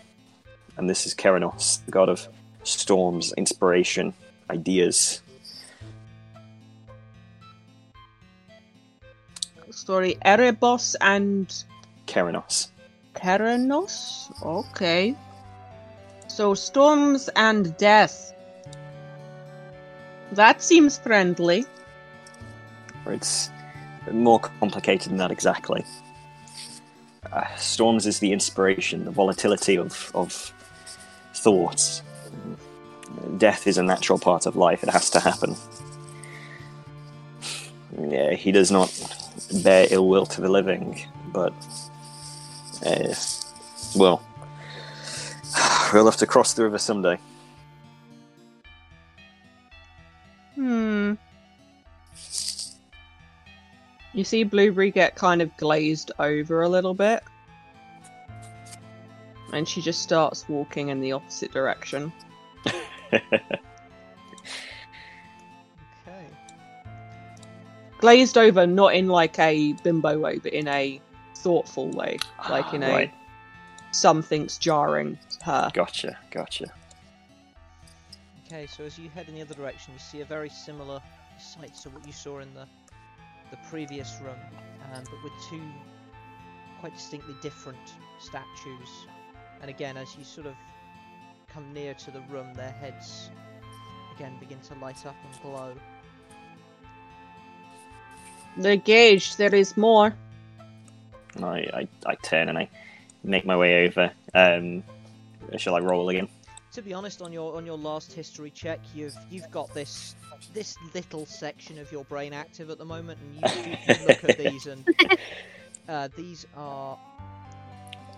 and this is Keranos, the god of storms, inspiration, ideas. Story Erebos and Keranos. Keranos? Okay. So storms and death. That seems friendly. It's more complicated than that exactly. Uh, storms is the inspiration, the volatility of, of thoughts. Death is a natural part of life, it has to happen. Yeah, he does not bear ill will to the living, but uh, Well, we'll have to cross the river someday. Hmm. You see Blueberry get kind of glazed over a little bit. And she just starts walking in the opposite direction. Okay. Glazed over, not in like a bimbo way, but in a thoughtful way. Like in a Right. something's jarring her. Gotcha, gotcha. Okay, so as you head in the other direction, you see a very similar sight to what you saw in the the previous room, um, but with two quite distinctly different statues. And again, as you sort of come near to the room, their heads again begin to light up and glow. The Gage, there is more. And I, I, I turn and I make my way over. Um, shall I roll again? To be honest, on your on your last history check, you've you've got this this little section of your brain active at the moment, and you, you, you look at these, and uh, these are.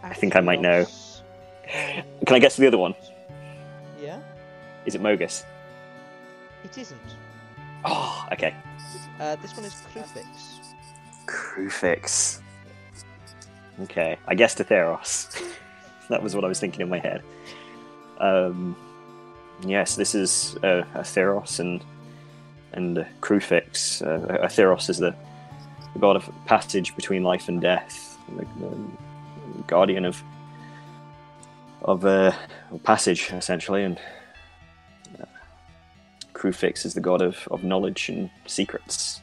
I think I might know. And- Can I guess the other one? Yeah, Is it Mogis? it isn't. Oh, okay. Uh, this one is Kruphix. Kruphix. Okay, I guessed Athreos. that was what I was thinking in my head. Um, yes, this is uh, Athreos and and uh, Kruphix. Uh, Athreos is the, the god of passage between life and death, the, the guardian of of uh, passage essentially, and uh, is the god of, of knowledge and secrets.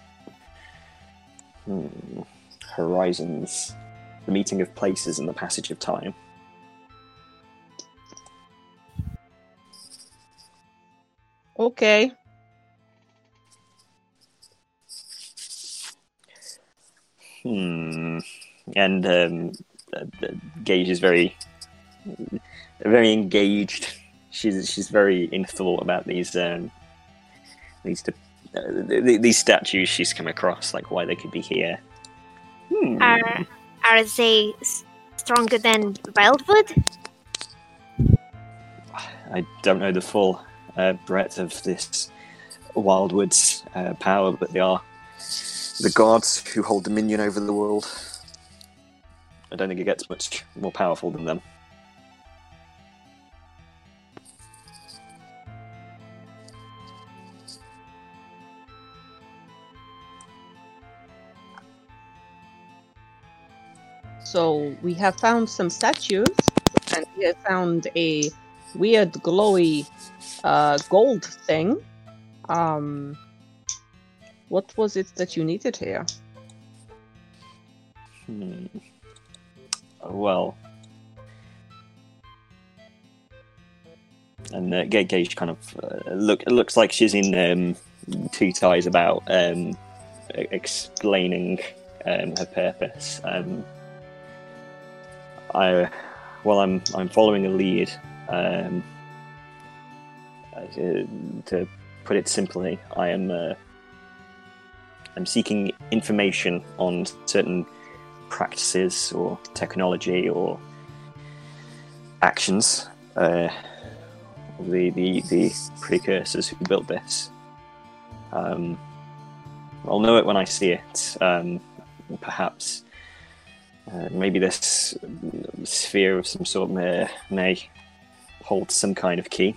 Hmm. Horizons. The meeting of places and the passage of time. Okay. Hmm. And um, uh, uh, Gage is very, very engaged. She's she's very in thought about these um, these de- uh, th- th- these statues she's come across, like why they could be here. Hmm. Are are they stronger than Wildwood? I don't know the full uh, breadth of this Wildwood's uh, power, but they are the gods who hold dominion over the world. I don't think it gets much more powerful than them. So we have found some statues, and we have found a weird glowy uh, gold thing. Um, what was it that you needed here? Hmm. Well, and uh, Gage kind of uh, look it looks like she's in um, two ties about um, explaining um, her purpose. Um, I, well, I'm I'm following a lead. Um, uh, to put it simply, I am uh, I'm seeking information on certain practices or technology or actions uh, the, the the precursors who built this. Um, I'll know it when I see it. Um, perhaps uh, maybe this sphere of some sort may, may hold some kind of key.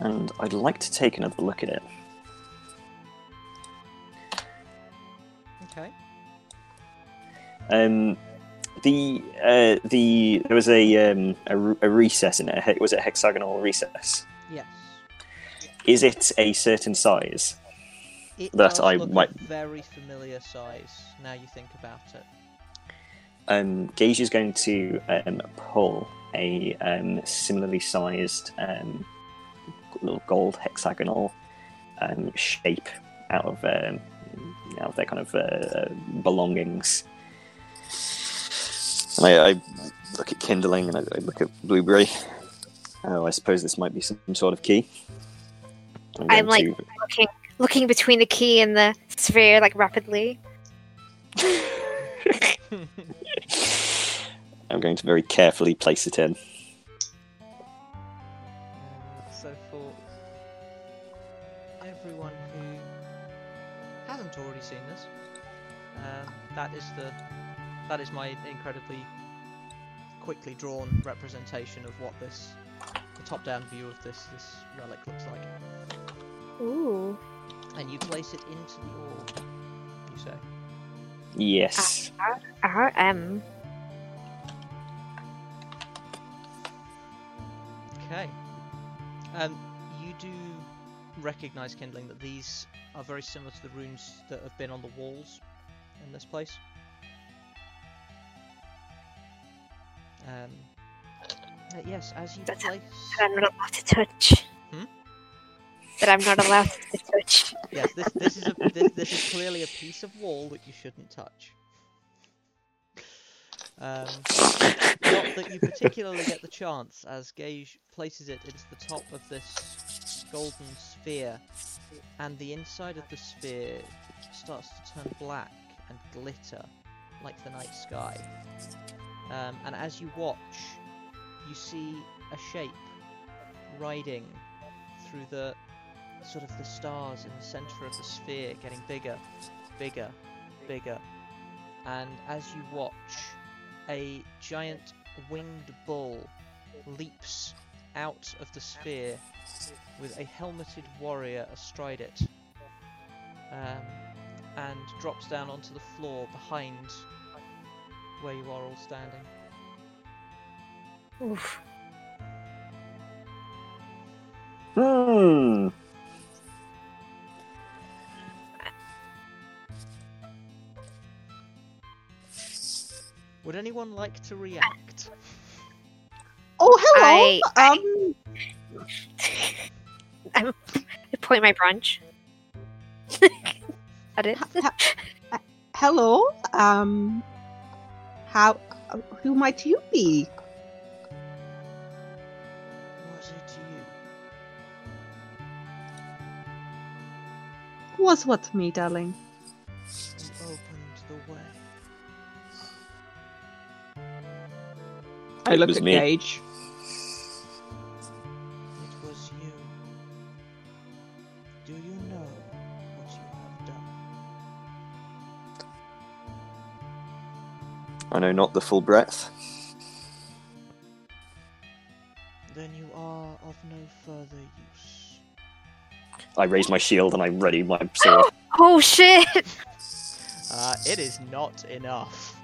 And I'd like to take another look at it. Okay. Um, the uh, the there was a, um, A recess in it. Was it a hexagonal recess? Yes. Is it a certain size? It That does I look might- a very familiar size. Now you think about it. Um, Gage is going to um, pull a um, similarly sized um, little gold hexagonal um, shape out of um, out of their kind of uh, belongings. And I, I look at kindling and I, I look at blueberry. Oh, I suppose this might be some sort of key. I'm, I'm going like looking looking between the key and the sphere like rapidly. I'm going to very carefully place it in. Uh, so for everyone who hasn't already seen this, um, that is the that is my incredibly quickly drawn representation of what this the top-down view of this this relic looks like. Ooh. And you place it into the orb. You say. Yes. RM. Okay. Um, you do recognize, Kindling, that these are very similar to the runes that have been on the walls in this place. Um, uh, yes, as you That's- place. That I'm not allowed to touch. Hmm? That I'm not allowed to touch. Yes, this this is a this, this is clearly a piece of wall that you shouldn't touch. Um, not that you particularly get the chance, as Gage places it into the top of this golden sphere, and the inside of the sphere starts to turn black and glitter like the night sky. Um, and as you watch, you see a shape riding through the sort of the stars in the center of the sphere getting bigger, bigger, bigger. And as you watch, a giant winged bull leaps out of the sphere with a helmeted warrior astride it um, and drops down onto the floor behind where you are all standing. Oof. Hmm. Would anyone like to react? Oh, hello. I- um, I'm I point my brunch. At it. hello. Um, how? uh, Who might you be? Was it you Was what me, darling? I It look at me. Gage. It was you. Do you know what you have done? I know not the full breadth. Then you are of no further use. I raise my shield and I ready my sword. oh shit! Uh, it is not enough.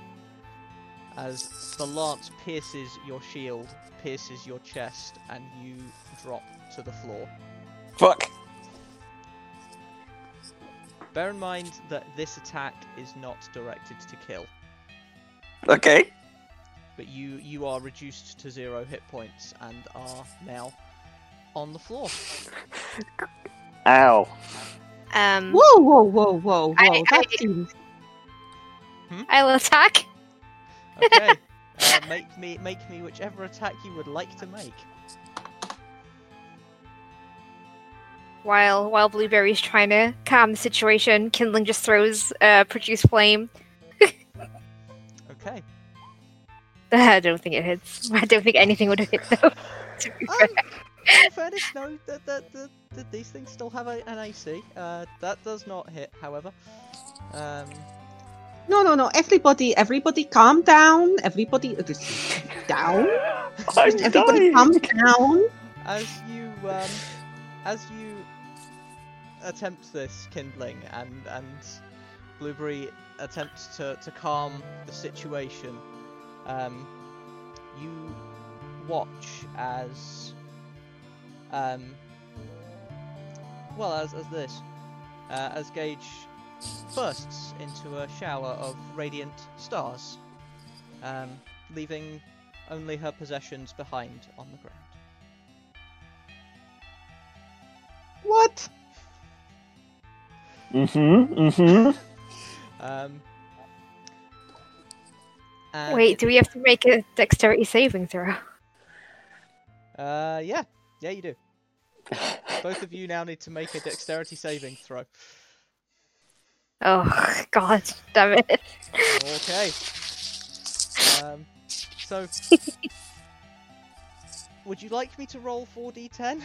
As the lance pierces your shield, pierces your chest, and you drop to the floor. Fuck. Bear in mind that this attack is not directed to kill, Okay. but you you are reduced to zero hit points and are now on the floor. Ow. Um, Whoa, whoa, whoa, whoa, whoa! I- that I- seems. I'll attack. Okay. uh, make me make me whichever attack you would like to make. While while Blueberry's trying to calm the situation, Kindling just throws uh, produce flame. Okay. I don't think it hits. I don't think anything would hit though. to be fair. Um, in fairness, no, that, that, that, that these things still have a, an AC. Uh, that does not hit, however. Um, No, no, no! Everybody, everybody, calm down. Everybody, uh, down. I'm everybody, dying. calm down. as you um, as you attempt this kindling and and Blueberry attempts to, to calm the situation, um, you watch as um, well as as this uh, as Gage bursts into a shower of radiant stars, um, leaving only her possessions behind on the ground. What? Mm-hmm. Mm-hmm. Um, and Wait, do we have to make a dexterity saving throw? Uh, yeah, yeah, you do. Both of you now need to make a dexterity saving throw. Oh god, damn it! Okay. Um, so, would you like me to roll 4d10?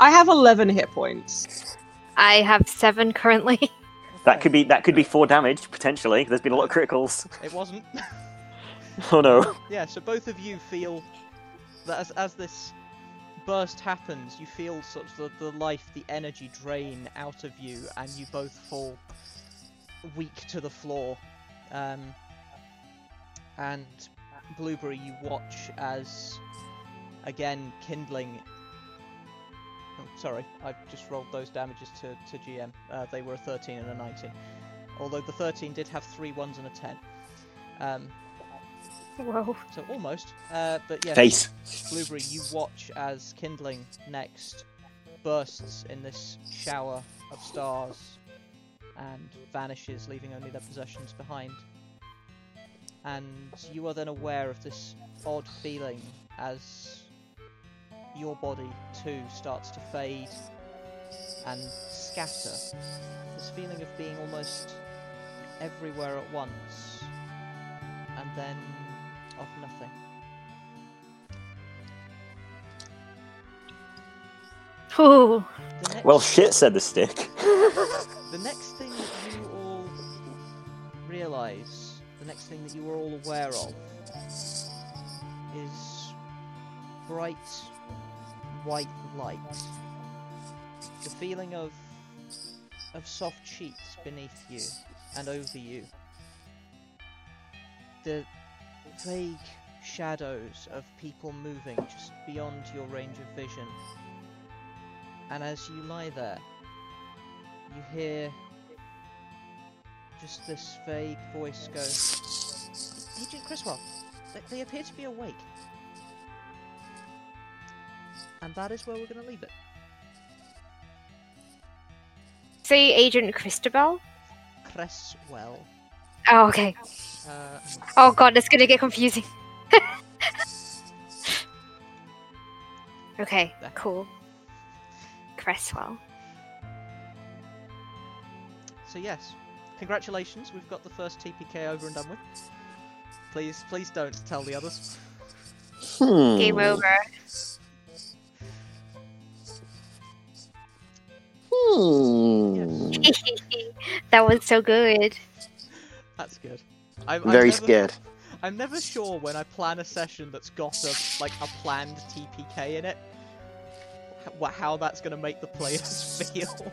I have 11 hit points. I have seven currently. That could be that could be four damage potentially. There's been a lot of criticals. It wasn't. Oh no. yeah, so both of you feel that as, as this burst happens, you feel sort of the, the life, the energy drain out of you, and you both fall weak to the floor. Um, and Blueberry, you watch as again kindling. Oh, sorry, I just rolled those damages to, to GM. Uh, they were a 13 and a 19. Although the 13 did have three ones and a 10. Um, Whoa. so almost. Uh, but yes, Face. Blueberry, you watch as Kindling next bursts in this shower of stars and vanishes, leaving only their possessions behind. And you are then aware of this odd feeling as your body too starts to fade and scatter. This feeling of being almost everywhere at once, and then of nothing. Ooh. Well, shit, said the stick. the next thing that you all realise, the next thing that you are all aware of, is bright white light. The feeling of of soft sheets beneath you and over you. The vague shadows of people moving just beyond your range of vision. And as you lie there, you hear just this vague voice go, Agent Criswell, they, they appear to be awake. And that is where we're going to leave it. Say Agent Christabel? Cresswell. Oh, okay. Uh, Oh god, it's gonna get confusing. okay, cool. Cresswell. so yes, congratulations, we've got the first TPK over and done with. Please, please don't tell the others. Hmm. Game over. Hmm. that was so good. That's good. I'm, I'm Very never- scared. I'm never sure when I plan a session that's got a like a planned TPK in it, how that's gonna make the players feel.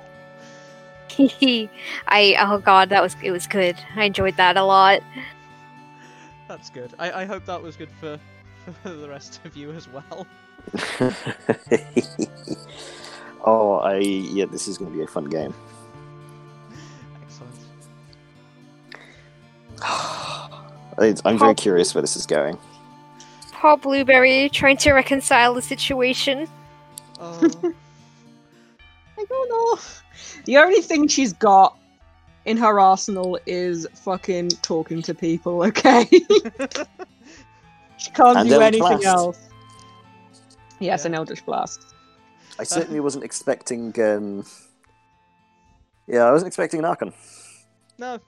I oh god, that was it was good. I enjoyed that a lot. That's good. I, I hope that was good for, for the rest of you as well. oh, I yeah, this is going to be a fun game. It's- I'm very curious where this is going. Paul Blueberry trying to reconcile the situation. Oh, I don't know. The only thing she's got in her arsenal is fucking talking to people, okay? she can't And do Eldritch anything Blast. else. Yes, Yeah. an Eldritch Blast. I certainly wasn't expecting. Um... Yeah, I wasn't expecting an Archon. no,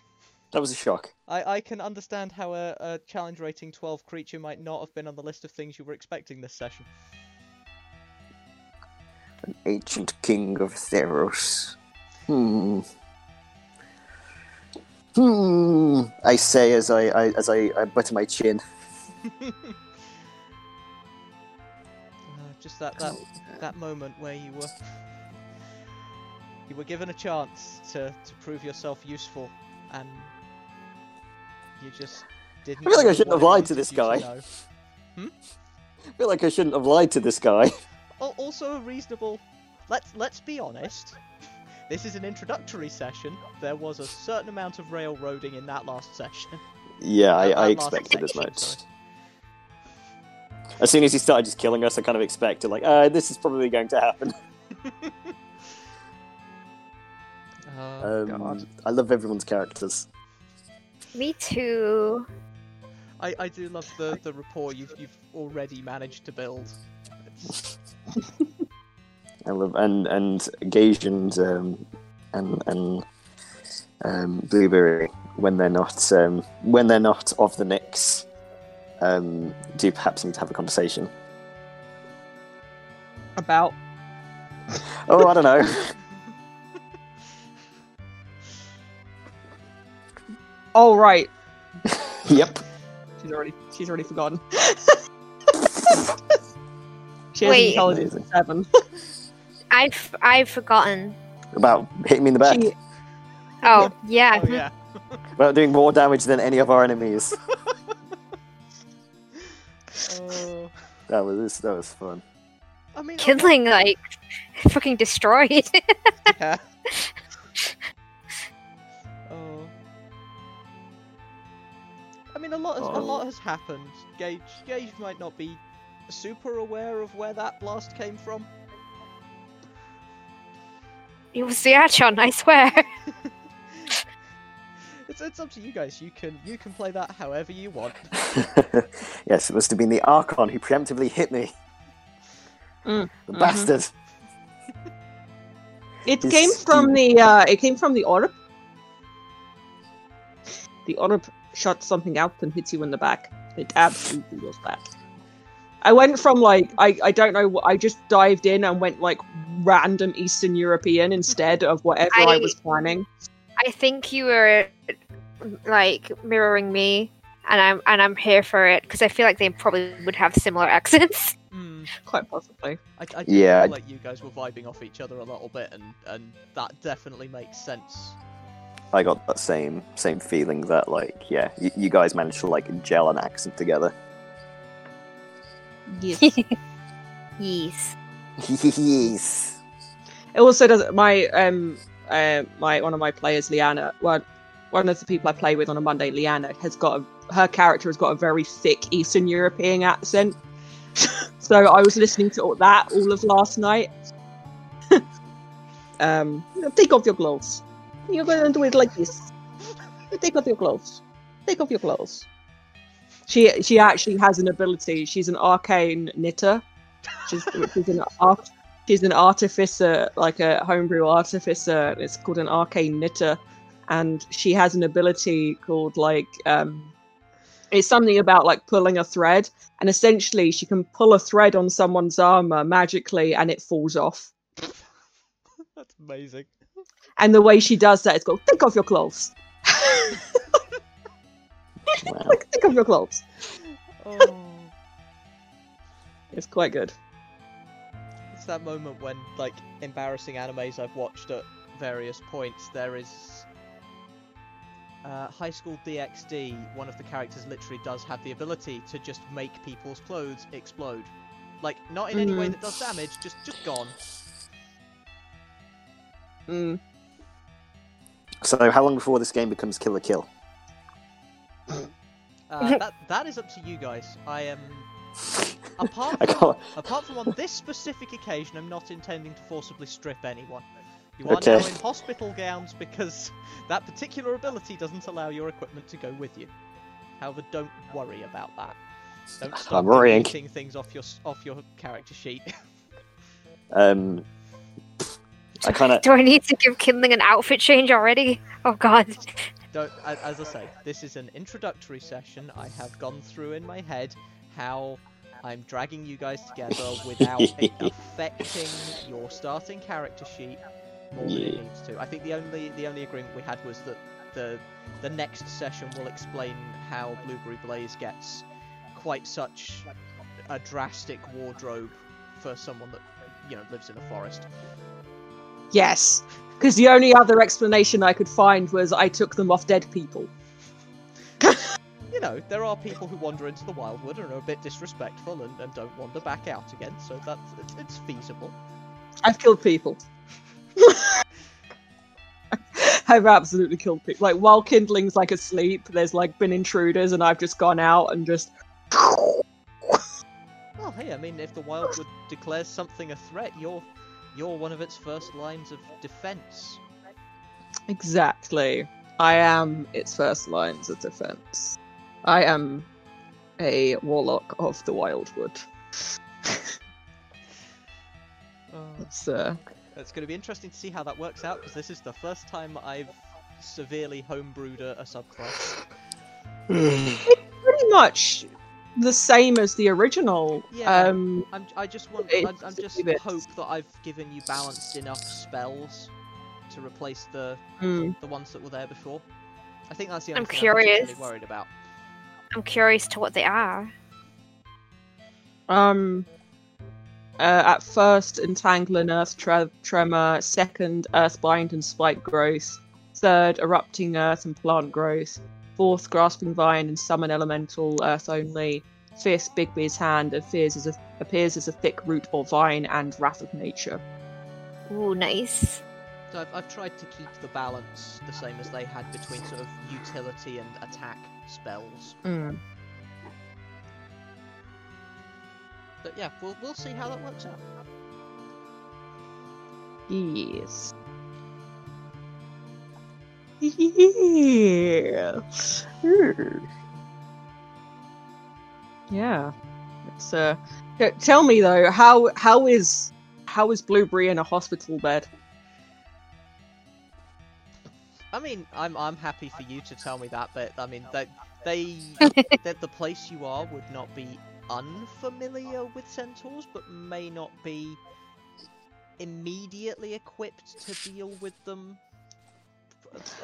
That was a shock. I, I can understand how a, a challenge rating 12 creature might not have been on the list of things you were expecting this session. An ancient king of Theros. Hmm. Hmm. I say as I, I as I, I butter my chin. Uh, just that, that that moment where you were you were given a chance to, to prove yourself useful and you just didn't I feel like I shouldn't have lied to this you to guy. I feel like I shouldn't have lied to this guy. Also a reasonable let's let's be honest. This is an introductory session. There was a certain amount of railroading in that last session. Yeah, I, I last expected as much. sorry. As soon as he started just killing us, I kind of expected like, uh, this is probably going to happen. Oh, Um, God. I love everyone's characters. Me too. I, I do love the, the rapport you've you've already managed to build. It's, I love and and Gage and um, and and um, Blueberry when they're not um, when they're not of the Knicks um, do perhaps need to have a conversation. About Oh, I don't know. oh right, yep. she's already she's already forgotten. she has Wait. intelligence of seven. I've I've forgotten. About hitting me in the back. She, Oh yeah. Oh yeah. About doing more damage than any of our enemies. Oh. That was that was fun. Oh. I mean, I- Kindling like fucking destroyed. Yeah. Mean, a lot has, a Oh. lot has happened. Gage, Gage might not be super aware of where that blast came from. it was the Archon, I swear. It's, it's up to you guys. You can you can play that however you want. yes, it must have been the Archon who preemptively hit me. Mm, The mhm. bastard. it His came from the uh, it came from the orb. The orb shot something out and hits you in the back. It absolutely was that. I went from like I, I don't know what I just dived in and went like random Eastern European instead of whatever I, I- was planning. I think you were like mirroring me, and I'm and I'm here for it because I feel like they probably would have similar accents. Hmm. Quite possibly. I, I Yeah, feel like you guys were vibing off each other a little bit, and and that definitely makes sense. I got that same same feeling that like yeah, you, you guys managed to like gel an accent together. Yes. yes. yes. It also does my um uh, my one of my players, Liana. One one of the people I play with on a Monday, Liana, has got a, her character has got a very thick Eastern European accent. so I was listening to all that all of last night. um, take off your clothes. You're gonna do it like this. Take off your clothes. Take off your clothes. She she actually has an ability. She's an arcane knitter. She's, is an arc she's an artificer, like a homebrew artificer. It's called an arcane knitter, and she has an ability called like um, it's something about like pulling a thread, and essentially she can pull a thread on someone's armor magically, and it falls off. That's amazing. And the way she does that is go take off your clothes. Wow. like take off your clothes. Oh. It's quite good. It's that moment when, like, embarrassing animes I've watched at various points, there is. Uh, High School DxD, one of the characters literally does have the ability to just make people's clothes explode. Like, not in any way that does damage, just just gone. Mm. So how long before this game becomes Kill la Kill? Uh, that that is up to you guys. I am apart from, apart from on this specific occasion, I'm not intending to forcibly strip anyone. You are Okay. now in hospital gowns because that particular ability doesn't allow your equipment to go with you. However, don't worry about that. Don't stop I'm worrying. deleting things off your off your character sheet. Um, I kind of. Do I need to give Kindling an outfit change already? Oh god. Don't, as I say, this is an introductory session. I have gone through in my head how I'm dragging you guys together without affecting your starting character sheet more than it needs to. I think the only the only agreement we had was that the the next session will explain how Blueberry Blaze gets quite such a drastic wardrobe for someone that you know lives in a forest. Yes, because the only other explanation I could find was I took them off dead people. you know, there are people who wander into the wildwood and are a bit disrespectful and, and don't wander back out again, so that's it's, it's feasible. I've killed people. I've absolutely killed people. Like while Kindling's like asleep, there's like been intruders, and I've just gone out and just. Well, hey, I mean, if the wildwood declares something a threat, you're you're one of its first lines of defense. Exactly. I am its first lines of defense. I am a warlock of the Wildwood. It's uh, It's going to be interesting to see how that works out because this is the first time I've severely homebrewed a, a subclass. pretty much the same as the original. Yeah. Um, I'm, I just want. I'm, I'm just bits. hope that I've given you balanced enough spells to replace the mm, the ones that were there before. I think that's the I'm only thing I'm particularly curious. worried about. I'm curious to what they are. um, uh, at first, entangling earth tre- tremor. Second, earthbind and spike growth. Third, erupting earth and plant growth. Fourth, grasping vine and summon elemental earth only. Fifth, Bigby's hand appears as a appears as a thick root or vine and wrath of nature. Ooh, nice. So I've, I've tried to keep the balance the same as they had between sort of utility and attack spells. Mm. But yeah, we'll we'll see how that works out. Yes. Yeah. Yeah. It's uh t- tell me though, how how is how is Blueberry in a hospital bed? I mean, I'm I'm happy for you to tell me that, but I mean that they that the place you are would not be unfamiliar with centaurs, but may not be immediately equipped to deal with them.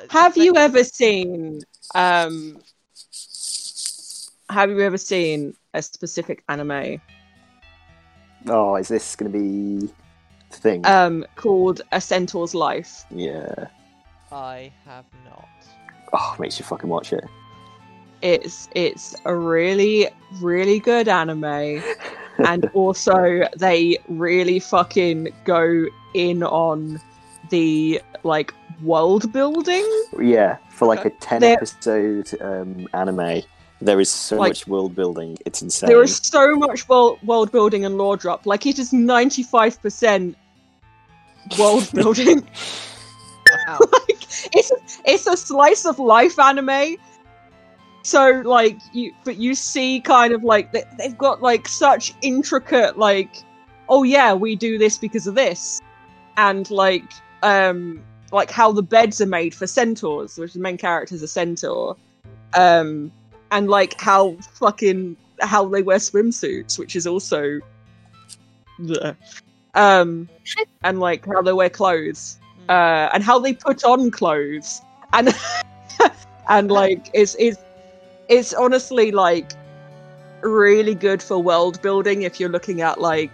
Have you ever seen um have you ever seen a specific anime Oh, is this going to be the thing? um called A Centaur's Life? yeah. I have not. Oh, makes you fucking watch it. It's it's a really really good anime and also they really fucking go in on the like world building yeah, for like a 10 There- episode um, anime, there is so Like- much world building. It's insane. there is so much world world building and lore drop like it is 95% world building Wow. like it's a, it's a slice of life anime so like you but you see kind of like they, they've got like such intricate like oh yeah we do this because of this and like um like how the beds are made for centaurs which the main character is a centaur um and like how fucking how they wear swimsuits which is also Bleh. um and like how they wear clothes Hmm. uh, and how they put on clothes and and like it's it's it's honestly like really good for world building if you're looking at like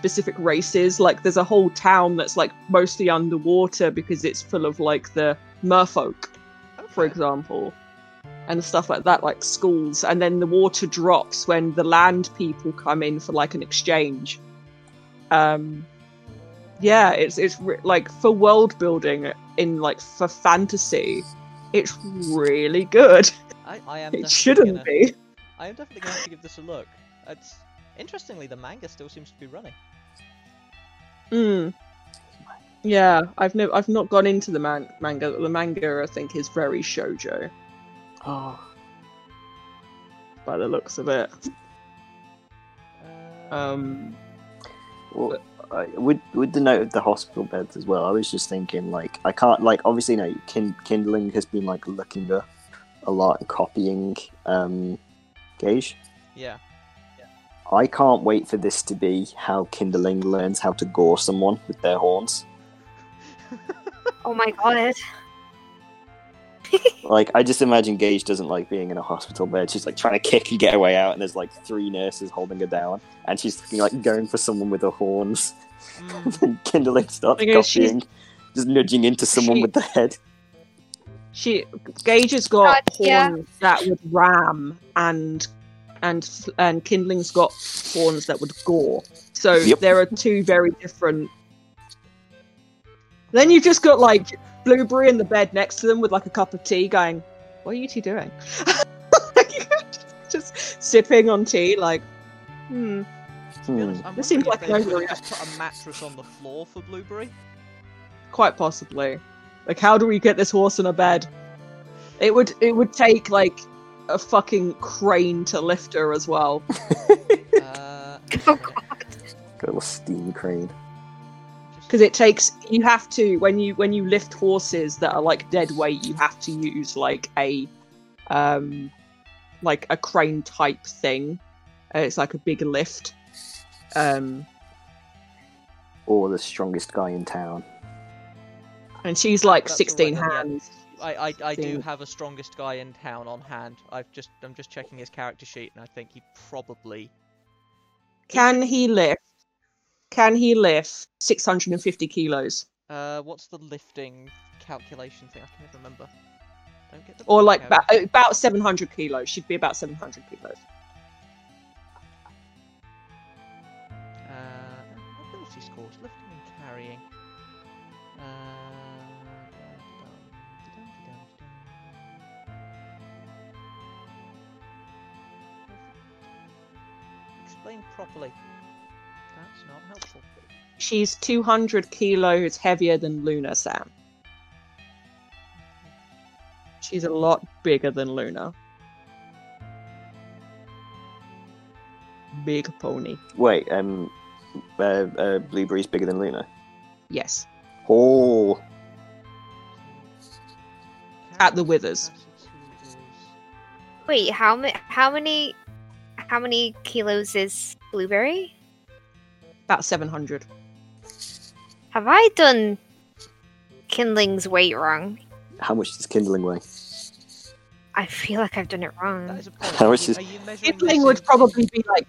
specific races like there's a whole town that's like mostly underwater because it's full of like the merfolk for example and stuff like that like schools and then the water drops when the land people come in for like an exchange um yeah it's it's re- like for world building in like for fantasy it's really good I, I am. it shouldn't gonna, be I am definitely going to give this a look. It's interestingly the manga still seems to be running. Mm. yeah i've no i've not gone into the man- manga the manga i think is very shojo Oh, by the looks of it Uh, um well, I, with with the note of the hospital beds as well, I was just thinking like I can't like obviously you no kin- kindling has been like looking up a lot and copying um Gage. yeah. I can't wait for this to be how kindling learns how to gore someone with their horns. Oh my god. Like I just imagine Gage doesn't like being in a hospital bed. She's like trying to kick and get her way out, and there's like three nurses holding her down, and she's like going for someone with her horns. Mm, and kindling starts Okay, she's- copying, just nudging into someone she- with the head. She Gage has got God, yeah. horns that would ram and and and Kindling's got horns that would gore. So Yep. there are two very different. Then you've just got like Blueberry in the bed next to them with like a cup of tea, going, "What are you two doing?" just sipping on tea, like, hmm. Hmm. honest, This seems like an they would overreaction. have just put a mattress on the floor for Blueberry. quite possibly. Like, how do we get this horse in a bed? It would it would take like a fucking crane to lift her as well. Uh, Oh god. Got a little steam crane. because it takes you have to when you when you lift horses that are like dead weight you have to use like a um like a crane type thing. Uh, it's like a big lift. Um, Or the strongest guy in town. and she's like That's 16 right yeah. hands. I, I, I do have a strongest guy in town on hand. I've just I'm just checking his character sheet, and I think he probably Can he lift? Can he lift 650 kilos? Uh, what's the lifting calculation thing? I can't remember. Don't get the Or like about, about 700 kilos. Should be about 700 kilos. Uh, ability scores, lifting and carrying. Uh, Explain properly. That's not helpful. She's 200 kilos heavier than Luna, Sam. She's a lot bigger than Luna. Big pony. Wait, um, uh, uh, Blueberry's bigger than Luna. Yes. Oh, At the withers. Wait, how many? How many? How many kilos is blueberry? About 700. Have I done kindling's weight wrong? how much does kindling weigh? I feel like I've done it wrong. is a point. How much is- are you measuring Kindling this would in- probably be like.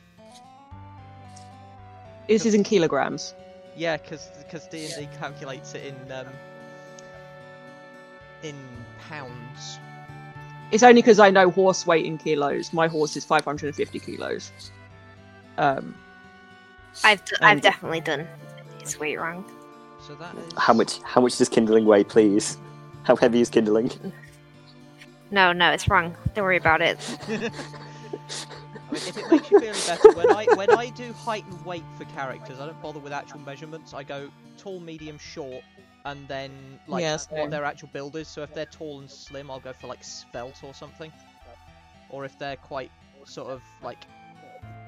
This is in kilograms. Yeah, because D and D calculates it in um, in pounds. It's only because I know horse weight in kilos. My horse is 550 kilos. Um, I've d- I've definitely done his weight wrong. So that is How much? How much does kindling weigh, please? How heavy is kindling? No, no, it's wrong. Don't worry about it. I mean, if it makes you feel better, when I when I do height and weight for characters, I don't bother with actual measurements. I go tall, medium, short, and then like Yeah, what their actual build is. So if they're tall and slim, I'll go for like svelte or something. Or if they're quite sort of like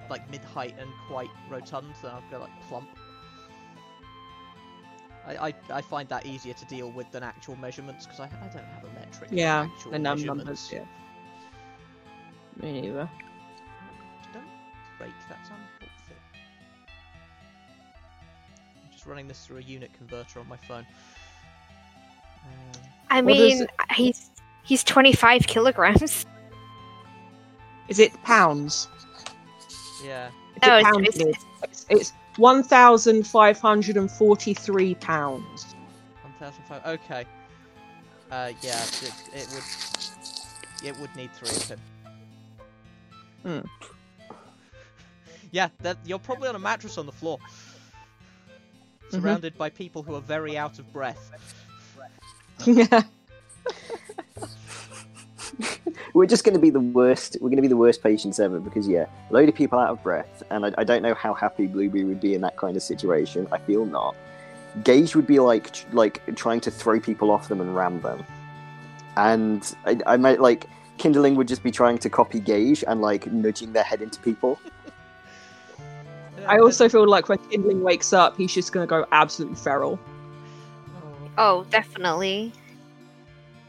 like mid height and quite rotund, then I'll go like plump. I, I, I find that easier to deal with than actual measurements because I, I don't have a metric. yeah, actual the num numbers. Yeah. Me neither. Don't break, that's unhelpful. Just running this through a unit converter on my phone. Um, I mean, he's he's 25 kilograms. Is it pounds? yeah, It's No, a it's- it's- It's, it's 1,543 pounds. 1005. Okay. Uh, yeah, it, it would. It would need three of him. Hmm. Yeah, that, you're probably on a mattress on the floor, Mm-hmm. surrounded by people who are very out of breath. Yeah. We're just going to be the worst. We're going to be the worst patients ever because yeah, a load of people out of breath, and I, I don't know how happy Blueberry would be in that kind of situation. I feel not. Gage would be like like trying to throw people off them and ram them, and I, I might like Kindling would just be trying to copy Gage and like nudging their head into people. I also feel like when Kindling wakes up, he's just going to go absolutely feral. Oh, Oh, definitely.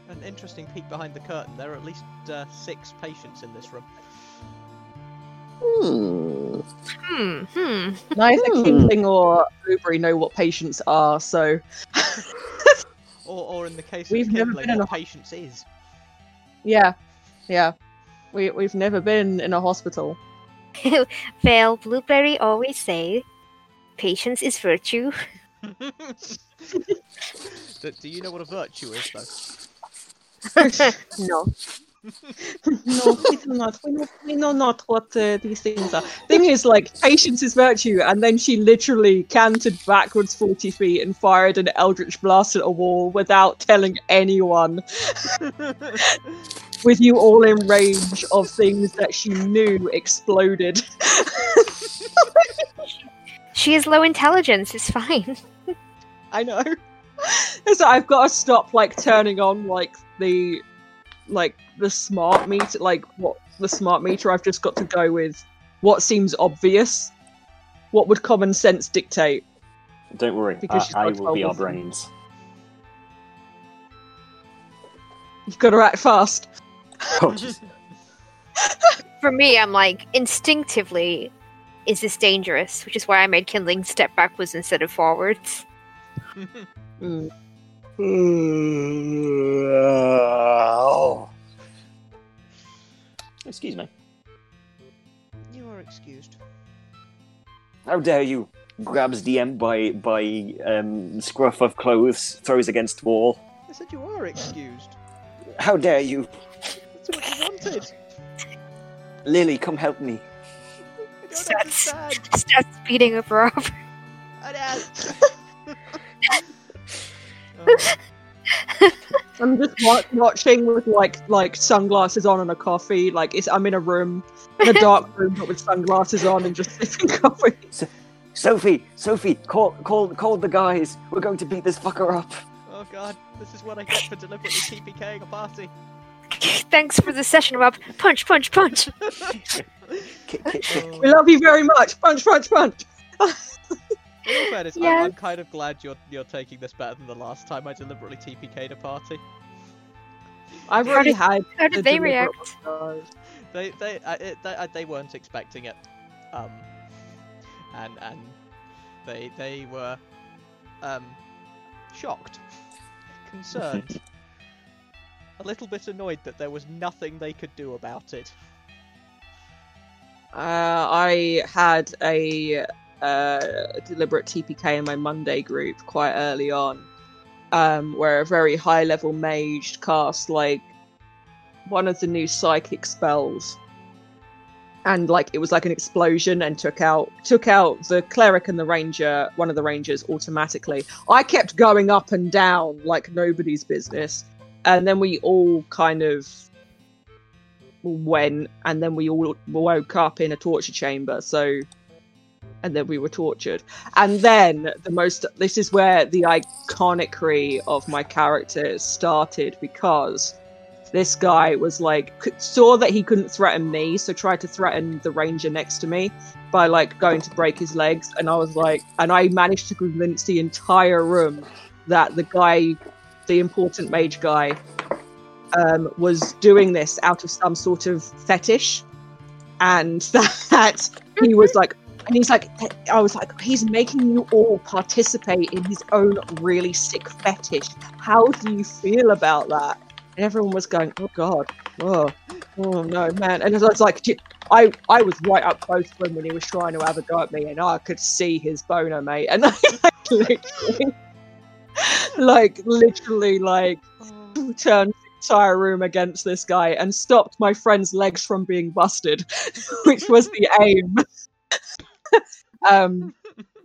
an interesting peek behind the curtain. There are at least uh, six patients in this room. Hmm. Hmm. Hmm. Neither Hmm. Kindling or Blueberry know what patients are, so Or, or in the case We've of never Kindling, been in a- patience is. yeah, yeah. We we've never been in a hospital. Well, Blueberry always say, patience is virtue. do, do you know what a virtue is, though? no. No, we do not. We know, we know not what uh, these things are. Thing is, like, patience is virtue, and then she literally cantered backwards 40 feet and fired an eldritch blast at a wall without telling anyone, with you all in range of things that she knew exploded. She is low intelligence, it's fine. I know. so I've got to stop, like, turning on, like, the. Like the smart meter, like what the smart meter. I've just got to go with what seems obvious. What would common sense dictate? Don't worry, Because I, I will be our brains. You've got to act fast. Oh. For me, I'm like instinctively, is this dangerous? Which is why I made kindling step backwards instead of forwards. Mm. Excuse me. You are excused. How dare you? Grabs DM by by um, scruff of clothes, throws against wall. I said you are excused. How dare you? That's what you wanted. Lily, come help me. I don't Starts, understand. starts beating up Rob. I don't. I'm just wa- watching with like like sunglasses on and a coffee. Like it's I'm in a room, in a dark room, but with sunglasses on and just sipping coffee. Sophie, Sophie, call call call the guys. We're going to beat this fucker up. oh god, this is what I get for deliberately TPKing a party. Thanks for the session, Rob. Punch, punch, punch. Kick, kick, kick. We love you very much. Punch, punch, punch. In all fairness, Yeah. I'm, I'm kind of glad you're you're taking this better than the last time I deliberately TPK'd a party. I've How already did- had. How the did they deliberate react? They they uh, it, they, they weren't expecting it, um, and and they they were um shocked, concerned, a little bit annoyed that there was nothing they could do about it. Uh, I had a uh, deliberate TPK in my Monday group quite early on, um, where a very high level mage cast like one of the new psychic spells, and like it was like an explosion and took out took out the cleric and the ranger, one of the rangers automatically. I kept going up and down like nobody's business, and then we all kind of went and then we all woke up in a torture chamber. So and then we were tortured. And then the most this is where the iconicry of my character started because this guy was like saw that he couldn't threaten me so tried to threaten the ranger next to me by like going to break his legs. And i was like and i managed to convince the entire room that the guy the important mage guy um, was doing this out of some sort of fetish, and that he was like, and he's like, I was like, he's making you all participate in his own really sick fetish. How do you feel about that? And everyone was going, oh god, oh, oh no, man. And I was like, I, I was right up close to him when he was trying to have a go at me, and I could see his boner, mate. And I like, literally, like literally, like oh. turned the entire room against this guy and stopped my friend's legs from being busted, which was the aim. um,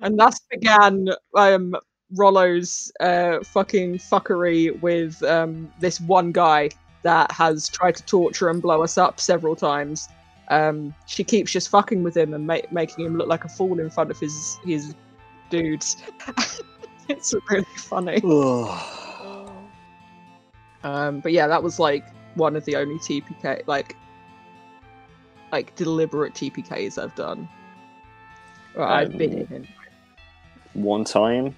and thus began um, Rollo's uh, fucking fuckery with um, this one guy that has tried to torture and blow us up several times. Um, she keeps just fucking with him and ma- making him look like a fool in front of his his dudes. it's really funny. Um, but yeah, that was like one of the only TPK like like deliberate TPKs I've done. Or I've been Um, in. One time,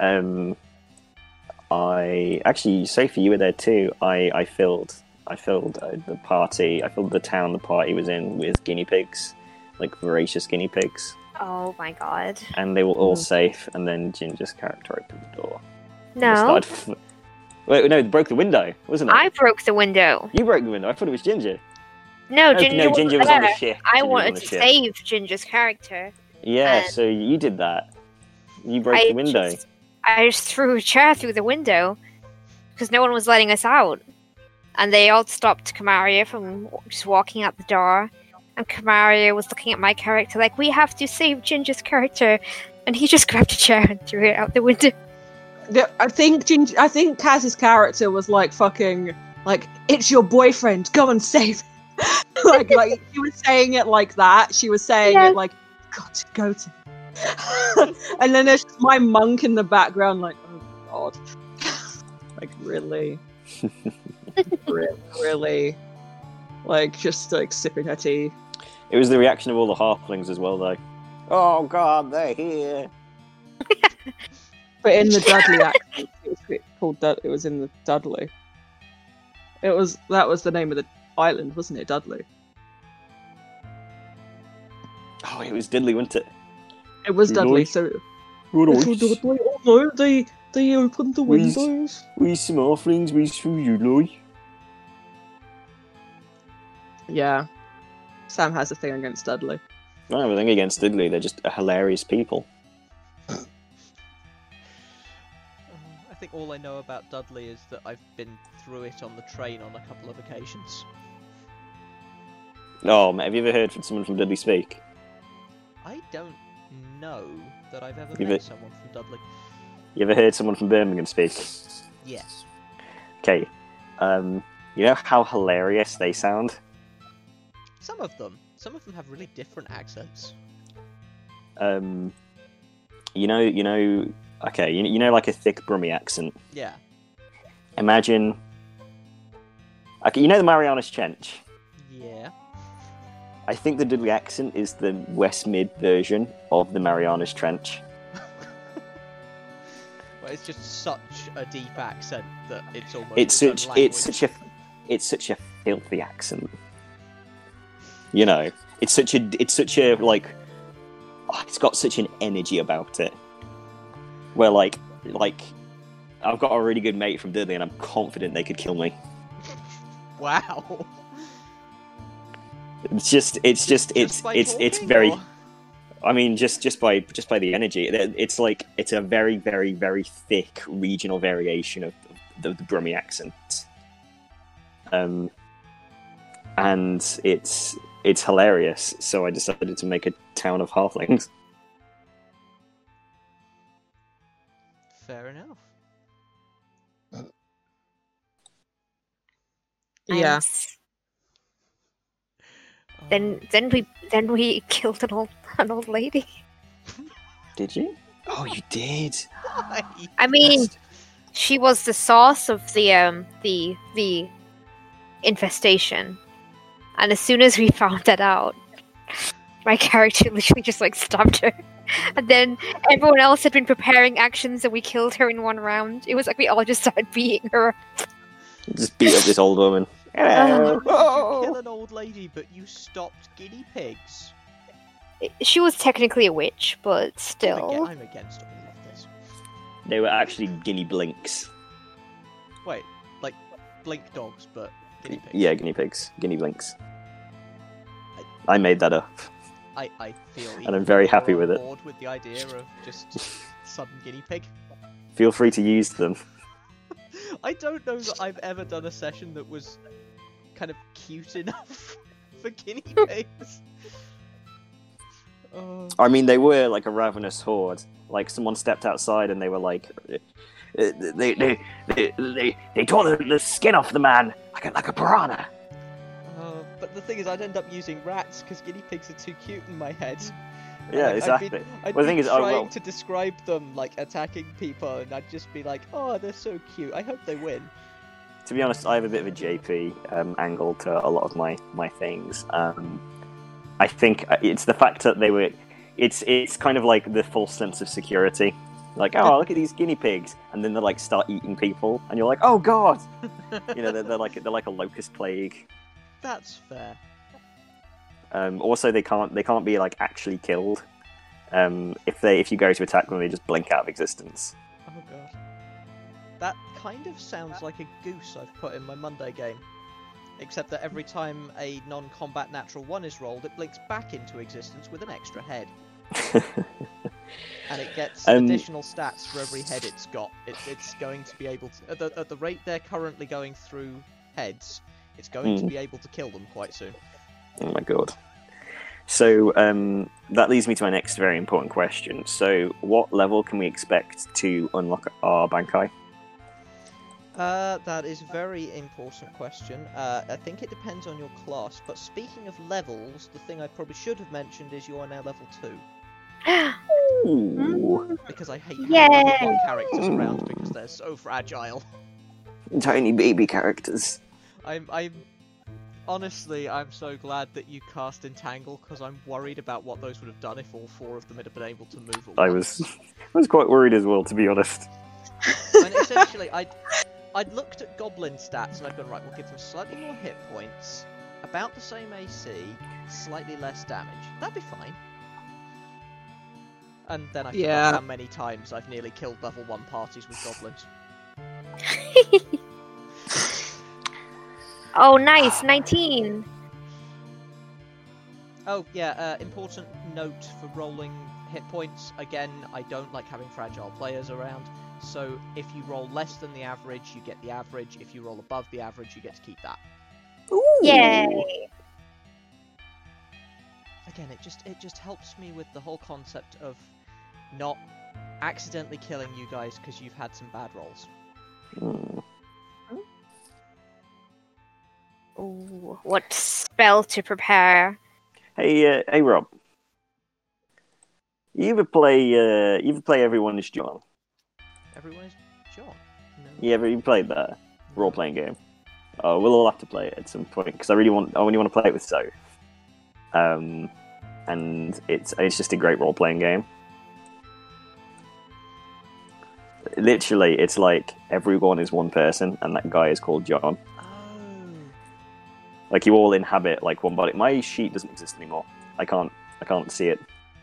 um, I actually Sophie, you were there too. I I filled I filled uh, the party. I filled the town the party was in with guinea pigs, like voracious guinea pigs, Oh my god. and they were all Mm. safe. And then Ginger's character opened the door. No, f- Wait, no, it broke the window, wasn't it? I broke the window. You broke the window. I thought it was Ginger. No, Oh, Ginger, no, wasn't Ginger was on the there. ship. I Ginger wanted to ship. save Ginger's character. Yeah, Uh, so you did that. You broke I the window. Just, I just threw a chair through the window because no one was letting us out, and they all stopped Kamaria from just walking out the door. And Kamaria was looking at my character like, "We have to save Ginger's character," and he just grabbed a chair and threw it out the window. Yeah, I think Ginger, I think Kaz's character was like fucking like it's your boyfriend. Go and save. him." like like she was saying it like that. She was saying Yes. it like got to go to. and then there's my monk in the background, like oh god, like really, really, really, like just like sipping her tea. It was the reaction of all the halflings as well, though. Oh god, they're here. But in the Dudley accent, it was called Dud- it was in the Dudley. It was that was the name of the island, wasn't it? Dudley. Oh, it was Diddley, wasn't it? It was Who Dudley, knows? so Good Little Dudley, oh no, they they opened the Where's- windows. We some halflings, we from you, Loy. Yeah. Sam has a thing against Dudley. I don't have anything against Diddley, they're just hilarious people. I think all I know about Dudley is that I've been through it on the train on a couple of occasions. Oh, mate, have you ever heard from someone from Dudley speak? I don't know that I've ever You've met it- someone from Dudley. You ever heard someone from Birmingham speak? Yes. Okay, um, you know how hilarious they sound? Some of them. Some of them have really different accents. Um, you know, you know, okay, you, you know, like a thick Brummy accent. Yeah. Imagine, okay, you know the Marianas Trench. Yeah. I think the Dudley accent is the West Mid version of the Marianas Trench. But it's just such a deep accent that it's almost It's its such, it's such a, it's such a filthy accent. You know, it's such a, it's such a like, oh, it's got such an energy about it. Where like, like, I've got a really good mate from Dudley, and I'm confident they could kill me. Wow. It's just, it's just, it's, by it's, it's very. or- I mean, just just by just by the energy, It- it's like it's a very very very thick regional variation of the, the Brummie accent, um, and it's it's hilarious. So I decided to make a town of halflings. Fair enough. Yeah. Nice. Then then we then we killed an old an old lady. Did you? Oh, you did. I mean, she was the source of the um the the infestation, and as soon as we found that out, my character literally just like stabbed her. And then everyone else had been preparing actions, and we killed her in one round. It was like we all just started beating her. Just beat up this old woman. How Hello. did you kill an old lady, but you stopped guinea pigs? She was technically a witch, but I'm, aga- still. I'm against all of this. They were actually guinea blinks. Wait, like blink dogs, but guinea pigs. Yeah, guinea pigs, guinea blinks. I made that up. I, I feel. I'm very happy with it. board with the idea of just sudden guinea pig. Feel free to use them. I don't know that I've ever done a session that was kind of cute enough for guinea pigs. Oh, I mean, they were like a ravenous horde. Like someone stepped outside and they were like, uh, they they they they, they tore the, the skin off the man like a, like a piranha. oh, but the thing is, I'd end up using rats because guinea pigs are too cute in my head. Yeah, Like, exactly. I'd be, I'd Well, the thing is, oh, trying well- to describe them like attacking people, and I'd just be like, "Oh, they're so cute. I hope they win." To be honest, I have a bit of a JP um, angle to a lot of my my things. Um, I think it's the fact that they were. It's it's kind of like the false sense of security. Like, oh, look at these guinea pigs, and then they like start eating people, and you're like, oh god, you know, they're, they're like they're like a locust plague. That's fair. Um, also, they can't they can't be like actually killed. Um, if they if you go to attack them, they just blink out of existence. Oh god. That kind of sounds like a goose I've put in my Monday game. Except that every time a non combat natural one is rolled, it blinks back into existence with an extra head. And it gets Um, additional stats for every head it's got. It, it's going to be able to. At the, at the rate they're currently going through heads, it's going to Hmm. be able to kill them quite soon. Oh my god. So um, that leads me to my next very important question. So, what level can we expect to unlock our Bankai? Uh, that is a very important question. Uh, I think it depends on your class. But speaking of levels, the thing I probably should have mentioned is you are now level two. Ooh, Because I hate Yay! having characters around because they're so fragile. tiny baby characters. I'm, I'm honestly, I'm so glad that you cast Entangle because I'm worried about what those would have done if all four of them had been able to move. At I was, I was quite worried as well, to be honest. and essentially, I'd, I'd looked at Goblin stats and I'd gone, right, we'll give them slightly more hit points, about the same AC, slightly less damage. That'd be fine. And then I forgot Yeah. how many times I've nearly killed level one parties with goblins. Oh, nice, 19. Oh yeah, uh, important note for rolling hit points. Again, I don't like having fragile players around. So if you roll less than the average, you get the average. If you roll above the average, you get to keep that. Ooh. Yay. Again, it just it just helps me with the whole concept of not accidentally killing you guys because you've had some bad rolls. Hmm. Ooh, what spell to prepare? Hey, uh, hey, Rob. You ever play? Uh, you ever play Everyone is John? Everyone is John. No. You ever you played that role playing game? Oh, we'll all have to play it at some point because I really want. I only want to play it with Soph. Um, and it's it's just a great role playing game. Literally, it's like everyone is one person, and that guy is called John. Like you all inhabit like one body. My sheet doesn't exist anymore. I can't. I can't see it.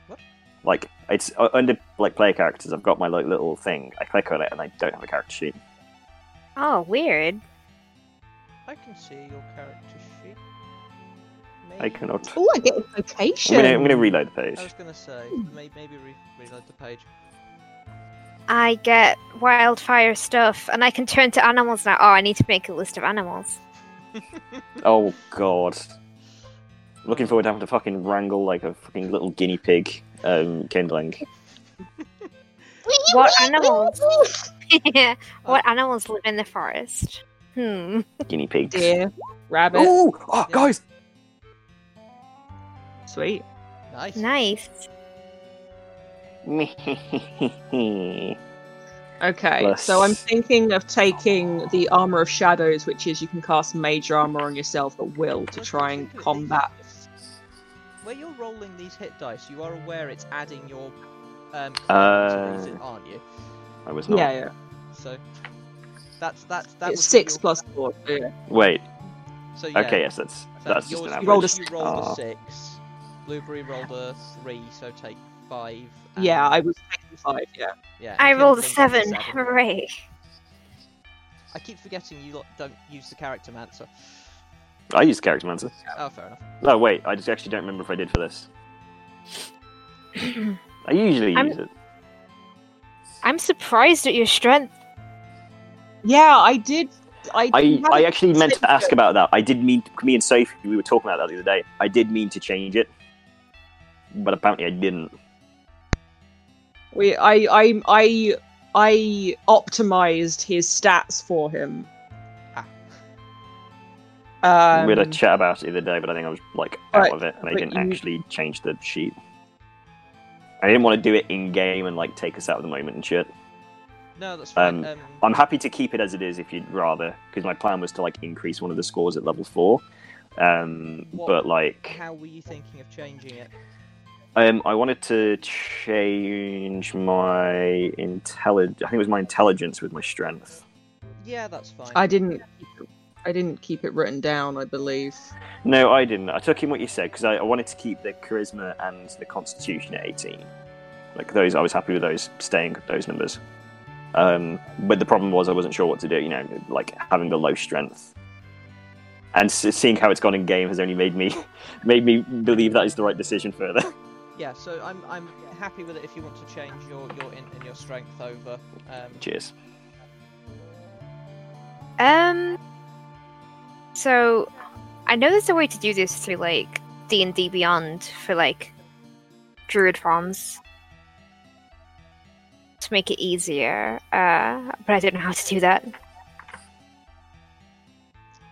What? Like it's uh, under like player characters. I've got my like little thing. I click on it, and I don't have a character sheet. Oh, weird. I can see your character sheet. I cannot. Oh, I get a I'm gonna, I'm gonna reload the page. I was gonna say may- maybe re- reload the page. I get wildfire stuff, and I can turn to animals now. Oh, I need to make a list of animals. Oh god. Looking forward to having to fucking wrangle like a fucking little guinea pig um, kindling. What animals? what animals live in the forest? Hmm. Guinea pigs. Deer, rabbit. Oh, oh Yeah. guys! Sweet. Nice. Nice. Okay, Plus- so I'm thinking of taking the armor of shadows, which is you can cast mage armor on yourself at will to try and combat. Where you're rolling these hit dice, you are aware it's adding your um Uh, to these, aren't you? I was not. Yeah, yeah. So that's that's that it's six your- plus four. Yeah. Wait. So yeah, Okay, yes, that's so that's just an yours average. You rolled a you six. rolled Ah. a six. Blueberry rolled a three, so take five. Yeah, I was taking five. Yeah. yeah. I rolled a seven. Hooray. I keep forgetting you lot don't use the Charactermancer. I used Charactermancer. Oh, fair enough. No, wait. I just actually don't remember if I did for this. I usually I'm- use it. I'm surprised at your strength. Yeah, I did. I. I, had I a actually meant to ask about that. I did mean me and Sophie we were talking about that the other day. I did mean to change it, but apparently I didn't. We. I. I. I. I optimized his stats for him. Um, we had a chat about it the other day, but I think I was like out Right, of it, and I didn't you- actually change the sheet. I didn't want to do it in game and like take us out of the moment and shit. No, that's fine. Um, Um, I'm happy to keep it as it is if you'd rather, because my plan was to like increase one of the scores at level four. Um, What- but like, how were you thinking of changing it? Um, I wanted to change my intelligence. I think it was my intelligence with my strength. Yeah, that's fine. I didn't. I didn't keep it written down. I believe. No, I didn't. I took in what you said because I, I wanted to keep the charisma and the constitution at 18. Like those, I was happy with those staying those numbers. Um, but the problem was I wasn't sure what to do. You know, like having the low strength and s- seeing how it's gone in game has only made me made me believe that is the right decision further. Yeah, so I'm I'm happy with it if you want to change your your int and your strength over. Um, Cheers. Um. So, I know there's a way to do this through like D and D Beyond for like druid forms to make it easier. Uh, but I don't know how to do that.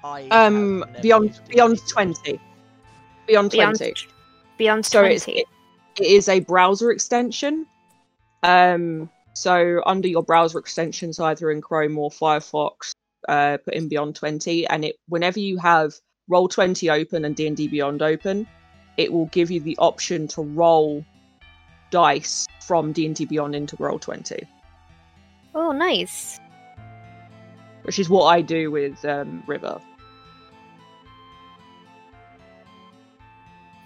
I Um, have beyond used beyond twenty. Beyond Beyond twenty. beyond it's, twenty. it, it is a browser extension. Um, so under your browser extensions, either in Chrome or Firefox, uh, put in Beyond 20, and it whenever you have Roll20 open and D&D Beyond open, it will give you the option to roll dice from D&D Beyond into Roll 20, Oh, nice. which is what I do with um, River.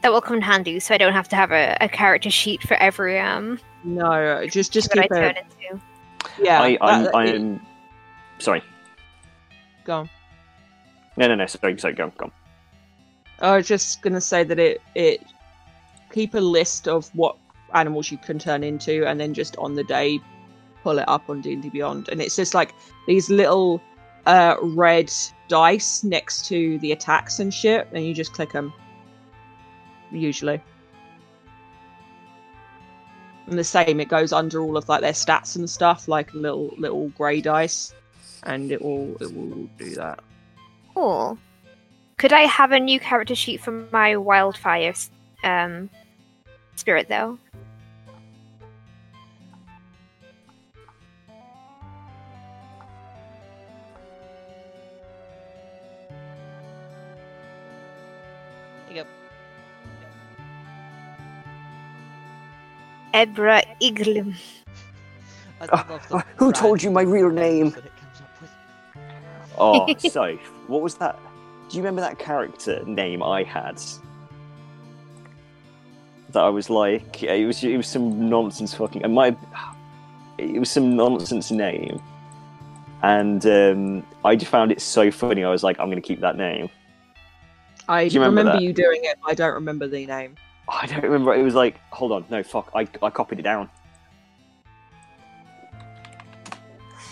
That will come in handy, so I don't have to have a, a character sheet for every um No, just just what I keep turn it. into. Yeah, I, I'm, that- I'm sorry. go on. No, no, no. Sorry, sorry. Go, on, go. on. I was just gonna say that it it keep a list of what animals you can turn into, and then just on the day pull it up on D and D Beyond, and it's just like these little uh, red dice next to the attacks and shit, and you just click them. Usually, and the same, it goes under all of like their stats and stuff, like little little grey dice, and it will it will do that. Cool. Could I have a new character sheet for my wildfire um spirit though? Ebra Iglum. I Ah, love who told you my real name? that it comes up with. Oh, so what was that? Do you remember that character name I had? That I was like, it was it was some nonsense fucking. It might, it was some nonsense name, and um, I just found it so funny. I was like, I'm gonna keep that name. I Do you remember remember you doing it. I don't remember the name. I don't remember. It was like, hold on, no, fuck. I I copied it down.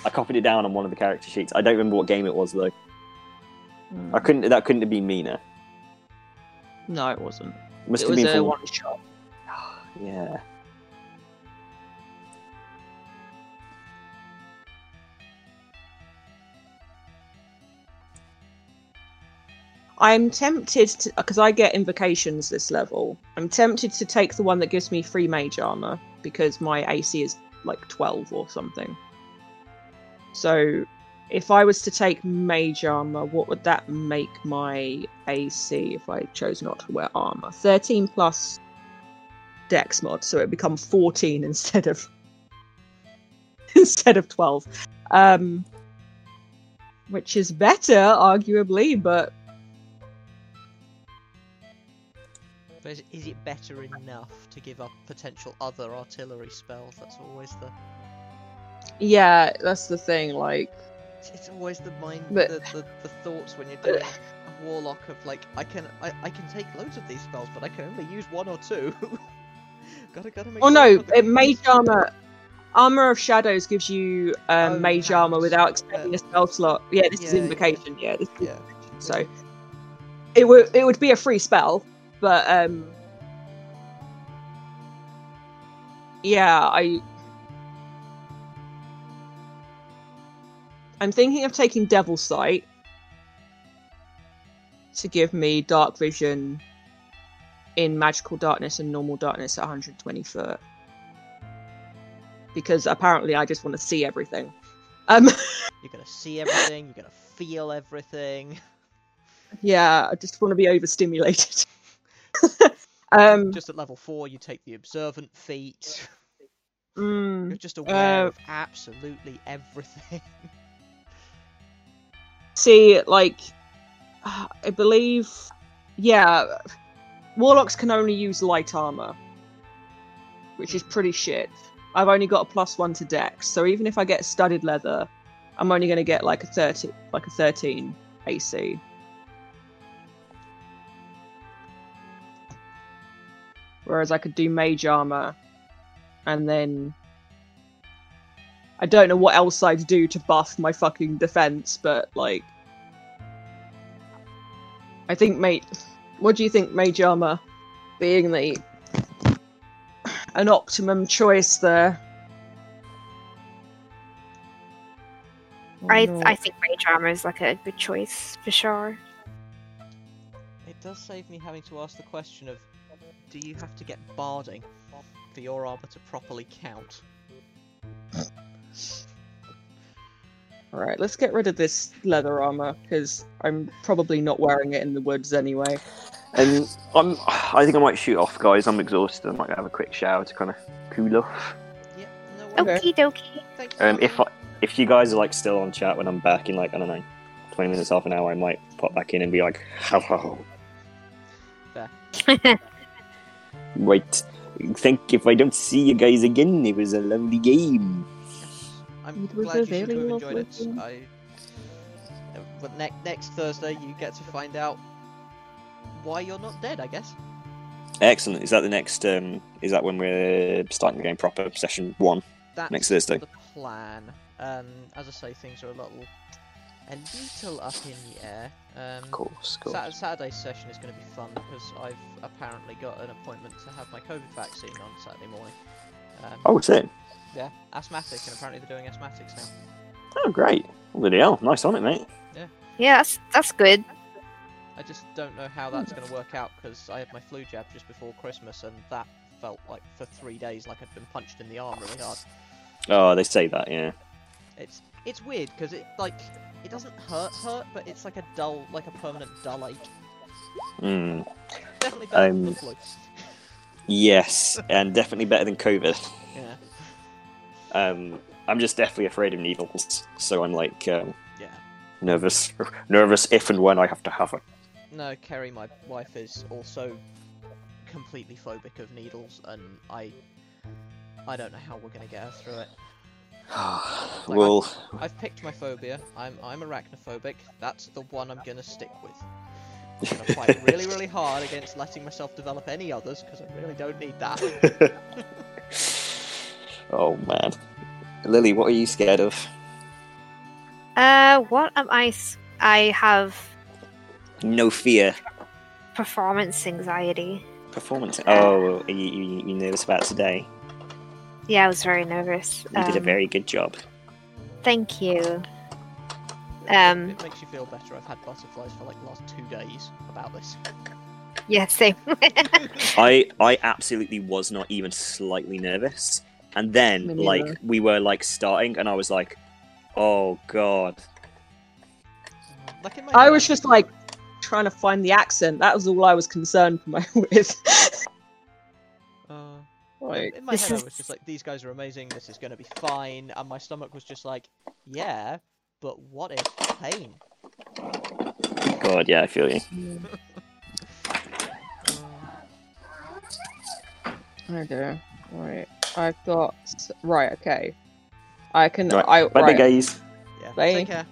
I copied it down on one of the character sheets. I don't remember what game it was though. I hmm. couldn't. That couldn't have been Mina. No, it wasn't. Must it have was been a from one shot. Yeah. I'm tempted to because I get invocations this level. I'm tempted to take the one that gives me free mage armor because my AC is like 12 or something. So, if I was to take mage armor, what would that make my AC if I chose not to wear armor? 13 plus dex mod, so it would become 14 instead of instead of 12. Um which is better arguably, but But is, is it better enough to give up potential other artillery spells? That's always the. Yeah, that's the thing. Like, It's, it's always the mind, But- the, the, the thoughts when you're doing a warlock of like, I can I, I can take loads of these spells, but I can only use one or two. gotta gotta make. oh no, I've got the it, mage armor, armor of shadows gives you um, Oh, mage hands, armor without uh, expending a spell slot. Yeah, this is yeah, yeah. invocation. Yeah, this is Yeah. invocation. So it would it would be a free spell, but um, yeah, I. I'm thinking of taking Devil Sight to give me dark vision in magical darkness and normal darkness at 120 foot. Because apparently I just want to see everything. Um, You're gonna see everything. You're gonna feel everything. yeah, I just want to be overstimulated. um, Just at level four, you take the observant feat. mm, You're just aware Uh, of absolutely everything. see, like, I believe, yeah, warlocks can only use light armor, which is pretty shit. I've only got a plus one to dex, so even if I get studded leather, I'm only going to get like a thirty, like a thirteen AC. Whereas I could do mage armor, and then I don't know what else I'd do to buff my fucking defense, but like, I think mate, what do you think, mage armor, being the an optimum choice there? I I think mage armor is like a good choice for sure. It does save me having to ask the question of, do you have to get barding for your armor to properly count? All right, let's get rid of this leather armor because I'm probably not wearing it in the woods anyway. And I'm. I think I might shoot off, guys. I'm exhausted. I might have a quick shower to kind of cool off. Yeah, no worries. Okay. Okie dokie. Thanks. Um, if I, if you guys are like still on chat when I'm back in like I don't know, twenty minutes, half an hour, I might pop back in and be like, hello. Right. Think if I don't see you guys again, it was a lovely game. I'm It was glad a you seem to very have enjoyed lovely it. game. I. uh, But ne- next Thursday, you get to find out why you're not dead. I guess. Excellent. Is that the next? Um, is that when we're starting the game proper? Session one That's next Thursday. the plan. Um, as I say, things are a little, a little up in the air. Um, Of course, of course. Sat- Saturday's session is going to be fun because I've apparently got an appointment to have my COVID vaccine on Saturday morning. Um, Oh, it's it. Yeah, asthmatic, and apparently they're doing asthmatics now. Oh, great. Bloody hell. Nice on it, mate. Yeah, that's that's good. I just don't know how that's going to work out because I had my flu jab just before Christmas, and that felt like for three days like I'd been punched in the arm really hard. Oh, they say that, yeah. It's it's weird because it like it doesn't hurt hurt, but it's like a dull, like a permanent dull ache. Mm. Definitely better than the Um, flu. Yes, and definitely better than COVID. Yeah, Um, I'm just definitely afraid of needles, so I'm like um, yeah. nervous, nervous if and when I have to have it. No, Kerry, my wife, is also completely phobic of needles, and I, I don't know how we're gonna get her through it. Like, well, I've picked my phobia. I'm I'm arachnophobic. That's the one I'm gonna stick with. I'm gonna fight really, really hard against letting myself develop any others because I really don't need that. oh man, Lily, what are you scared of? Uh, what am I? s- I have No fear. performance anxiety. Performance. Oh, you, you, you nervous about today? Yeah, I was very nervous. You did a Um, very good job. Thank you. Um, it makes you feel better. I've had butterflies for like the last two days about this. yeah, same. I I absolutely was not even slightly nervous, and then Me like neither. we were like starting, and I was like, oh god. Like I was just like trying to find the accent. That was all I was concerned for my with. uh, like, in my This head, I was just like, these guys are amazing. This is gonna be fine. And my stomach was just like, yeah, but what if pain? God, yeah, I feel you. okay, right. I've got right. Okay, I can. Right, I Bye, right. guys. Yeah. Bye. Take care.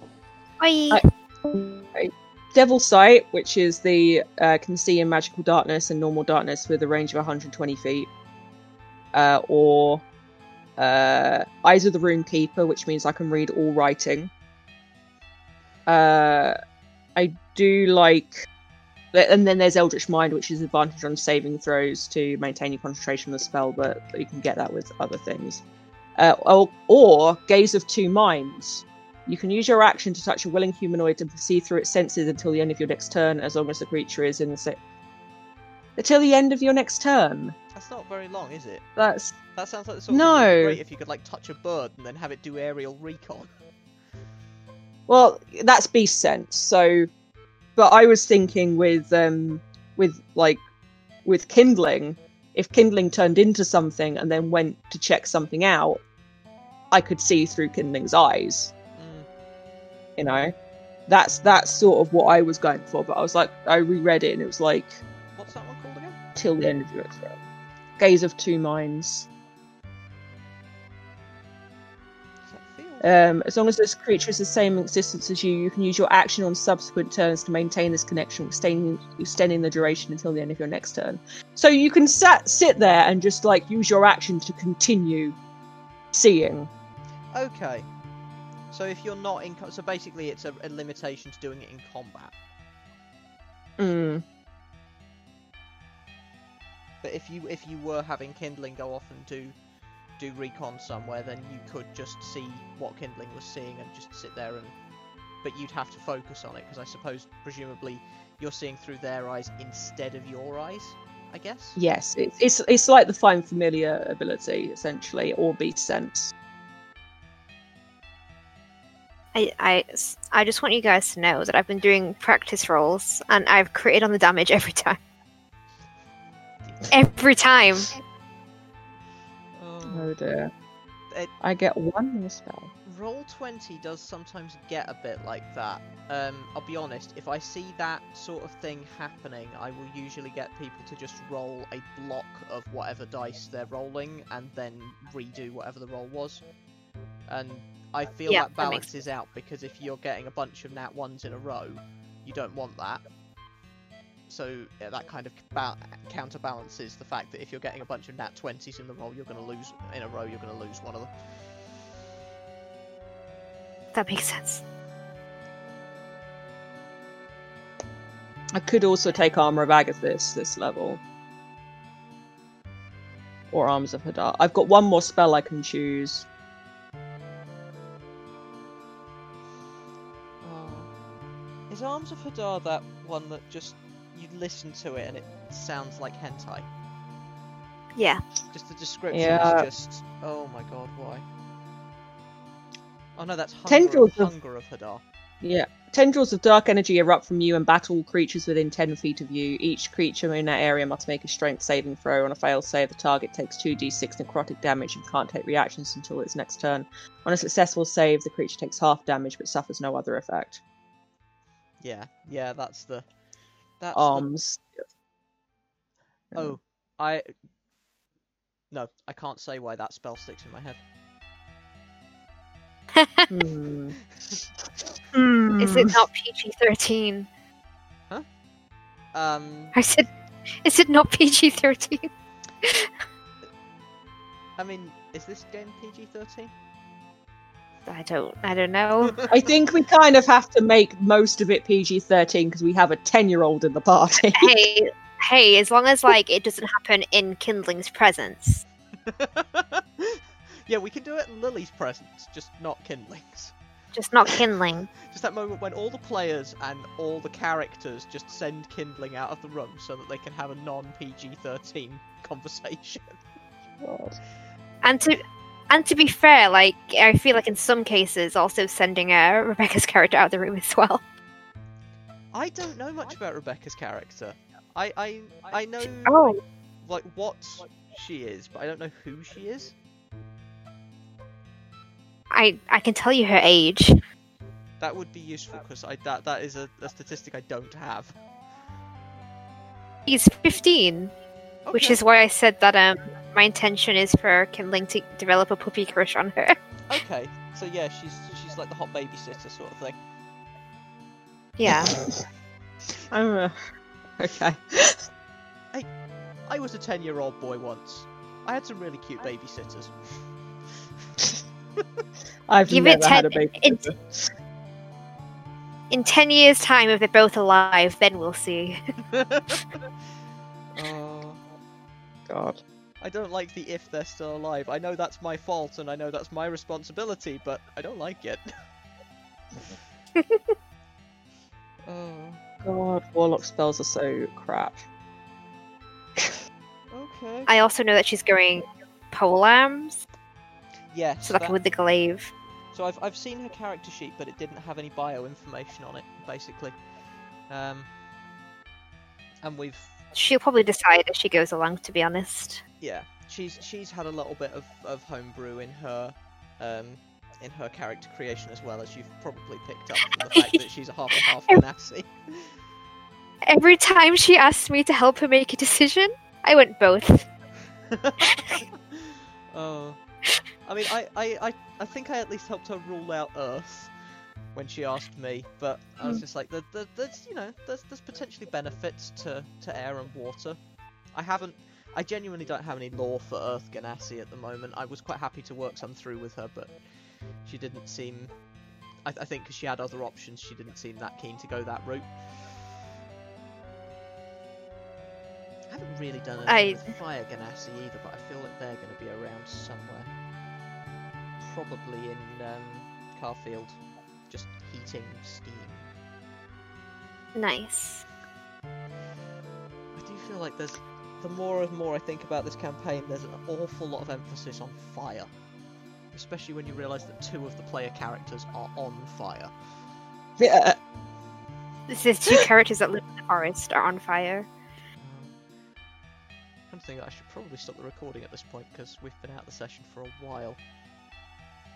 Bye. I- Devil Sight, which is the uh, can see in magical darkness and normal darkness with a range of 120 feet, uh, or uh, Eyes of the Rune Keeper, which means I can read all writing. Uh, I do like, and then there's Eldritch Mind, which is advantage on saving throws to maintain your concentration on the spell, but you can get that with other things. Uh, or, or Gaze of Two Minds, you can use your action to touch a willing humanoid and see through its senses until the end of your next turn, as long as the creature is in the se- until the end of your next turn. That's not very long, is it? That's That sounds like the sort of thing No. great if you could like touch a bird and then have it do aerial recon. well, that's beast sense. So, but I was thinking with um with like with kindling, if kindling turned into something and then went to check something out, I could see through kindling's eyes. Mm, You know, that's that's sort of what I was going for. But I was like, I reread it and it was like what's that one? Till the end of your round. Gaze of Two Minds. Um, as long as this creature is the same existence as you, you can use your action on subsequent turns to maintain this connection, extending, extending the duration until the end of your next turn. So you can sat, sit there and just like use your action to continue seeing. Okay. So if you're not in, co- so basically it's a, a limitation to doing it in combat. Mm. But if you if you were having kindling go off and do do recon somewhere, then you could just see what kindling was seeing and just sit there and. But you'd have to focus on it because I suppose presumably you're seeing through their eyes instead of your eyes. I guess. Yes, it's, it's it's like the Find Familiar ability essentially, or Beast Sense. I, I, I just want you guys to know that I've been doing practice rolls and I've created on the damage every time. Every time. Oh, Oh dear. It- I get one more spell. Roll20 does sometimes get a bit like that. Um, I'll be honest. If I see that sort of thing happening, I will usually get people to just roll a block of whatever dice they're rolling, and then redo whatever the roll was. And I feel Yeah, that that makes balances out because if you're getting a bunch of nat ones in a row, you don't want that. So yeah, uh, that kind of ba- counterbalances the fact that if you're getting a bunch of nat twenties in the roll, you're going to lose in a row. You're going to lose one of them. That makes sense. I could also take Armor of Agathys this level. Or Arms of Hadar. I've got one more spell I can choose. Oh. Is Arms of Hadar that one that just you listen to it and it sounds like hentai? Yeah. Just the description Yeah. is just oh my god, why? Oh no, that's hunger, Tendrils of, of- hunger of Hadar. Yeah. Tendrils of dark energy erupt from you and battle creatures within 10 feet of you. Each creature in that area must make a strength saving throw. On a failed save, the target takes 2d6 necrotic damage and can't take reactions until its next turn. On a successful save, the creature takes half damage but suffers no other effect. Yeah, yeah, that's the that's the- Arms. Oh, I no, I can't say why that spell sticks in my head. Hmm. Is it not PG thirteen? Huh? Um, I said, is it not PG thirteen? I mean, is this game PG thirteen? I don't. I don't know. I think we kind of have to make most of it PG 13 because we have a 10 year old in the party. hey, hey! As long as like it doesn't happen in Kindling's presence. yeah, we can do it in Lily's presence, just not Kindling's. Just not Kindling. Just that moment when all the players and all the characters just send Kindling out of the room so that they can have a non PG 13 conversation. And to and to be fair, like I feel like in some cases, also sending uh, Rebecca's character out of the room as well. I don't know much about Rebecca's character. I I, I know Oh, like what she is, but I don't know who she is. I I can tell you her age. That would be useful because I that that is a, a statistic I don't have. He's fifteen, which is why I said that um my intention is for Kindling to develop a puppy crush on her. okay. So yeah, she's she's like the hot babysitter sort of thing. Yeah. I'm, uh, okay. I was a ten year old boy once. I had some really cute babysitters. I've Give never it had a 10 baby. it- In ten years' time, if they're both alive, then we'll see. oh, God. I don't like the if they're still alive. I know that's my fault and I know that's my responsibility, but I don't like it. oh, God, warlock spells are so crap. okay. I also know that she's going pole arms. Yes. so like that- with the glaive. So I've I've seen her character sheet, but it didn't have any bio information on it, basically. Um, and we've She'll probably decide as she goes along. To be honest. Yeah, she's she's had a little bit of, of homebrew in her um in her character creation as well as you've probably picked up from the fact that she's a half and half Genasi. Every time she asked me to help her make a decision, I went both. oh, I mean, I, I, I, I think I at least helped her rule out Earth when she asked me, but I was just like, there, there, there's, you know, there's, there's potentially benefits to, to air and water. I haven't, I genuinely don't have any lore for Earth Genasi at the moment. I was quite happy to work some through with her, but she didn't seem, I, I think because she had other options, she didn't seem that keen to go that route. I haven't really done anything I- with Fire Genasi either, but I feel like they're going to be around somewhere. Probably in um, Carfield, just heating steam. Nice. I do feel like there's the more and more I think about this campaign, there's an awful lot of emphasis on fire, especially when you realise that two of the player characters are on fire. Yeah. This is two characters that live in the forest are on fire. Um, I'm thinking I should probably stop the recording at this point because we've been out of the session for a while.